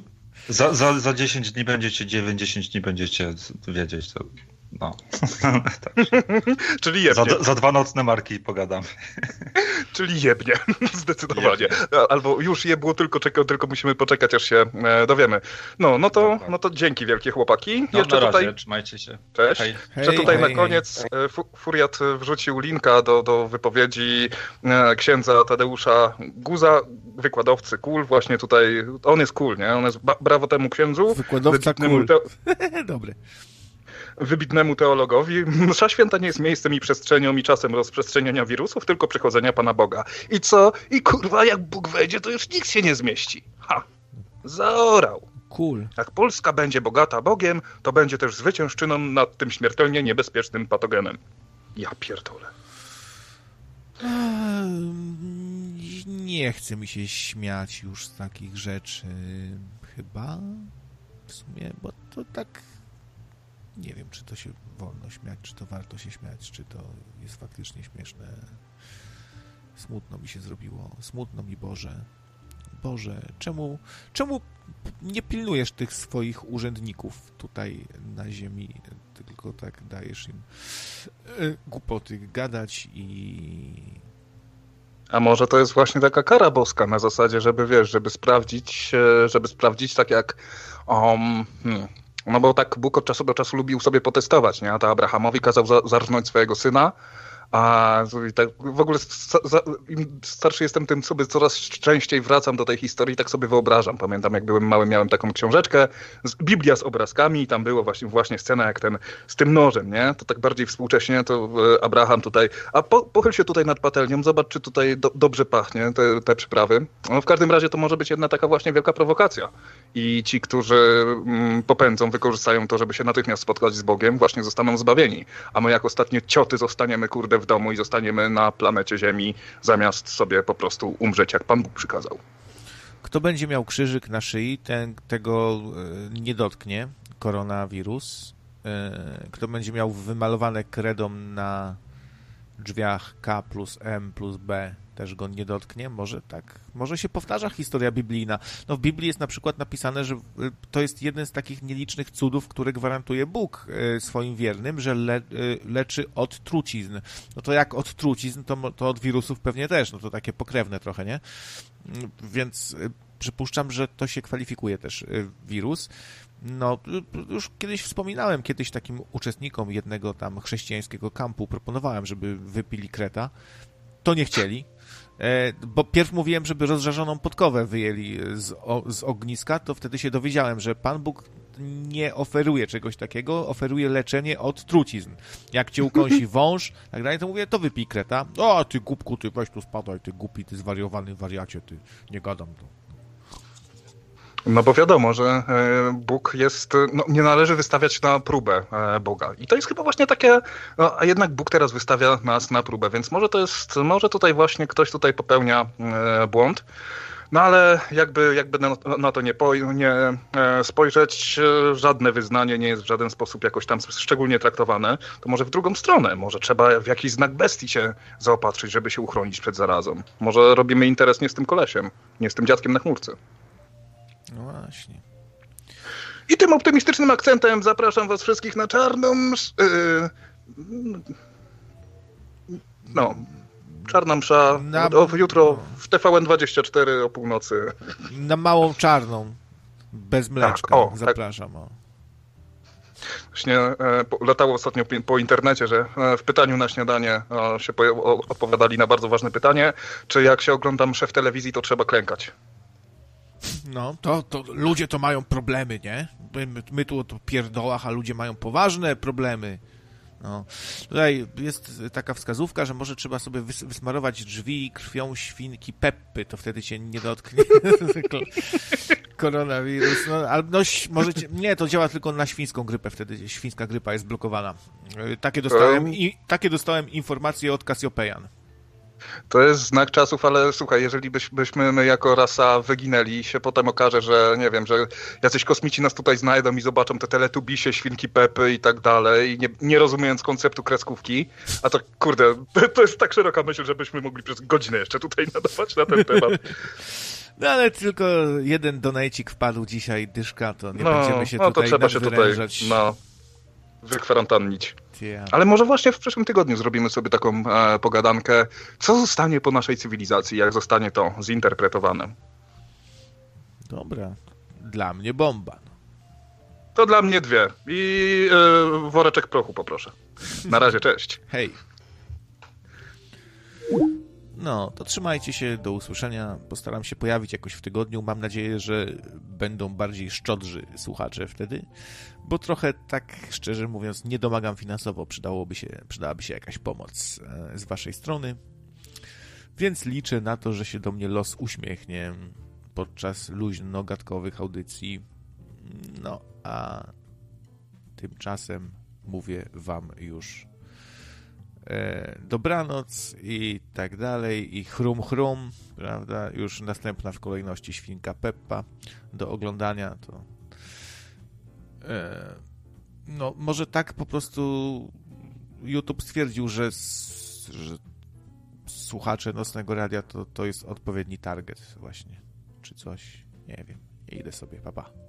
za, za, za 10 dni będziecie 9, 10 dni będziecie wiedzieć. To, no. Czyli jebnie. Za, za, dwa nocne marki pogadam. Czyli jebnie, zdecydowanie. Jebnie. Albo już jebło, tylko czekał, tylko musimy poczekać, aż się e, dowiemy. No, no to, no to dzięki wielkie chłopaki. No, Jeszcze tutaj... trzymajcie się. Cześć. Hej. Jeszcze tutaj hej, na koniec e, Furiat wrzucił linka do, do wypowiedzi e, księdza Tadeusza Guza, wykładowcy cool, właśnie tutaj, on jest cool, nie? On jest brawo temu księdzu. Wykładowca cool. Te... Dobry wybitnemu teologowi, msza święta nie jest miejscem i przestrzenią i czasem rozprzestrzeniania wirusów, tylko przychodzenia Pana Boga. I co? I kurwa, jak Bóg wejdzie, to już nikt się nie zmieści. Ha! Zaorał. Cool. Jak Polska będzie bogata Bogiem, to będzie też zwyciężczyną nad tym śmiertelnie niebezpiecznym patogenem. Ja pierdolę. Nie chce mi się śmiać już z takich rzeczy. Chyba. W sumie, bo to tak nie wiem, czy to się wolno śmiać, czy to warto się śmiać, czy to jest faktycznie śmieszne. Smutno mi się zrobiło. Smutno mi, Boże. Boże, czemu, czemu nie pilnujesz tych swoich urzędników tutaj na ziemi, tylko tak dajesz im e, głupoty gadać i... A może to jest właśnie taka kara boska na zasadzie, żeby wiesz, żeby sprawdzić, żeby sprawdzić tak jak um, hmm, no bo tak Bóg od czasu do czasu lubił sobie potestować, nie? A to Abrahamowi kazał zarżnąć swojego syna, a tak w ogóle im starszy jestem, tym sobie coraz częściej wracam do tej historii tak sobie wyobrażam. Pamiętam, jak byłem mały, miałem taką książeczkę, Biblia z obrazkami i tam było właśnie, właśnie scena jak ten z tym nożem, nie? To tak bardziej współcześnie, to e, Abraham tutaj, a po, pochyl się tutaj nad patelnią, zobacz, czy tutaj do, dobrze pachnie te, te przyprawy. No w każdym razie to może być jedna taka właśnie wielka prowokacja. I ci, którzy mm, popędzą, wykorzystają to, żeby się natychmiast spotkać z Bogiem, właśnie zostaną zbawieni. A my jak ostatnie cioty zostaniemy, kurde, w domu i zostaniemy na planecie Ziemi, zamiast sobie po prostu umrzeć, jak Pan Bóg przykazał. Kto będzie miał krzyżyk na szyi, ten, tego e, nie dotknie koronawirus. E, kto będzie miał wymalowane kredą na drzwiach K plus M plus B, też go nie dotknie? Może tak? Może się powtarza historia biblijna. No w Biblii jest na przykład napisane, że y, to jest jeden z takich nielicznych cudów, które gwarantuje Bóg y, swoim wiernym, że le, y, leczy od trucizn. No to jak od trucizn, to, to od wirusów pewnie też. No to takie pokrewne trochę, nie? Więc przypuszczam, że to się kwalifikuje też wirus. No, już kiedyś wspominałem, kiedyś takim uczestnikom jednego tam chrześcijańskiego kampu proponowałem, żeby wypili kreta. To nie chcieli. E, bo pierw mówiłem, żeby rozżarzoną podkowę wyjęli z, o, z ogniska, to wtedy się dowiedziałem, że Pan Bóg nie oferuje czegoś takiego, oferuje leczenie od trucizn. Jak cię ukąsi wąż, tak dalej, to mówię, to wypij kreta. O, ty głupku, ty weź tu spadaj, ty głupi, ty zwariowany wariacie, ty, nie gadam tu. No bo wiadomo, że e, Bóg jest, no, nie należy wystawiać na próbę e, Boga. I to jest chyba właśnie takie, no, a jednak Bóg teraz wystawia nas na próbę, więc może to jest, może tutaj właśnie ktoś tutaj popełnia e, błąd. No ale jakby, jakby na, to nie, po, nie spojrzeć, żadne wyznanie nie jest w żaden sposób jakoś tam szczególnie traktowane, to może w drugą stronę, może trzeba w jakiś znak bestii się zaopatrzyć, żeby się uchronić przed zarazą. Może robimy interes nie z tym kolesiem, nie z tym dziadkiem na chmurce. No właśnie. I tym optymistycznym akcentem zapraszam was wszystkich na czarną... Yy, no, czarna msza na... o, jutro w TVN24 o północy. Na małą czarną, bez mleczka. Tak, o, tak. zapraszam. Tak. O. Właśnie e, latało ostatnio po internecie, że e, w pytaniu na śniadanie e, się odpowiadali na bardzo ważne pytanie, czy jak się ogląda mszę w telewizji, to trzeba klękać. No, to, to ludzie to mają problemy, nie? My, my tu o pierdołach, a ludzie mają poważne problemy. No. Tutaj jest taka wskazówka, że może trzeba sobie wys wysmarować drzwi krwią świnki Peppy, to wtedy cię nie dotknie koronawirus. No, ale no, możecie, nie, to działa tylko na świńską grypę, wtedy świńska grypa jest blokowana. Takie dostałem, i, takie dostałem informacje od Cassiopean. To jest znak czasów, ale słuchaj, jeżeli byś, byśmy my jako rasa wyginęli się potem okaże, że nie wiem, że jacyś kosmici nas tutaj znajdą i zobaczą te teletubisie, świnki Pepy i tak dalej, nie, nie rozumiejąc konceptu kreskówki, a to kurde, to jest tak szeroka myśl, żebyśmy mogli przez godzinę jeszcze tutaj nadawać na ten temat. No ale tylko jeden donajcik wpadł dzisiaj, dyszka, to nie no, będziemy się no, tutaj to trzeba się tutaj, no, wykwarantannić. Ale może właśnie w przyszłym tygodniu zrobimy sobie taką e, pogadankę, co zostanie po naszej cywilizacji, jak zostanie to zinterpretowane. Dobra. Dla mnie bomba. To dla mnie dwie. I e, woreczek prochu poproszę. Na razie, cześć. Hej. No, to trzymajcie się, do usłyszenia. Postaram się pojawić jakoś w tygodniu. Mam nadzieję, że będą bardziej szczodrzy słuchacze wtedy, bo trochę tak szczerze mówiąc nie domagam finansowo. Przydałoby się, przydałaby się jakaś pomoc e, z waszej strony. Więc liczę na to, że się do mnie los uśmiechnie podczas luźno-gadkowych audycji. No, a tymczasem mówię wam już dobranoc i tak dalej, i chrum chrum, prawda? Już następna w kolejności świnka Peppa do oglądania, to e, no może tak po prostu YouTube stwierdził, że, że słuchacze Nocnego Radia to, to jest odpowiedni target właśnie, czy coś, nie wiem. idę sobie, papa. Pa.